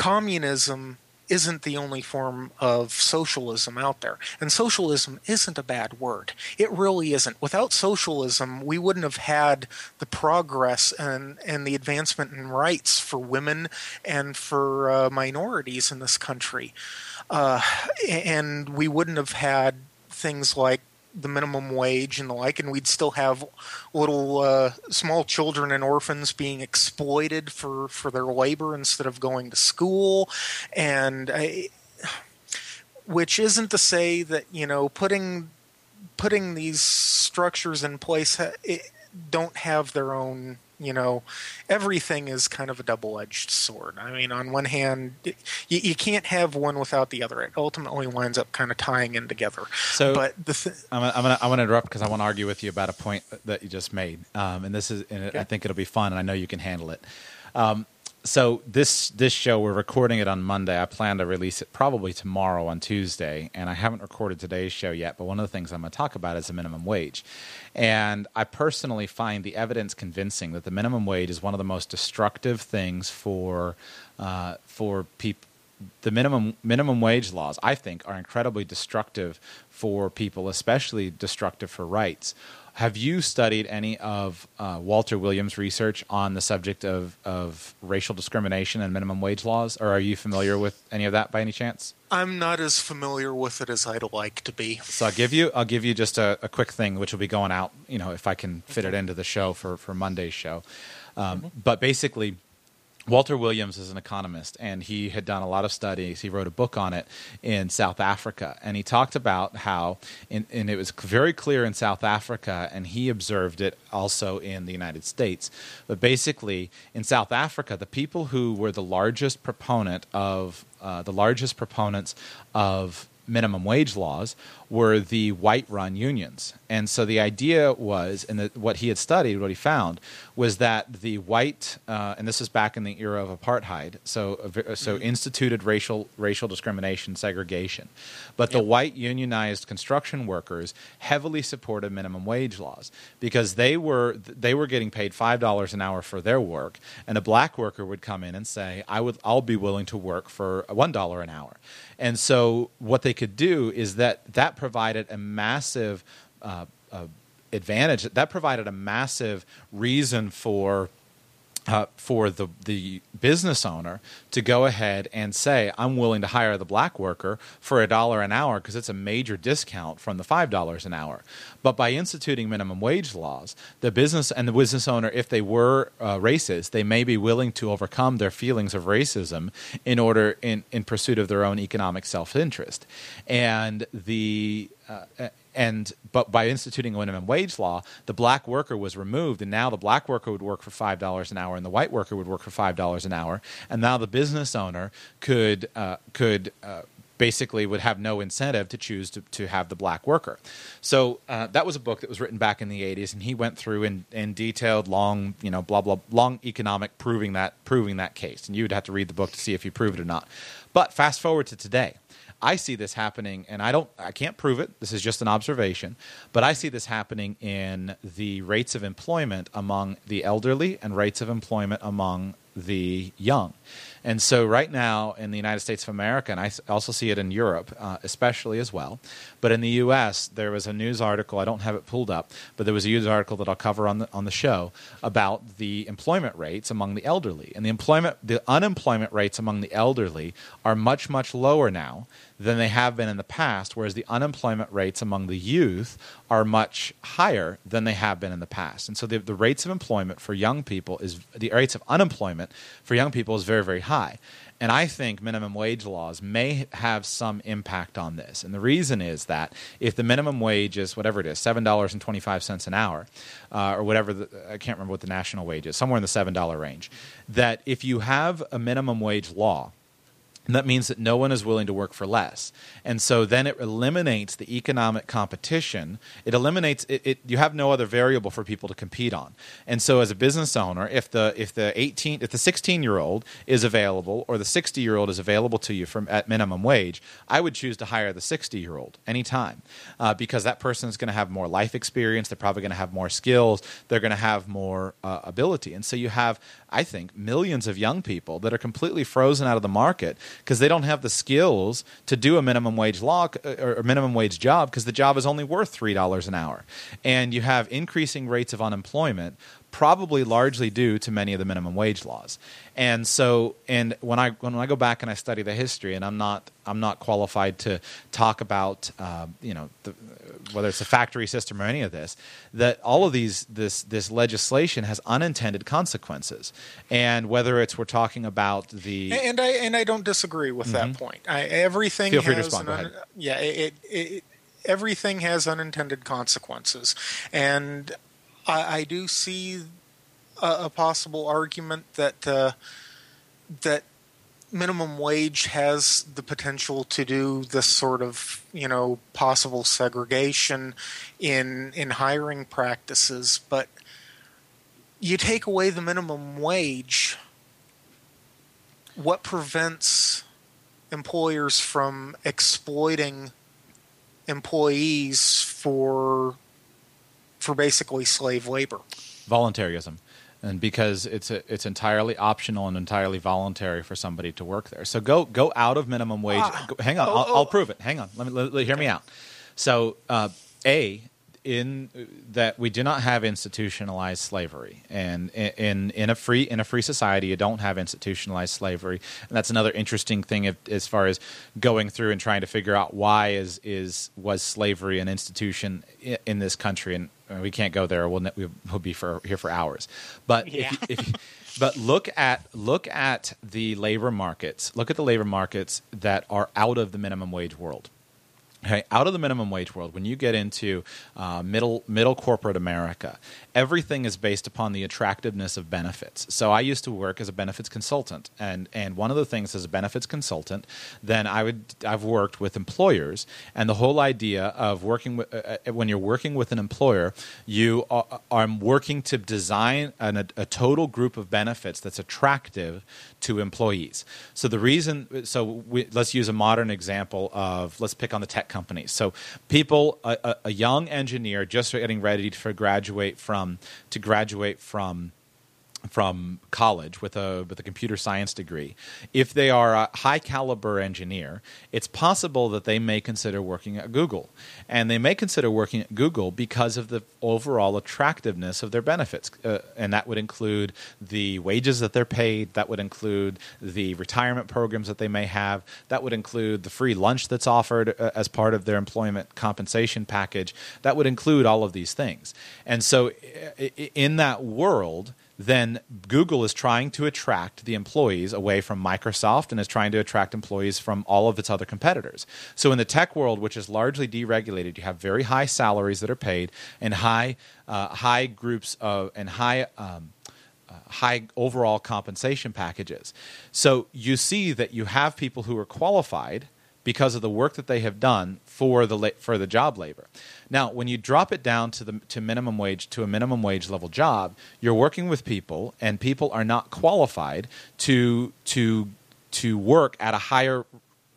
[SPEAKER 2] communism isn't the only form of socialism out there. And socialism isn't a bad word. It really isn't. Without socialism, we wouldn't have had the progress and, and the advancement in rights for women and for uh, minorities in this country. Uh, and we wouldn't have had things like the minimum wage and the like, and we'd still have little uh, small children and orphans being exploited for, for their labor instead of going to school, and I, which isn't to say that you know putting putting these structures in place it, don't have their own you know everything is kind of a double-edged sword. I mean on one hand you, you can't have one without the other. It ultimately winds up kind of tying in together.
[SPEAKER 1] So
[SPEAKER 2] but the th-
[SPEAKER 1] I'm, I'm gonna i'm gonna interrupt because i want to argue with you about a point that you just made. Um, and this is and okay. i think it'll be fun and i know you can handle it. Um, so this this show we're recording it on Monday. I plan to release it probably tomorrow on Tuesday, and I haven't recorded today's show yet. But one of the things I'm going to talk about is the minimum wage, and I personally find the evidence convincing that the minimum wage is one of the most destructive things for uh, for people. The minimum minimum wage laws, I think, are incredibly destructive for people, especially destructive for rights. Have you studied any of uh, Walter Williams' research on the subject of, of racial discrimination and minimum wage laws, or are you familiar with any of that by any chance?
[SPEAKER 2] I'm not as familiar with it as I'd like to be.
[SPEAKER 1] So I'll give you I'll give you just a, a quick thing, which will be going out. You know, if I can fit okay. it into the show for for Monday's show. Um, mm-hmm. But basically, Walter Williams is an economist, and he had done a lot of studies. He wrote a book on it in South Africa, and he talked about how, in, and it was very clear in South Africa, and he observed it also in the United States. But basically, in South Africa, the people who were the largest proponent of uh, the largest proponents of minimum wage laws were the white run unions. And so the idea was, and what he had studied, what he found, was that the white, uh, and this is back in the era of apartheid, so, uh, so mm-hmm. instituted racial, racial discrimination, segregation. But yep. the white unionized construction workers heavily supported minimum wage laws because they were, they were getting paid $5 an hour for their work, and a black worker would come in and say, I would, I'll be willing to work for $1 an hour. And so what they could do is that that provided a massive uh, uh, advantage. That provided a massive reason for uh, for the the business owner to go ahead and say, "I'm willing to hire the black worker for a dollar an hour because it's a major discount from the five dollars an hour." But by instituting minimum wage laws, the business and the business owner, if they were uh, racist, they may be willing to overcome their feelings of racism in order in in pursuit of their own economic self interest, and the uh, and but by instituting a minimum wage law, the black worker was removed, and now the black worker would work for five dollars an hour, and the white worker would work for five dollars an hour, and now the business owner could uh, could uh, basically would have no incentive to choose to, to have the black worker. So uh, that was a book that was written back in the 80s, and he went through in, in detailed, long, you know, blah blah, long economic proving that proving that case, and you would have to read the book to see if he proved it or not. But fast forward to today. I see this happening, and I don't, I can't prove it. This is just an observation, but I see this happening in the rates of employment among the elderly and rates of employment among the young. And so, right now in the United States of America, and I also see it in Europe, uh, especially as well, but in the U.S., there was a news article. I don't have it pulled up, but there was a news article that I'll cover on the on the show about the employment rates among the elderly, and the employment, the unemployment rates among the elderly are much much lower now than they have been in the past, whereas the unemployment rates among the youth are much higher than they have been in the past. And so the, the rates of employment for young people is the rates of unemployment for young people is very, very high. And I think minimum wage laws may have some impact on this. And the reason is that if the minimum wage is whatever it is, $7.25 an hour, uh, or whatever, the, I can't remember what the national wage is, somewhere in the $7 range, that if you have a minimum wage law, and that means that no one is willing to work for less. And so then it eliminates the economic competition. It eliminates it, it, you have no other variable for people to compete on. And so as a business owner, if the if the 18 if the 16-year-old is available or the 60-year-old is available to you from at minimum wage, I would choose to hire the 60-year-old anytime. Uh, because that person is going to have more life experience, they're probably going to have more skills, they're going to have more uh, ability. And so you have I think millions of young people that are completely frozen out of the market because they don't have the skills to do a minimum wage law uh, or minimum wage job because the job is only worth three dollars an hour, and you have increasing rates of unemployment probably largely due to many of the minimum wage laws. And so, and when I when I go back and I study the history, and I'm not I'm not qualified to talk about uh, you know the, whether it's a factory system or any of this, that all of these this this legislation has unintended consequences, and whether it's we're talking about the
[SPEAKER 2] and I and I don't disagree with mm-hmm. that point. I, everything
[SPEAKER 1] feel free to respond.
[SPEAKER 2] Un, yeah, it, it, everything has unintended consequences, and I, I do see a, a, possible argument that uh, that minimum wage has the potential to do this sort of you know possible segregation in in hiring practices, but you take away the minimum wage. What prevents employers from exploiting employees for for basically slave labor.
[SPEAKER 1] Voluntarism. And because it's a, it's entirely optional and entirely voluntary for somebody to work there, so go go out of minimum wage. Ah, go, hang on, oh, I'll, oh. I'll, prove it. Hang on, let me let, let, hear me out. So, uh, a in that we do not have institutionalized slavery and in in a free in a free society you don't have institutionalized slavery and that's another interesting thing if, as far as going through and trying to figure out why is is was slavery an institution in, in this country and we can't go there. We'll we'll be for here for hours. But yeah. if, if, but look at look at the labor markets. Look at the labor markets that are out of the minimum wage world. Okay, out of the minimum wage world, when you get into uh, middle middle corporate America, everything is based upon the attractiveness of benefits. So I used to work as a benefits consultant, and and one of the things as a benefits consultant, then I would I've worked with employers, and the whole idea of working with uh, uh when you're working with an employer, you are, are working to design an, a, a total group of benefits that's attractive to employees. So the reason, so we, let's use a modern example of let's pick on the tech companies. So people, a, a young engineer just getting ready to graduate from Um, to graduate from from college with a with a computer science degree, if they are a high caliber engineer, it's possible that they may consider working at Google, and they may consider working at Google because of the overall attractiveness of their benefits, uh, and that would include the wages that they're paid, that would include the retirement programs that they may have, that would include the free lunch that's offered uh, as part of their employment compensation package, that would include all of these things, and so in that world then Google is trying to attract the employees away from Microsoft and is trying to attract employees from all of its other competitors. So in the tech world, which is largely deregulated, you have very high salaries that are paid and high uh, high groups of and high. Um, uh, high overall compensation packages. So you see that you have people who are qualified because of the work that they have done for the for the job labor. Now, when you drop it down to the to minimum wage to a minimum wage level job, you're working with people, and people are not qualified to to to work at a higher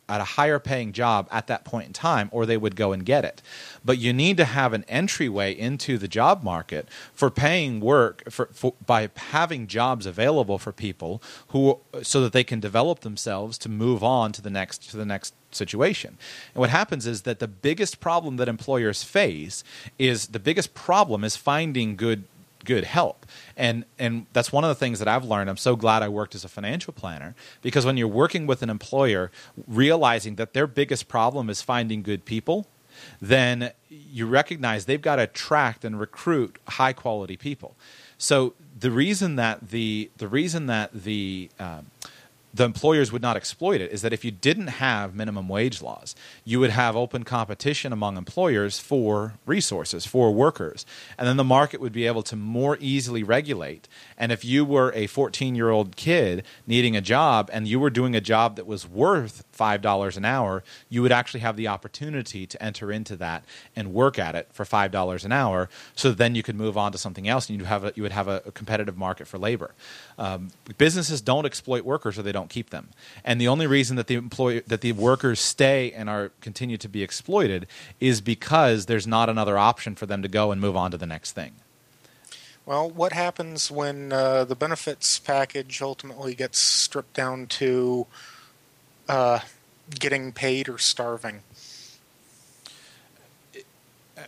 [SPEAKER 1] at a higher paying job at that point in time, or they would go and get it. But you need to have an entryway into the job market for paying work for, for, by having jobs available for people who so that they can develop themselves to move on to the next to the next situation. And what happens is that the biggest problem that employers face is the biggest problem is finding good good help. And and that's one of the things that I've learned. I'm so glad I worked as a financial planner because when you're working with an employer realizing that their biggest problem is finding good people, then you recognize they've got to attract and recruit high quality people. So the reason that the the reason that the um, the employers would not exploit it is that if you didn't have minimum wage laws, you would have open competition among employers for resources, for workers. And then the market would be able to more easily regulate. And if you were a 14 year old kid needing a job and you were doing a job that was worth $5 an hour, you would actually have the opportunity to enter into that and work at it for $5 an hour. So then you could move on to something else and you'd have a, you would have a, competitive market for labor. Um, businesses don't exploit workers or they don't keep them. And the only reason that the employee, that the workers stay and are continue to be exploited is because there's not another option for them to go and move on to the next thing.
[SPEAKER 2] Well, what happens when uh, the benefits package ultimately gets stripped down to uh, getting paid or starving?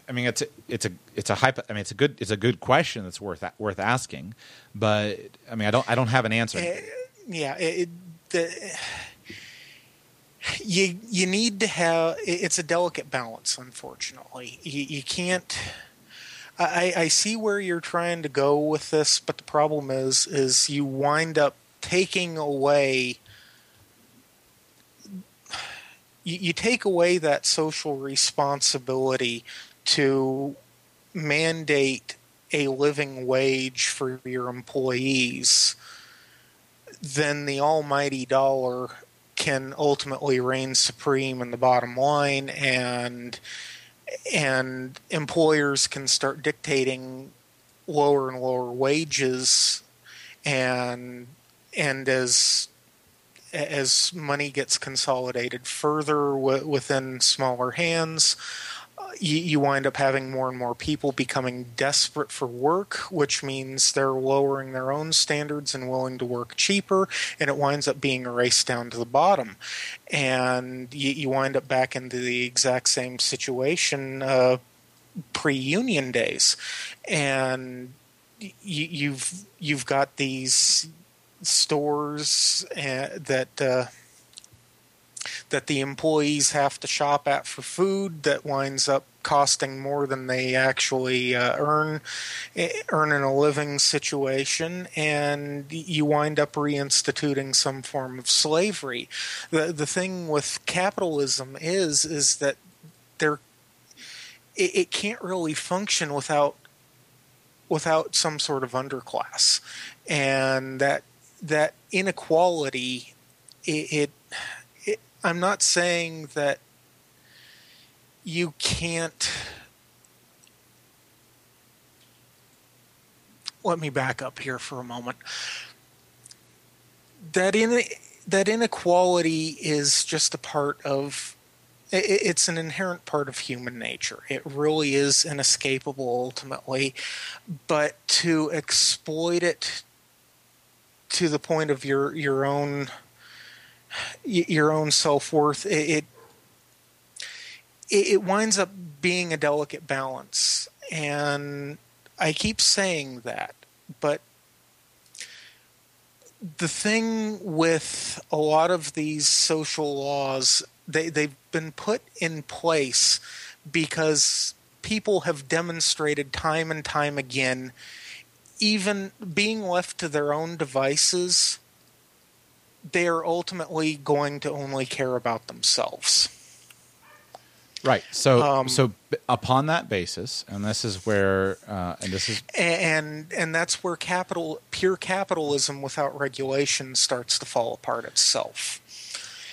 [SPEAKER 1] I mean, it's a, it's a it's a hypo, I mean, it's a good it's a good question that's worth worth asking, but I mean, I don't I don't have an answer.
[SPEAKER 2] Uh, yeah, it, the, you you need to have. It's a delicate balance, unfortunately. You, you can't. I, I see where you're trying to go with this, but the problem is is you wind up taking away you, you take away that social responsibility to mandate a living wage for your employees, then the almighty dollar can ultimately reign supreme in the bottom line and and employers can start dictating lower and lower wages and and as as money gets consolidated further w- within smaller hands, you, you, wind up having more and more people becoming desperate for work, which means they're lowering their own standards and willing to work cheaper, and it winds up being a race down to the bottom. And you, you wind up back into the exact same situation uh, pre-union days, and you, you've you've got these stores uh, that uh, that the employees have to shop at for food that winds up costing more than they actually uh, earn eh, earning a living situation. And you wind up reinstituting some form of slavery. The the thing with capitalism is is that there it, it can't really function without without some sort of underclass. And that that inequality it, it, it, i'm not saying that you can't let me back up here for a moment that in that inequality is just a part of it's an inherent part of human nature. It really is inescapable ultimately, but to exploit it to the point of your your own your own self worth, it, it it winds up being a delicate balance, and I keep saying that, but the thing with a lot of these social laws, they they've been put in place because people have demonstrated time and time again even being left to their own devices, they are ultimately going to only care about themselves.
[SPEAKER 1] Right. So, um, so upon that basis, and this is where, uh, and this is,
[SPEAKER 2] and and that's where capital, pure capitalism without regulation, starts to fall apart itself.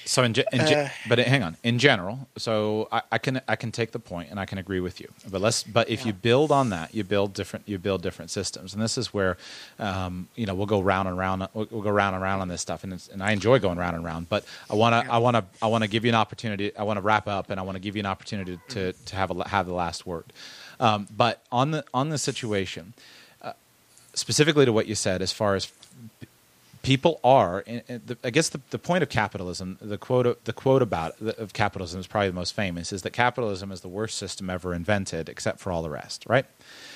[SPEAKER 1] So in, in uh, but hang on. In general, so I, I, can I can take the point and I can agree with you. But let's but if yeah. you build on that, you build different you build different systems. And this is where, um, you know, we'll go round and round. We'll, we'll go round and round on this stuff. And and I enjoy going round and round. But I want to yeah. I want to I want to give you an opportunity. I want to wrap up and I want to give you an opportunity to mm-hmm. to have a, have the last word. Um, but on the on the situation, uh, specifically to what you said, as far as people are. I guess the, the point of capitalism, the quote, the quote about of capitalism is probably the most famous, is that capitalism is the worst system ever invented, except for all the rest. Right?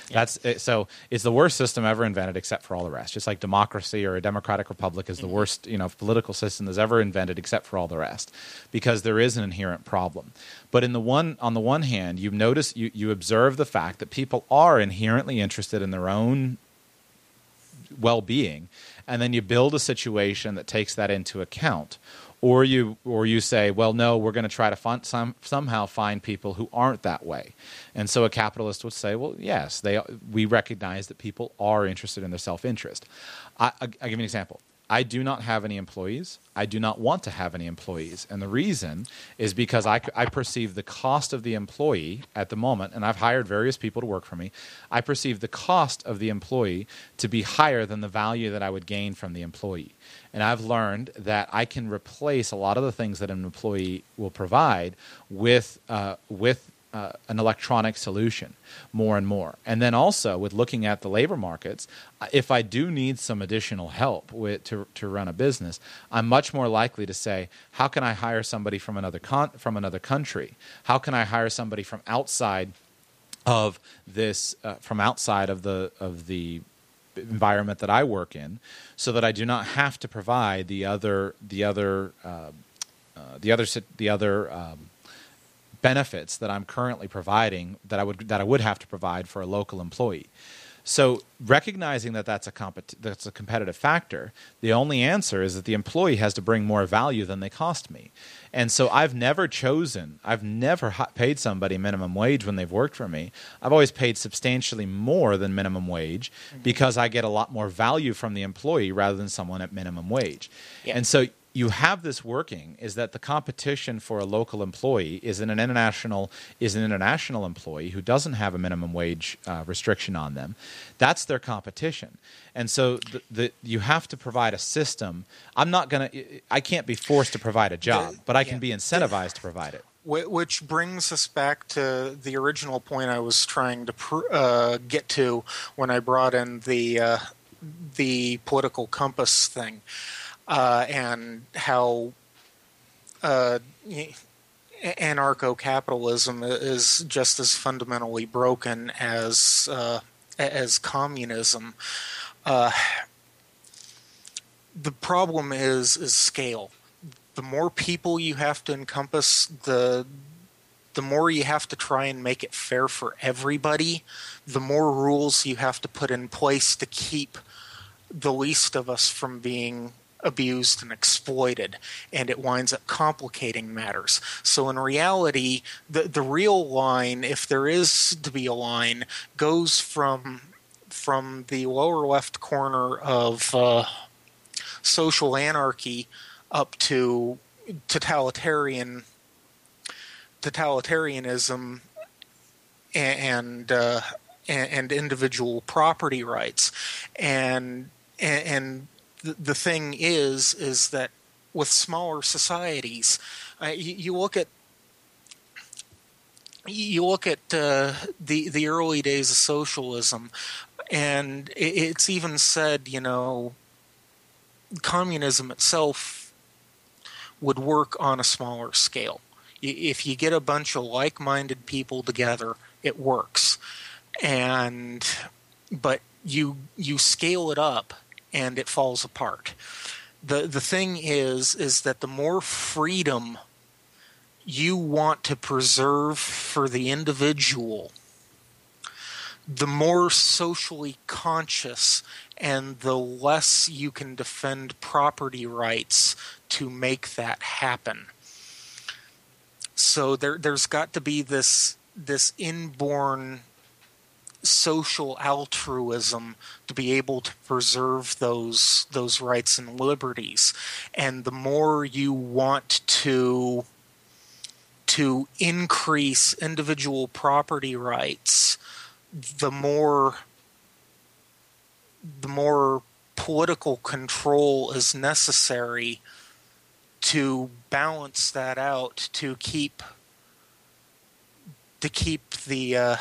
[SPEAKER 1] Yeah. That's so. It's the worst system ever invented, except for all the rest. Just like democracy or a democratic republic is the mm-hmm. worst, you know, political system that's ever invented, except for all the rest, because there is an inherent problem. But in the one, on the one hand, you notice you you observe the fact that people are inherently interested in their own well-being and then you build a situation that takes that into account. Or you or you say well no we're going to try to some, somehow find people who aren't that way. And so a capitalist would say well yes they we recognize that people are interested in their self-interest. I, I, i'll give you an example I do not have any employees. I do not want to have any employees. And the reason is because I, I perceive the cost of the employee at the moment, and I've hired various people to work for me. I perceive the cost of the employee to be higher than the value that I would gain from the employee. And I've learned that I can replace a lot of the things that an employee will provide with, uh, with uh, an electronic solution more and more. And then also with looking at the labor markets, uh, if I do need some additional help with, to, to run a business, I'm much more likely to say, how can I hire somebody from another con- from another country? How can I hire somebody from outside of this uh, from outside of the of the environment that I work in, so that I do not have to provide the other the other uh, uh, the other the other um, benefits that I'm currently providing that I would that I would have to provide for a local employee. So recognizing that that's a compet- that's a competitive factor, the only answer is that the employee has to bring more value than they cost me. And so I've never chosen, I've never paid somebody minimum wage when they've worked for me. I've always paid substantially more than minimum wage mm-hmm. because I get a lot more value from the employee rather than someone at minimum wage. Yeah. And so you have this working is that the competition for a local employee is an international is an international employee who doesn't have a minimum wage uh, restriction on them. That's their competition, and so the, the, you have to provide a system. I'm not gonna. I can't be forced to provide a job, but I can be incentivized to provide it.
[SPEAKER 2] Which brings us back to the original point I was trying to pr- uh, get to when I brought in the uh, the political compass thing uh, and how uh, anarcho-capitalism is just as fundamentally broken as uh, as communism. Uh, the problem is is scale. The more people you have to encompass, the the more you have to try and make it fair for everybody. The more rules you have to put in place to keep the least of us from being abused and exploited, and it winds up complicating matters. So, in reality, the, the real line, if there is to be a line, goes from from the lower left corner of uh, social anarchy up to totalitarian totalitarianism and uh, and, and individual property rights and and the, thing is is that with smaller societies, uh, you, you, look at you look at uh, the the early days of socialism, and it's even said, you know, communism itself would work on a smaller scale. If you get a bunch of like-minded people together, it works, and but you you scale it up and it falls apart. The the thing is is that the more freedom you want to preserve for the individual, the more socially conscious and the less you can defend property rights to make that happen. So there there's got to be this this inborn social altruism to be able to preserve those those rights and liberties. And the more you want to to increase individual property rights the more the more political control is necessary to balance that out to keep to keep the uh,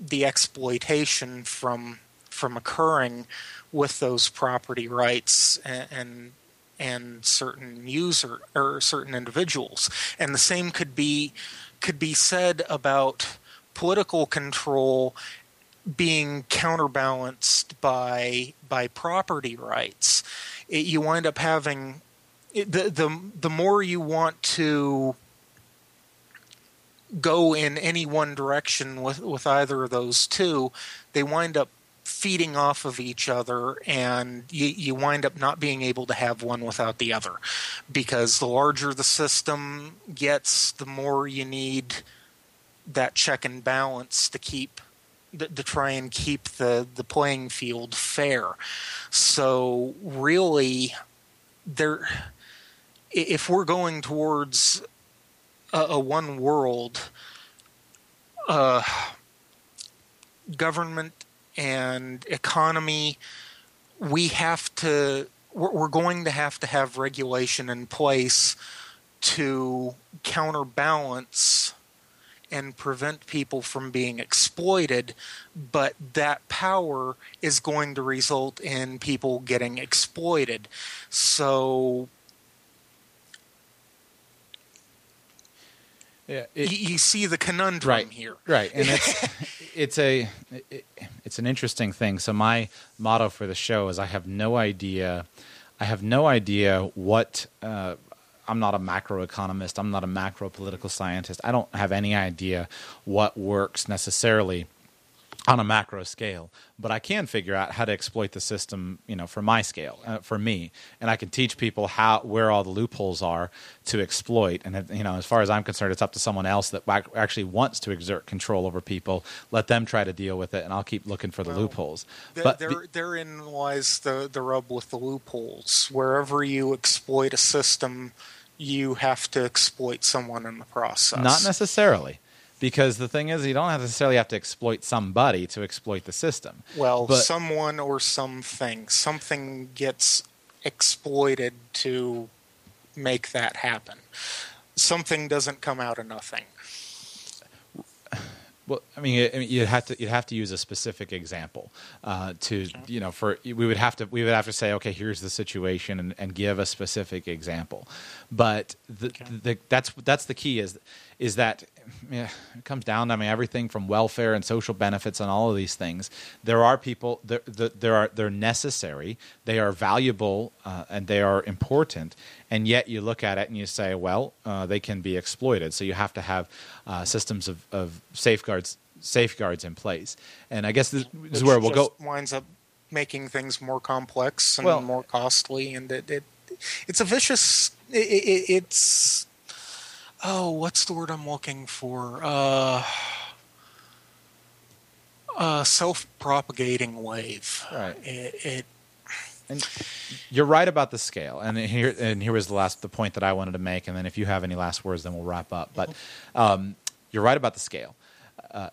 [SPEAKER 2] the exploitation from from occurring with those property rights and, and and certain user or certain individuals. And the same could be could be said about political control being counterbalanced by by property rights. It, you wind up having the the the more you want to go in any one direction with with either of those two, they wind up feeding off of each other and you, you wind up not being able to have one without the other. Because the larger the system gets the more you need that check and balance to keep to, to try and keep the the playing field fair. So really there if we're going towards a, a one world uh, government and economy, we have to. We're, we're going to have to have regulation in place to counterbalance and prevent people from being exploited, but that power is going to result in people getting exploited. So
[SPEAKER 1] Yeah,
[SPEAKER 2] you, you see the conundrum
[SPEAKER 1] right
[SPEAKER 2] here.
[SPEAKER 1] right and it's it's a it, it's an interesting thing. So my motto for the show is i have no idea i have no idea what uh, i'm not a macroeconomist i'm not a macro political scientist. I don't have any idea what works necessarily on a macro scale, but I can figure out how to exploit the system, you know, for my scale, uh, for me, and I can teach people how where all the loopholes are to exploit. And you know, as far as I'm concerned, it's up to someone else that actually wants to exert control over people. Let them try to deal with it, and I'll keep looking for the
[SPEAKER 2] Well,
[SPEAKER 1] loopholes.
[SPEAKER 2] Th-
[SPEAKER 1] but
[SPEAKER 2] there,
[SPEAKER 1] the-
[SPEAKER 2] therein lies the, the rub with the loopholes. Wherever you exploit a system, you have to exploit someone in the process.
[SPEAKER 1] Not necessarily. Because the thing is, you don't necessarily have to exploit somebody to exploit the system.
[SPEAKER 2] Well,
[SPEAKER 1] But-
[SPEAKER 2] someone or something. Something gets exploited to make that happen. Something doesn't come out of nothing.
[SPEAKER 1] Well, I mean, you'd have to you'd have to use a specific example uh, to you know for we would have to we would have to say okay here's the situation and, and give a specific example, but the, the that's that's the key is is that yeah, it comes down to I mean everything from welfare and social benefits and all of these things. There are people there there are they're necessary, they are valuable, uh, and they are important, and yet you look at it and you say, well, uh, they can be exploited. So you have to have uh, systems of, of safeguards safeguards in place. And I guess this, this is where we'll
[SPEAKER 2] just
[SPEAKER 1] go.
[SPEAKER 2] Winds up making things more complex and
[SPEAKER 1] Well-
[SPEAKER 2] more costly, and it, it it's a vicious. It, it, it's oh, what's the word I'm looking for? Uh, a self-propagating wave.
[SPEAKER 1] Right.
[SPEAKER 2] It, it
[SPEAKER 1] And you're right about the scale. And here and here was the last the point that I wanted to make. And then if you have any last words, then we'll wrap up. But um, you're right about the scale. Uh,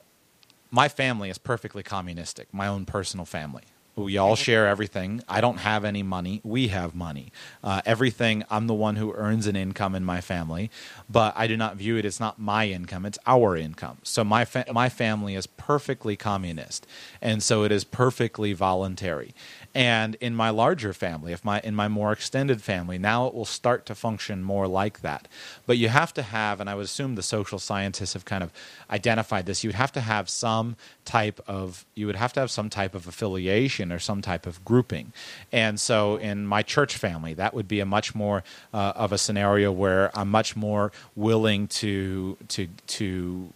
[SPEAKER 1] my family is perfectly communistic. My own personal family. We all share everything. I don't have any money. We have money. Uh, everything. I'm the one who earns an income in my family, but I do not view it. It's not my income. It's our income. So my fa- my family is perfectly communist, and so it is perfectly voluntary. And in my larger family, if my in my more extended family, now it will start to function more like that. But you have to have, and I would assume the social scientists have kind of identified this. You would have to have some type of you would have to have some type of affiliation or some type of grouping. And so in my church family, that would be a much more uh, of a scenario where I'm much more willing to to to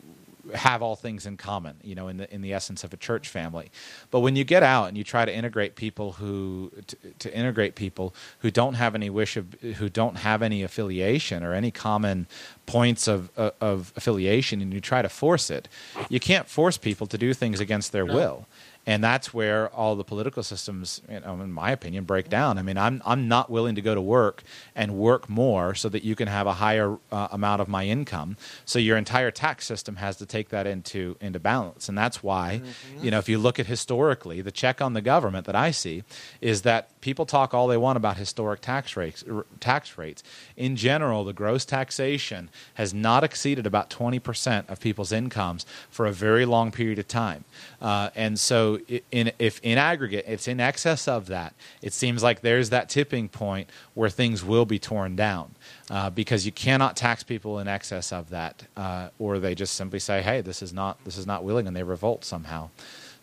[SPEAKER 1] have all things in common, you know, in the in the essence of a church family. But when you get out and you try to integrate people who to, to integrate people who don't have any wish of who don't have any affiliation or any common points of of, of affiliation, and you try to force it, you can't force people to do things against their
[SPEAKER 2] No.
[SPEAKER 1] will. And that's where all the political systems, you know, in my opinion, break down. I mean, I'm I'm not willing to go to work and work more so that you can have a higher uh, amount of my income. So your entire tax system has to take that into into balance, and that's why, you know, if you look at historically, the check on the government that I see is that people talk all they want about historic tax rates. r- Tax rates in general, the gross taxation has not exceeded about twenty percent of people's incomes for a very long period of time, uh, and so in if in aggregate it's in excess of that, it seems like there's that tipping point where things will be torn down uh, because you cannot tax people in excess of that, uh, or they just simply say, "Hey, this is not this is not willing," and they revolt somehow.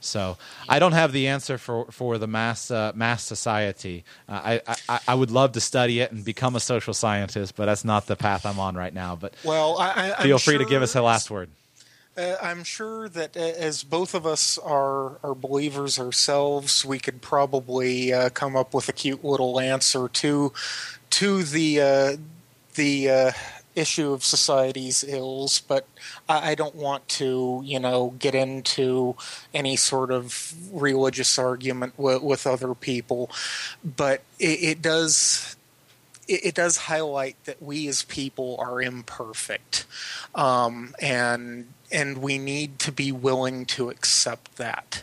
[SPEAKER 1] So I don't have the answer for, for the mass uh, mass society. Uh, I, I I would love to study it and become a social scientist, but that's not the path I'm on right now. But
[SPEAKER 2] well, I, I,
[SPEAKER 1] feel free to give us a last word.
[SPEAKER 2] Uh, I'm sure that uh, as both of us are are believers ourselves, we could probably uh, come up with a cute little answer to to the uh, the uh, issue of society's ills. But I, I don't want to, you know, get into any sort of religious argument with, with other people. But it, it does it does highlight that we as people are imperfect, um, and and we need to be willing to accept that.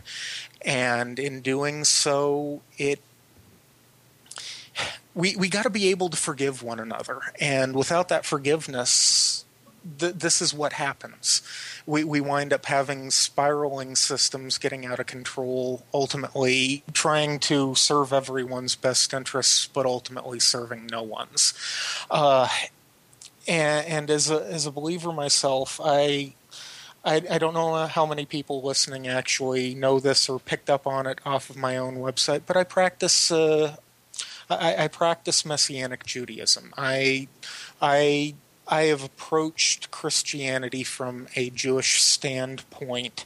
[SPEAKER 2] And in doing so, it we we got to be able to forgive one another, and without that forgiveness, th- this is what happens. We we wind up having spiraling systems getting out of control, ultimately trying to serve everyone's best interests, but ultimately serving no one's. Uh, and, and as a as a believer myself, I, I I don't know how many people listening actually know this or picked up on it off of my own website, but I practice. Uh, I, I practice Messianic Judaism. I I I have approached Christianity from a Jewish standpoint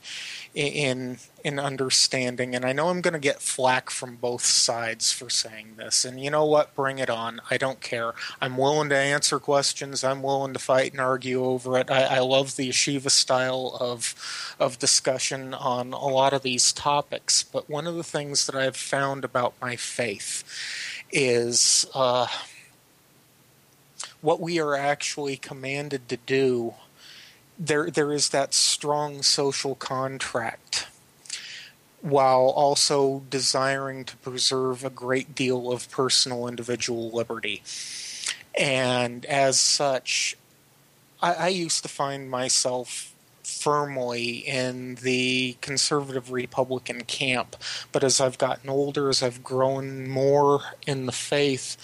[SPEAKER 2] in in understanding, and I know I'm going to get flack from both sides for saying this. And you know what? Bring it on. I don't care. I'm willing to answer questions. I'm willing to fight and argue over it. I, I love the yeshiva style of of discussion on a lot of these topics. But one of the things that I've found about my faith is. Uh, what we are actually commanded to do, there there is that strong social contract while also desiring to preserve a great deal of personal individual liberty. And as such, I, I used to find myself firmly in the conservative Republican camp. But as I've gotten older, as I've grown more in the faith,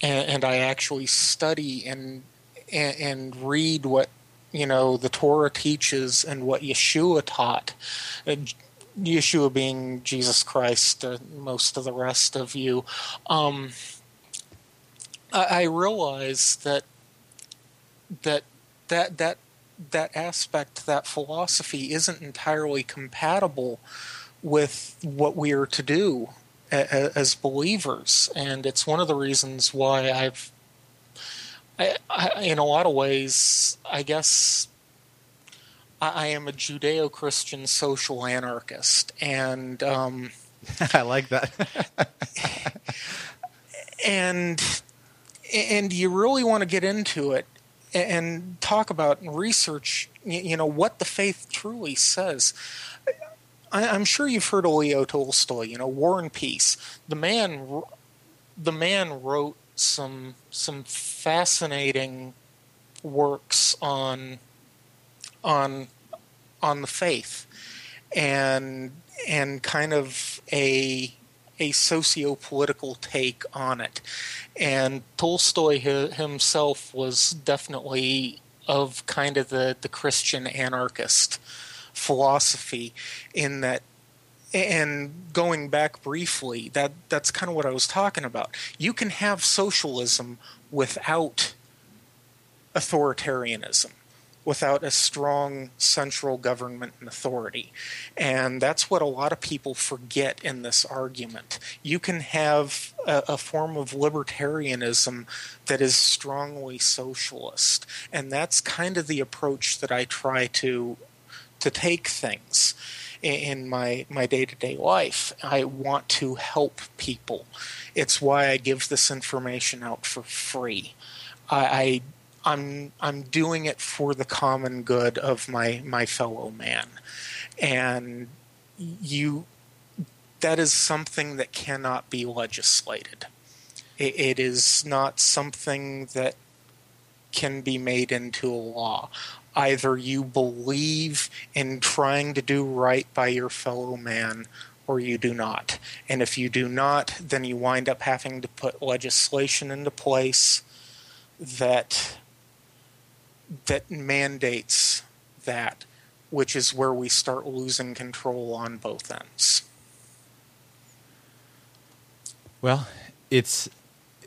[SPEAKER 2] and, and I actually study and, and, and read what you know the Torah teaches and what Yeshua taught. Uh, Yeshua being Jesus Christ, uh, most of the rest of you. Um, I, I realize that that that that that aspect, that philosophy, isn't entirely compatible with what we are to do as believers, and it's one of the reasons why I've, I, I, in a lot of ways, I guess I, am a Judeo-Christian social anarchist, and um,
[SPEAKER 1] I like that.
[SPEAKER 2] and and you really want to get into it and talk about and research, you know, what the faith truly says. I, am sure you've heard of Leo Tolstoy. You know, War and Peace. The man, the man wrote some some fascinating works on on on the faith and and kind of a a socio-political take on it. And Tolstoy himself was definitely of kind of the, the Christian anarchist philosophy in that and going back briefly that that's kind of what I was talking about you can have socialism without authoritarianism without a strong central government and authority. And that's what a lot of people forget in this argument. You can have a, a, form of libertarianism that is strongly socialist. And that's kind of the approach that I try to to take things in my my day-to-day life. I want to help people. It's why I give this information out for free. I, I I'm I'm doing it for the common good of my my fellow man, and you that is something that cannot be legislated. it, it is not something that can be made into a law. Either you believe in trying to do right by your fellow man or you do not. And if you do not, then you wind up having to put legislation into place that that mandates that, which is where we start losing control on both ends.
[SPEAKER 1] Well, it's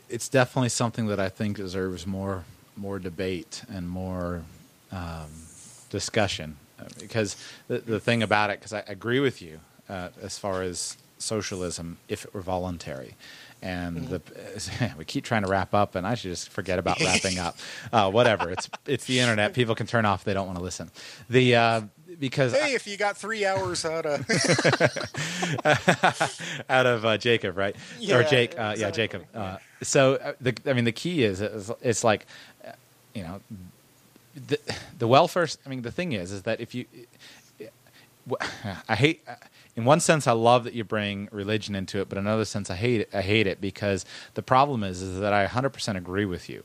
[SPEAKER 1] it's definitely something that I think deserves more more debate and more um, discussion because the the thing about it because I agree with you uh, as far as socialism if it were voluntary and mm-hmm. the we keep trying to wrap up, and I should just forget about wrapping up. Uh, whatever, it's it's the internet. People can turn off; they don't want to listen. The uh, because
[SPEAKER 2] hey, I, if you got three hours out of
[SPEAKER 1] out of uh, Jacob, right? Yeah, or Jake, uh, exactly. yeah, Jacob. Uh, so uh, the I mean, the key is it's, it's like you know the welfare. I mean, the thing is, is that if you I hate in one sense I love that you bring religion into it, but in another sense I hate it. I hate it because the problem is is that I 100% agree with you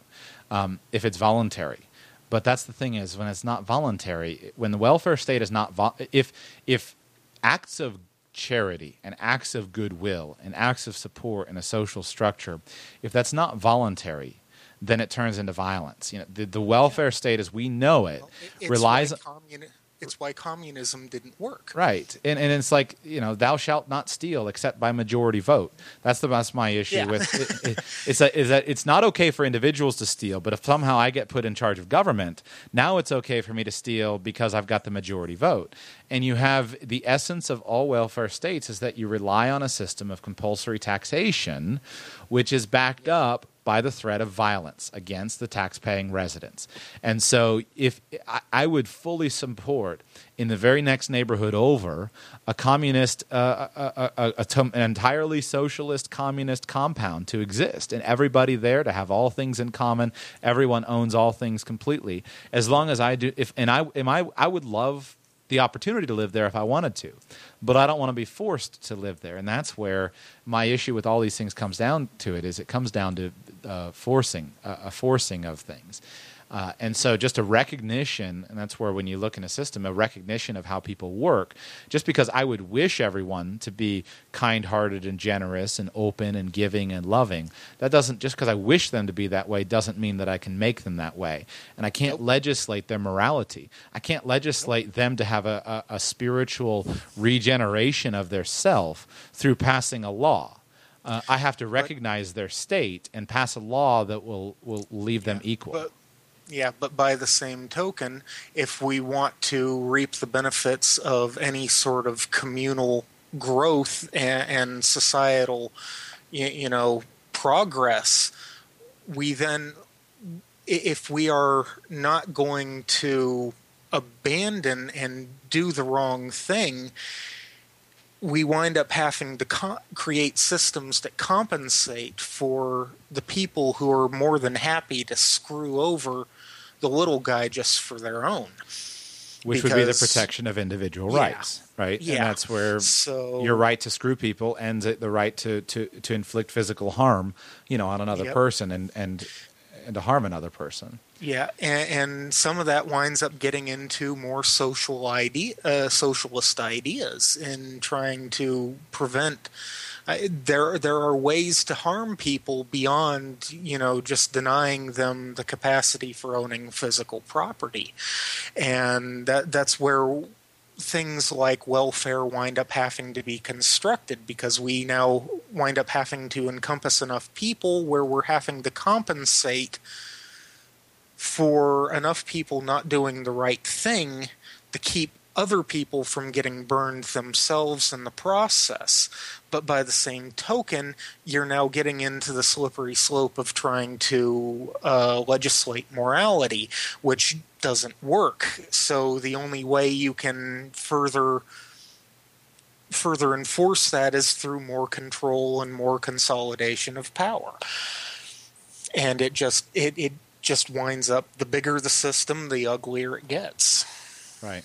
[SPEAKER 1] um, if it's voluntary. But that's the thing is when it's not voluntary, when the welfare state is not vo- if if acts of charity and acts of goodwill and acts of support in a social structure, if that's not voluntary, then it turns into violence. You know, the, the welfare state as we know it
[SPEAKER 2] Well,
[SPEAKER 1] relies
[SPEAKER 2] why communi- it's why communism didn't work.
[SPEAKER 1] Right, and and it's like you know, thou shalt not steal except by majority vote. That's the that's my issue
[SPEAKER 2] Yeah.
[SPEAKER 1] with it, it, it's that is that it's not okay for individuals to steal, but if somehow I get put in charge of government, now it's okay for me to steal because I've got the majority vote. And you have the essence of all welfare states is that you rely on a system of compulsory taxation, which is backed up by the threat of violence against the tax-paying residents. And so, if I, I would fully support in the very next neighborhood over a communist, uh, uh, uh, uh a, a, a, a an entirely socialist communist compound to exist, and everybody there to have all things in common. Everyone owns all things completely. As long as I do, if and I am I, I would love the opportunity to live there if I wanted to, but I don't want to be forced to live there, and that's where my issue with all these things comes down to. It is it comes down to uh, forcing uh, a forcing of things. Uh, and so, just a recognition, and that's where when you look in a system, a recognition of how people work. Just because I would wish everyone to be kind hearted and generous and open and giving and loving, that doesn't, just because I wish them to be that way, doesn't mean that I can make them that way. And I can't legislate their morality. I can't legislate them to have a, a, a spiritual regeneration of their self through passing a law. Uh, I have to recognize their state and pass a law that will, will leave them equal.
[SPEAKER 2] But yeah, but by the same token, if we want to reap the benefits of any sort of communal growth and, and societal, you, you know, progress, we then, if we are not going to abandon and do the wrong thing, we wind up having to co- create systems that compensate for the people who are more than happy to screw over the little guy just for their own.
[SPEAKER 1] which would be the protection of individual
[SPEAKER 2] Yeah.
[SPEAKER 1] rights, right?
[SPEAKER 2] Yeah.
[SPEAKER 1] And that's where
[SPEAKER 2] So
[SPEAKER 1] your right to screw people ends at the right to, to, to inflict physical harm, you know, on another
[SPEAKER 2] Yep.
[SPEAKER 1] person and, and and to harm another person.
[SPEAKER 2] Yeah, and, and some of that winds up getting into more social idea, uh, socialist ideas, and trying to prevent. There, there are ways to harm people beyond, you know, just denying them the capacity for owning physical property, and that that's where things like welfare wind up having to be constructed because we now wind up having to encompass enough people where we're having to compensate for enough people not doing the right thing to keep other people from getting burned themselves in the process. But by the same token, you're now getting into the slippery slope of trying to uh, legislate morality, which doesn't work. So the only way you can further further enforce that is through more control and more consolidation of power. And it just it, it just winds up the bigger the system, the uglier it gets.
[SPEAKER 1] Right.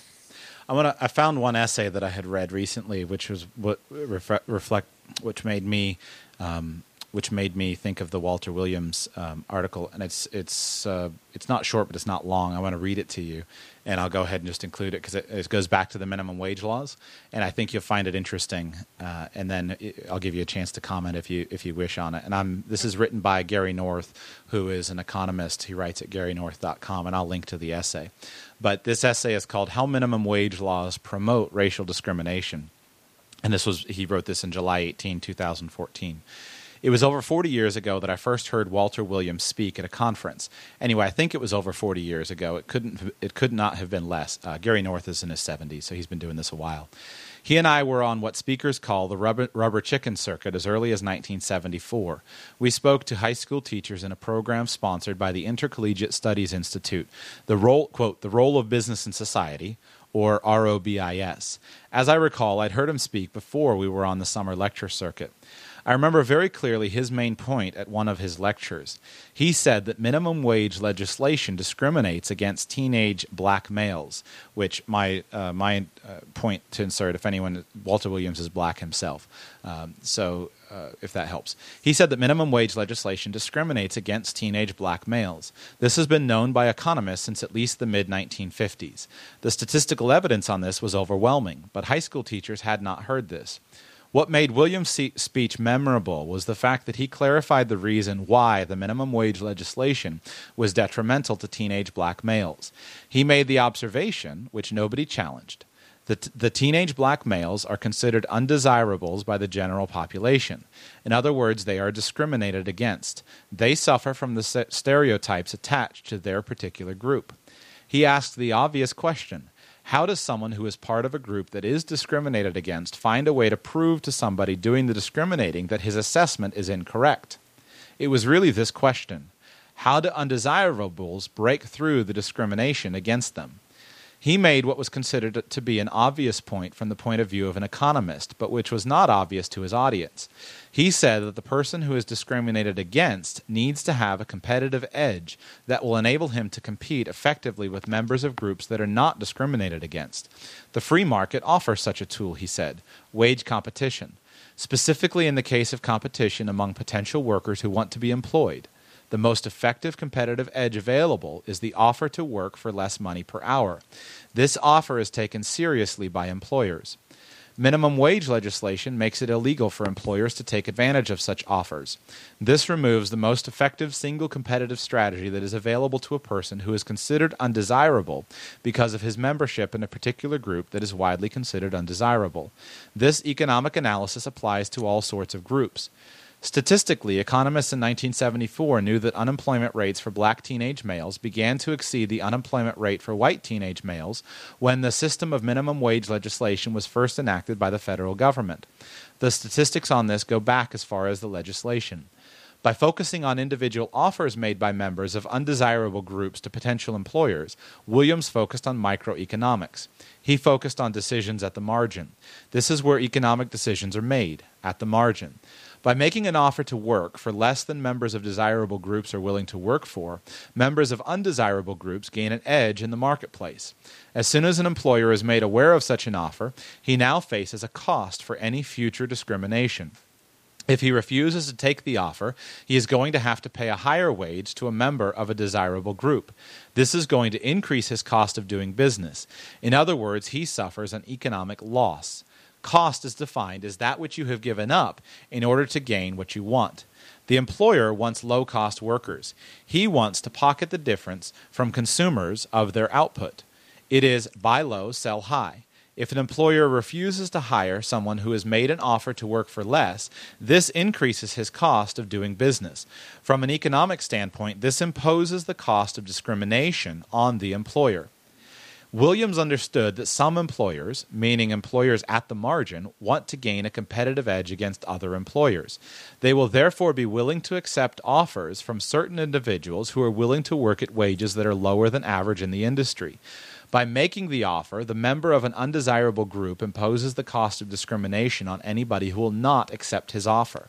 [SPEAKER 1] I want to. I found one essay that I had read recently, which was what refre- reflect, which made me, um, which made me think of the Walter Williams um, article, and it's it's uh, it's not short, but it's not long. I want to read it to you, and I'll go ahead and just include it because it, it goes back to the minimum wage laws, and I think you'll find it interesting. Uh, and then I'll give you a chance to comment if you if you wish on it. And I'm this is written by Gary North, who is an economist. He writes at GaryNorth.com, and I'll link to the essay. But this essay is called "How Minimum Wage Laws Promote Racial Discrimination," and this was he wrote this in July 18, 2014. It was over 40 years ago that I first heard Walter Williams speak at a conference. Anyway, I think it was over 40 years ago. It couldn't. It could not have been less. Uh, Gary North is in his 70s, so he's been doing this a while. He and I were on what speakers call the rubber, rubber chicken circuit as early as 1974. We spoke to high school teachers in a program sponsored by the Intercollegiate Studies Institute. The role, quote, the role of business in society, or ROBIS. As I recall, I'd heard him speak before we were on the summer lecture circuit. I remember very clearly his main point at one of his lectures. He said that minimum wage legislation discriminates against teenage black males, which my uh, my uh, point to insert, if anyone, Walter Williams is black himself, um, so uh, if that helps. He said that minimum wage legislation discriminates against teenage black males. This has been known by economists since at least the mid 1950s. The statistical evidence on this was overwhelming, but high school teachers had not heard this. What made Williams' speech memorable was the fact that he clarified the reason why the minimum wage legislation was detrimental to teenage black males. He made the observation, which nobody challenged, that the teenage black males are considered undesirables by the general population. In other words, they are discriminated against. They suffer from the stereotypes attached to their particular group. He asked the obvious question how does someone who is part of a group that is discriminated against find a way to prove to somebody doing the discriminating that his assessment is incorrect? It was really this question How do undesirables break through the discrimination against them? He made what was considered to be an obvious point from the point of view of an economist, but which was not obvious to his audience. He said that the person who is discriminated against needs to have a competitive edge that will enable him to compete effectively with members of groups that are not discriminated against. The free market offers such a tool, he said wage competition, specifically in the case of competition among potential workers who want to be employed. The most effective competitive edge available is the offer to work for less money per hour. This offer is taken seriously by employers. Minimum wage legislation makes it illegal for employers to take advantage of such offers. This removes the most effective single competitive strategy that is available to a person who is considered undesirable because of his membership in a particular group that is widely considered undesirable. This economic analysis applies to all sorts of groups. Statistically, economists in 1974 knew that unemployment rates for black teenage males began to exceed the unemployment rate for white teenage males when the system of minimum wage legislation was first enacted by the federal government. The statistics on this go back as far as the legislation. By focusing on individual offers made by members of undesirable groups to potential employers, Williams focused on microeconomics. He focused on decisions at the margin. This is where economic decisions are made, at the margin. By making an offer to work for less than members of desirable groups are willing to work for, members of undesirable groups gain an edge in the marketplace. As soon as an employer is made aware of such an offer, he now faces a cost for any future discrimination. If he refuses to take the offer, he is going to have to pay a higher wage to a member of a desirable group. This is going to increase his cost of doing business. In other words, he suffers an economic loss. Cost is defined as that which you have given up in order to gain what you want. The employer wants low cost workers. He wants to pocket the difference from consumers of their output. It is buy low, sell high. If an employer refuses to hire someone who has made an offer to work for less, this increases his cost of doing business. From an economic standpoint, this imposes the cost of discrimination on the employer. Williams understood that some employers, meaning employers at the margin, want to gain a competitive edge against other employers. They will therefore be willing to accept offers from certain individuals who are willing to work at wages that are lower than average in the industry. By making the offer, the member of an undesirable group imposes the cost of discrimination on anybody who will not accept his offer.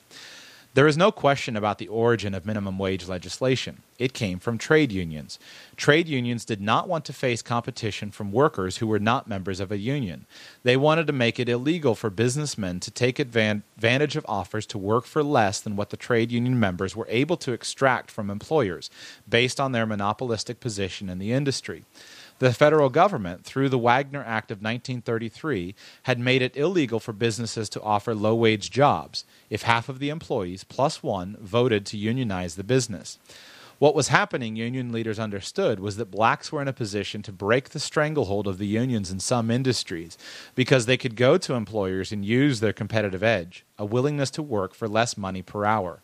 [SPEAKER 1] There is no question about the origin of minimum wage legislation. It came from trade unions. Trade unions did not want to face competition from workers who were not members of a union. They wanted to make it illegal for businessmen to take advantage of offers to work for less than what the trade union members were able to extract from employers based on their monopolistic position in the industry. The federal government, through the Wagner Act of 1933, had made it illegal for businesses to offer low wage jobs if half of the employees, plus one, voted to unionize the business. What was happening, union leaders understood, was that blacks were in a position to break the stranglehold of the unions in some industries because they could go to employers and use their competitive edge, a willingness to work for less money per hour.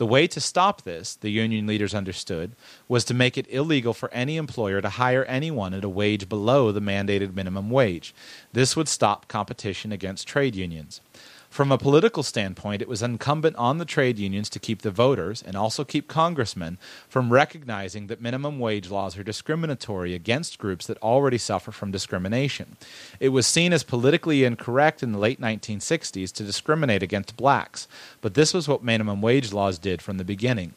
[SPEAKER 1] The way to stop this, the union leaders understood, was to make it illegal for any employer to hire anyone at a wage below the mandated minimum wage. This would stop competition against trade unions. From a political standpoint, it was incumbent on the trade unions to keep the voters and also keep congressmen from recognizing that minimum wage laws are discriminatory against groups that already suffer from discrimination. It was seen as politically incorrect in the late 1960s to discriminate against blacks, but this was what minimum wage laws did from the beginning.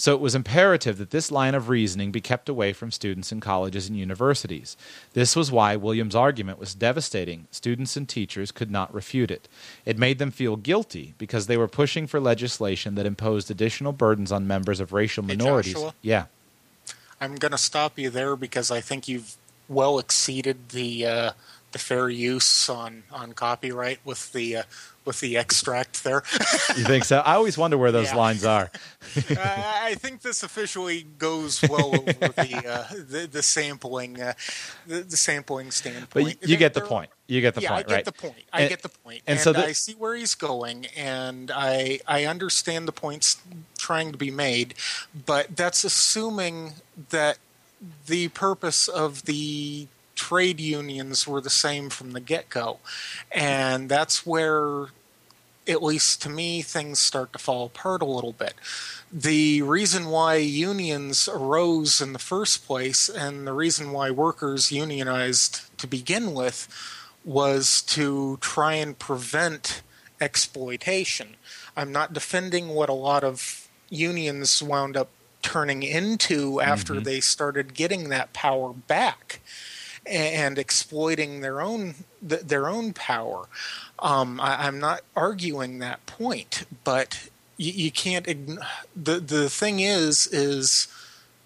[SPEAKER 1] So it was imperative that this line of reasoning be kept away from students in colleges and universities. This was why Williams' argument was devastating. Students and teachers could not refute it. It made them feel guilty because they were pushing for legislation that imposed additional burdens on members of racial minorities.
[SPEAKER 2] Joshua,
[SPEAKER 1] yeah.
[SPEAKER 2] I'm going to stop you there because I think you've well exceeded the uh, the fair use on on copyright with the uh, with the extract there.
[SPEAKER 1] you think so? I always wonder where those yeah. lines are.
[SPEAKER 2] uh, I think this officially goes well over the uh, the, the, sampling uh, the, the, sampling standpoint.
[SPEAKER 1] But you, you get the point. You get the
[SPEAKER 2] yeah,
[SPEAKER 1] point,
[SPEAKER 2] I get
[SPEAKER 1] right?
[SPEAKER 2] the point. I and, get the point. And, and so the, I see where he's going, and I I understand the points trying to be made, but that's assuming that the purpose of the trade unions were the same from the get go. And that's where, at least to me, things start to fall apart a little bit. The reason why unions arose in the first place and the reason why workers unionized to begin with was to try and prevent exploitation. I'm not defending what a lot of unions wound up turning into after mm-hmm. they started getting that power back and exploiting their own their own power. Um, I, am not arguing that point, but you, you can't. the The thing is, is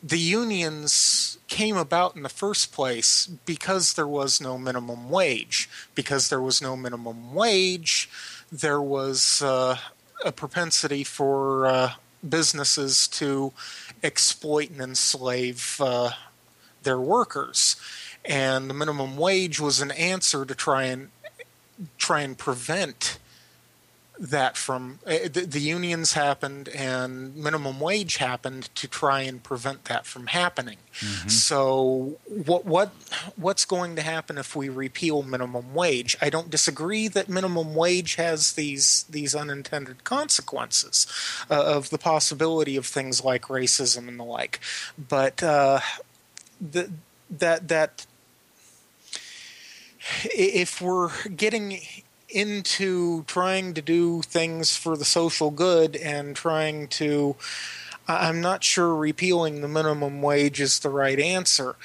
[SPEAKER 2] the unions came about in the first place because there was no minimum wage. Because there was no minimum wage, there was uh, a propensity for uh, businesses to exploit and enslave uh, their workers and the minimum wage was an answer to try and try and prevent that from uh, the, the, unions happened and minimum wage happened to try and prevent that from happening. Mm-hmm. So what what what's going to happen if we repeal minimum wage? I don't disagree that minimum wage has these these unintended consequences uh, of the possibility of things like racism and the like, but uh, the, that that if we're getting into trying to do things for the social good and trying to I'm not sure repealing the minimum wage is the right answer.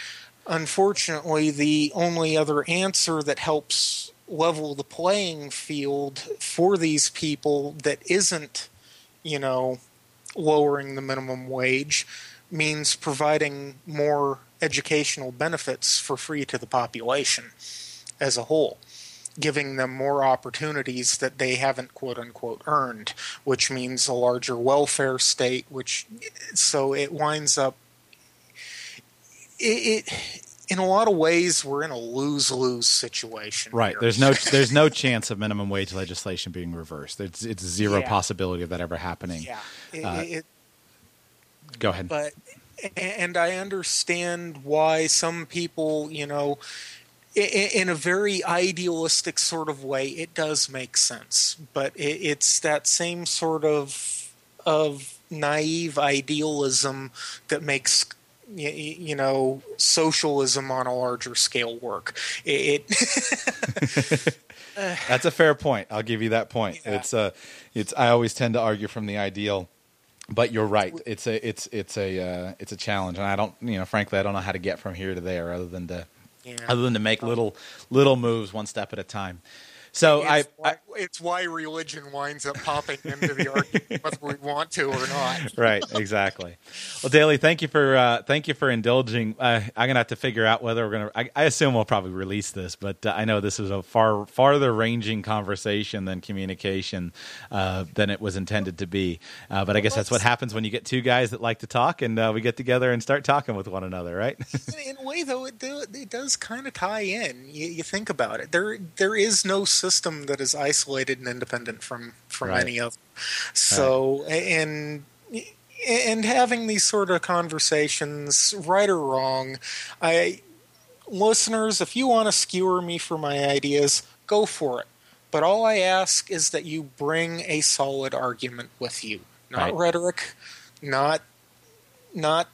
[SPEAKER 2] Unfortunately, the only other answer that helps level the playing field for these people that isn't, you know, lowering the minimum wage means providing more educational benefits for free to the population as a whole, giving them more opportunities that they haven't quote unquote earned, which means a larger welfare state, which so it winds up it, it in a lot of ways we're in a lose lose situation.
[SPEAKER 1] Right.
[SPEAKER 2] Here.
[SPEAKER 1] There's no there's no chance of minimum wage legislation being reversed. It's it's zero yeah. possibility of that ever happening.
[SPEAKER 2] Yeah. It, uh, it,
[SPEAKER 1] go ahead.
[SPEAKER 2] But and I understand why some people, you know, in a very idealistic sort of way, it does make sense. But it's that same sort of of naive idealism that makes you know socialism on a larger scale work. It.
[SPEAKER 1] That's a fair point. I'll give you that point. Yeah. It's a, uh, it's. I always tend to argue from the ideal but you're right. It's a it's it's a uh, it's a challenge, and I don't you know frankly I don't know how to get from here to there other than to yeah. other than to make little little moves one step at a time. So
[SPEAKER 2] it's
[SPEAKER 1] I,
[SPEAKER 2] why, I, it's why religion winds up popping into the argument whether we want to or not.
[SPEAKER 1] Right, exactly. Well, Daly, thank you for uh, thank you for indulging. Uh, I'm gonna have to figure out whether we're gonna. I, I assume we'll probably release this, but uh, I know this is a far farther ranging conversation than communication uh, than it was intended to be. Uh, but I guess that's what happens when you get two guys that like to talk, and uh, we get together and start talking with one another, right?
[SPEAKER 2] in a way, though, it, do, it does kind of tie in. You, you think about it. There there is no system that is isolated and independent from from right. any other. So right. and and having these sort of conversations, right or wrong, I listeners, if you want to skewer me for my ideas, go for it. But all I ask is that you bring a solid argument with you, not right. rhetoric, not not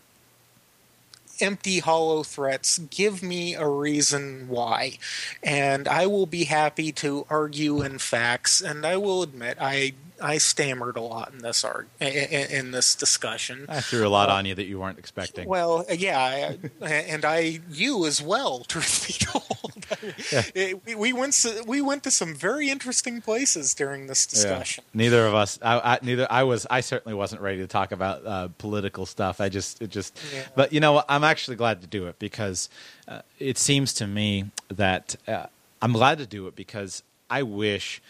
[SPEAKER 2] empty, hollow threats. Give me a reason why. And I will be happy to argue in facts. And I will admit, I I stammered a lot in this arg- in, this discussion.
[SPEAKER 1] I threw a lot uh, on you that you weren't expecting.
[SPEAKER 2] Well, yeah, I, and I you as well. Truth be told, yeah. it, we went to, we went to some very interesting places during this discussion.
[SPEAKER 1] Yeah. Neither of us, I, I, neither I was, I certainly wasn't ready to talk about uh, political stuff. I just, it just, yeah. but you know, I'm actually glad to do it because uh, it seems to me that uh, I'm glad to do it because I wish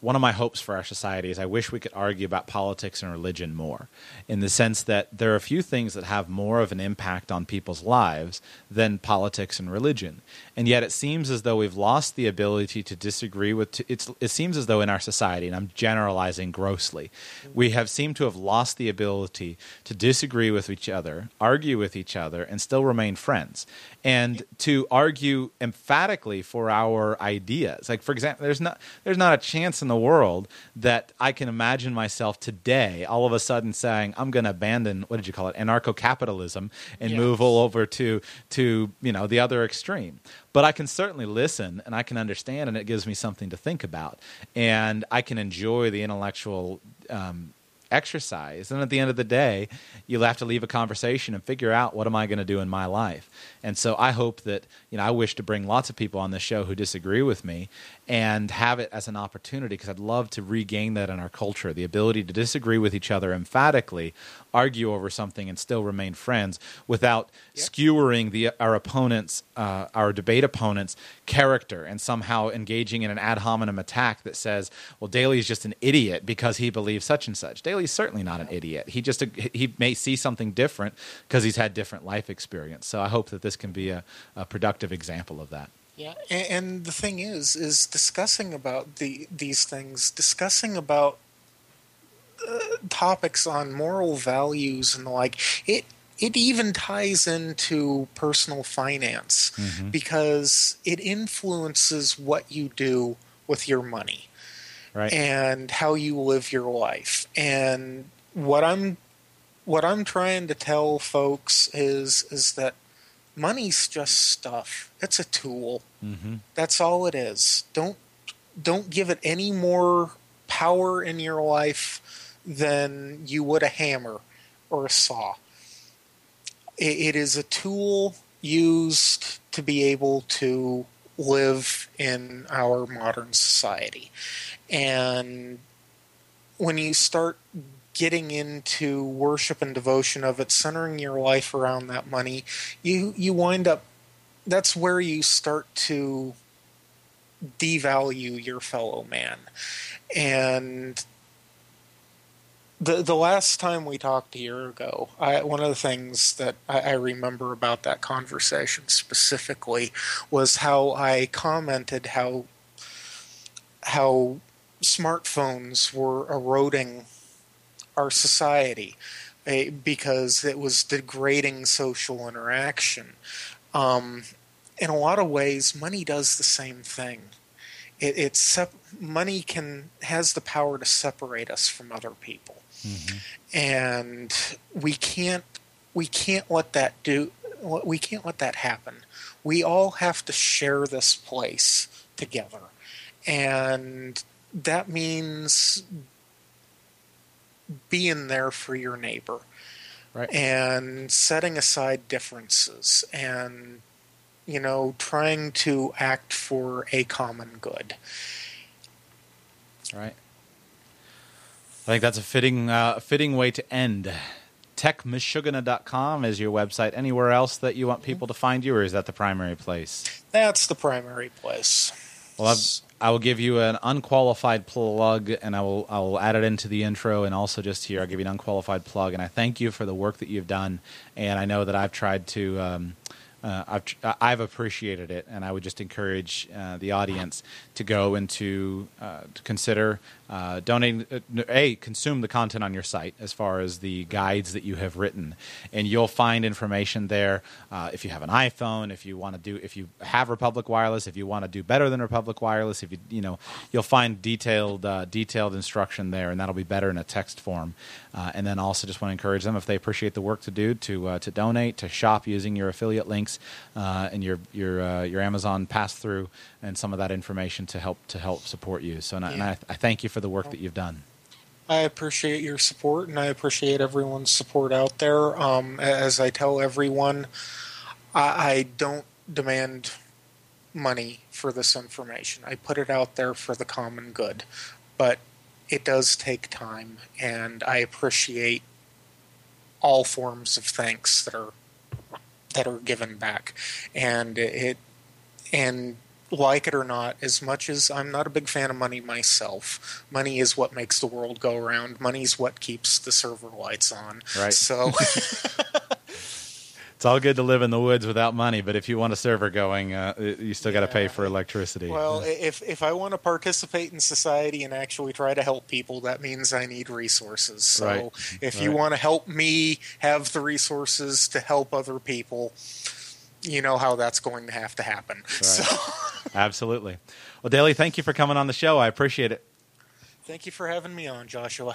[SPEAKER 1] one of my hopes for our society is I wish we could argue about politics and religion more, in the sense that there are a few things that have more of an impact on people's lives than politics and religion. And yet it seems as though we've lost the ability to disagree with, it seems as though in our society, and I'm generalizing grossly, we have seemed to have lost the ability to disagree with each other, argue with each other, and still remain friends and to argue emphatically for our ideas. Like for example, there's not there's not a chance in the world that I can imagine myself today all of a sudden saying I'm going to abandon what did you call it anarcho-capitalism and yes. move all over to to you know the other extreme. But I can certainly listen and I can understand, and it gives me something to think about, and I can enjoy the intellectual. Um, exercise. And at the end of the day, you'll have to leave a conversation and figure out what am I going to do in my life. And so I hope that, you know, I wish to bring lots of people on this show who disagree with me and have it as an opportunity because I'd love to regain that in our culture the ability to disagree with each other emphatically, argue over something, and still remain friends without yep. skewering the, our opponent's, uh, our debate opponent's character and somehow engaging in an ad hominem attack that says, well, Daly is just an idiot because he believes such and such. Daly's certainly not an idiot. He just he may see something different because he's had different life experience. So I hope that this can be a, a productive example of that.
[SPEAKER 2] Yeah, and, and, the thing is, is discussing about the these things, discussing about uh, topics on moral values and the like. It it even ties into personal finance mm-hmm. because it influences what you do with your money,
[SPEAKER 1] right.
[SPEAKER 2] and how you live your life. And what I'm what I'm trying to tell folks is is that money's just stuff. It's a tool. Mm-hmm. That's all it is. Don't don't give it any more power in your life than you would a hammer or a saw. it, it is a tool used to be able to live in our modern society. And when you start getting into worship and devotion of it, centering your life around that money, you you wind up that's where you start to devalue your fellow man. And the the last time we talked a year ago, I, one of the things that I, I, remember about that conversation specifically was how I commented how how smartphones were eroding our society eh, because it was degrading social interaction. Um, in a lot of ways, money does the same thing. It, it's sep- money can has the power to separate us from other people, mm-hmm. and we can't we can't let that do we can't let that happen. We all have to share this place together, and that means being there for your neighbor
[SPEAKER 1] right.
[SPEAKER 2] and setting aside differences and you know trying to act for a common good.
[SPEAKER 1] Right. I think that's a fitting uh, fitting way to end. Techmashugana.com is your website. Anywhere else that you want people to find you or is that the primary place?
[SPEAKER 2] That's the primary place.
[SPEAKER 1] Well I've, I will give you an unqualified plug, and I will I will add it into the intro, and also just here I'll give you an unqualified plug, and I thank you for the work that you've done, and I know that I've tried to. Um, uh, I've I've appreciated it, and I would just encourage uh, the audience to go and to, uh, to consider uh, donating. Uh, a consume the content on your site as far as the guides that you have written, and you'll find information there. Uh, if you have an iPhone, if you want to do, if you have Republic Wireless, if you want to do better than Republic Wireless, if you you know, you'll find detailed detailed instruction there, and that'll be better in a text form. and then also just want to encourage them if they appreciate the work to do to to donate to shop using your affiliate links and your your your Amazon pass through and some of that information to help to help support you. So, and, yeah. I, and I, I, thank you for the work that you've done.
[SPEAKER 2] I appreciate your support, and I appreciate everyone's support out there. Um, as I tell everyone, I, I don't demand money for this information. I put it out there for the common good, but it does take time, and I appreciate all forms of thanks that are that are given back, and it and like it or not, as much as I'm not a big fan of money myself, money is what makes the world go around. Money is what keeps the server lights on.
[SPEAKER 1] Right.
[SPEAKER 2] So
[SPEAKER 1] It's all good to live in the woods without money, but if you want a server going, uh, you still got to pay for electricity.
[SPEAKER 2] Well, if if I want to participate in society and actually try to help people, that means I need resources. So
[SPEAKER 1] Right.
[SPEAKER 2] if you want to help me have the resources to help other people, you know how that's going to have to happen. So
[SPEAKER 1] Absolutely. Well, Daly, thank you for coming on the show. I appreciate it.
[SPEAKER 2] thank you for having me on, Joshua.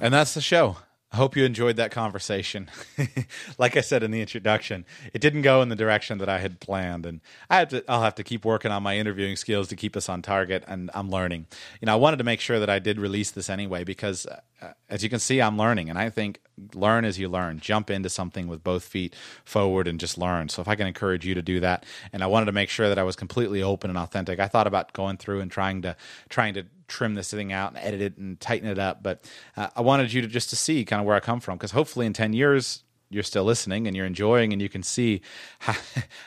[SPEAKER 1] And that's the show. I hope you enjoyed that conversation. like I said in the introduction, it didn't go in the direction that I had planned, and I had to. I'll have to keep working on my interviewing skills to keep us on target, and I'm learning. You know, I wanted to make sure that I did release this anyway because, uh, as you can see, I'm learning, and I think learn as you learn. Jump into something with both feet forward and just learn. So if I can encourage you to do that, and I wanted to make sure that I was completely open and authentic. I thought about going through and trying to trying to trim this thing out and edit it and tighten it up. But uh, I wanted you to just to see kind of where I come from because hopefully in ten years you're still listening and you're enjoying and you can see how,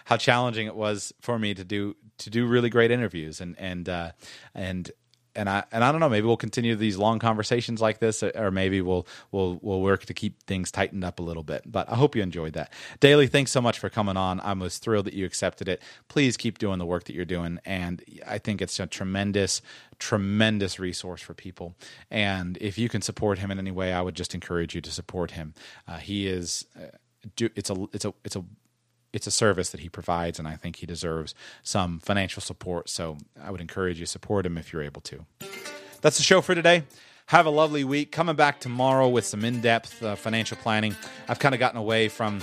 [SPEAKER 1] how challenging it was for me to do to do really great interviews and and uh, and and I and I don't know. Maybe we'll continue these long conversations like this, or maybe we'll we'll we'll work to keep things tightened up a little bit. But I hope you enjoyed that. Daly, thanks so much for coming on. I'm was thrilled that you accepted it. Please keep doing the work that you're doing, and I think it's a tremendous, tremendous resource for people. And if you can support him in any way, I would just encourage you to support him. Uh, he is. Uh, do, it's a it's a it's a it's a service that he provides, and I think he deserves some financial support. So I would encourage you to support him if you're able to. That's the show for today. Have a lovely week. Coming back tomorrow with some in depth uh, financial planning. I've kind of gotten away from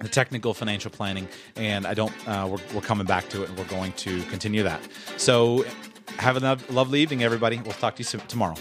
[SPEAKER 1] the technical financial planning, and I don't. Uh, we're, we're coming back to it, and we're going to continue that. So have a lovely evening, everybody. We'll talk to you soon, tomorrow.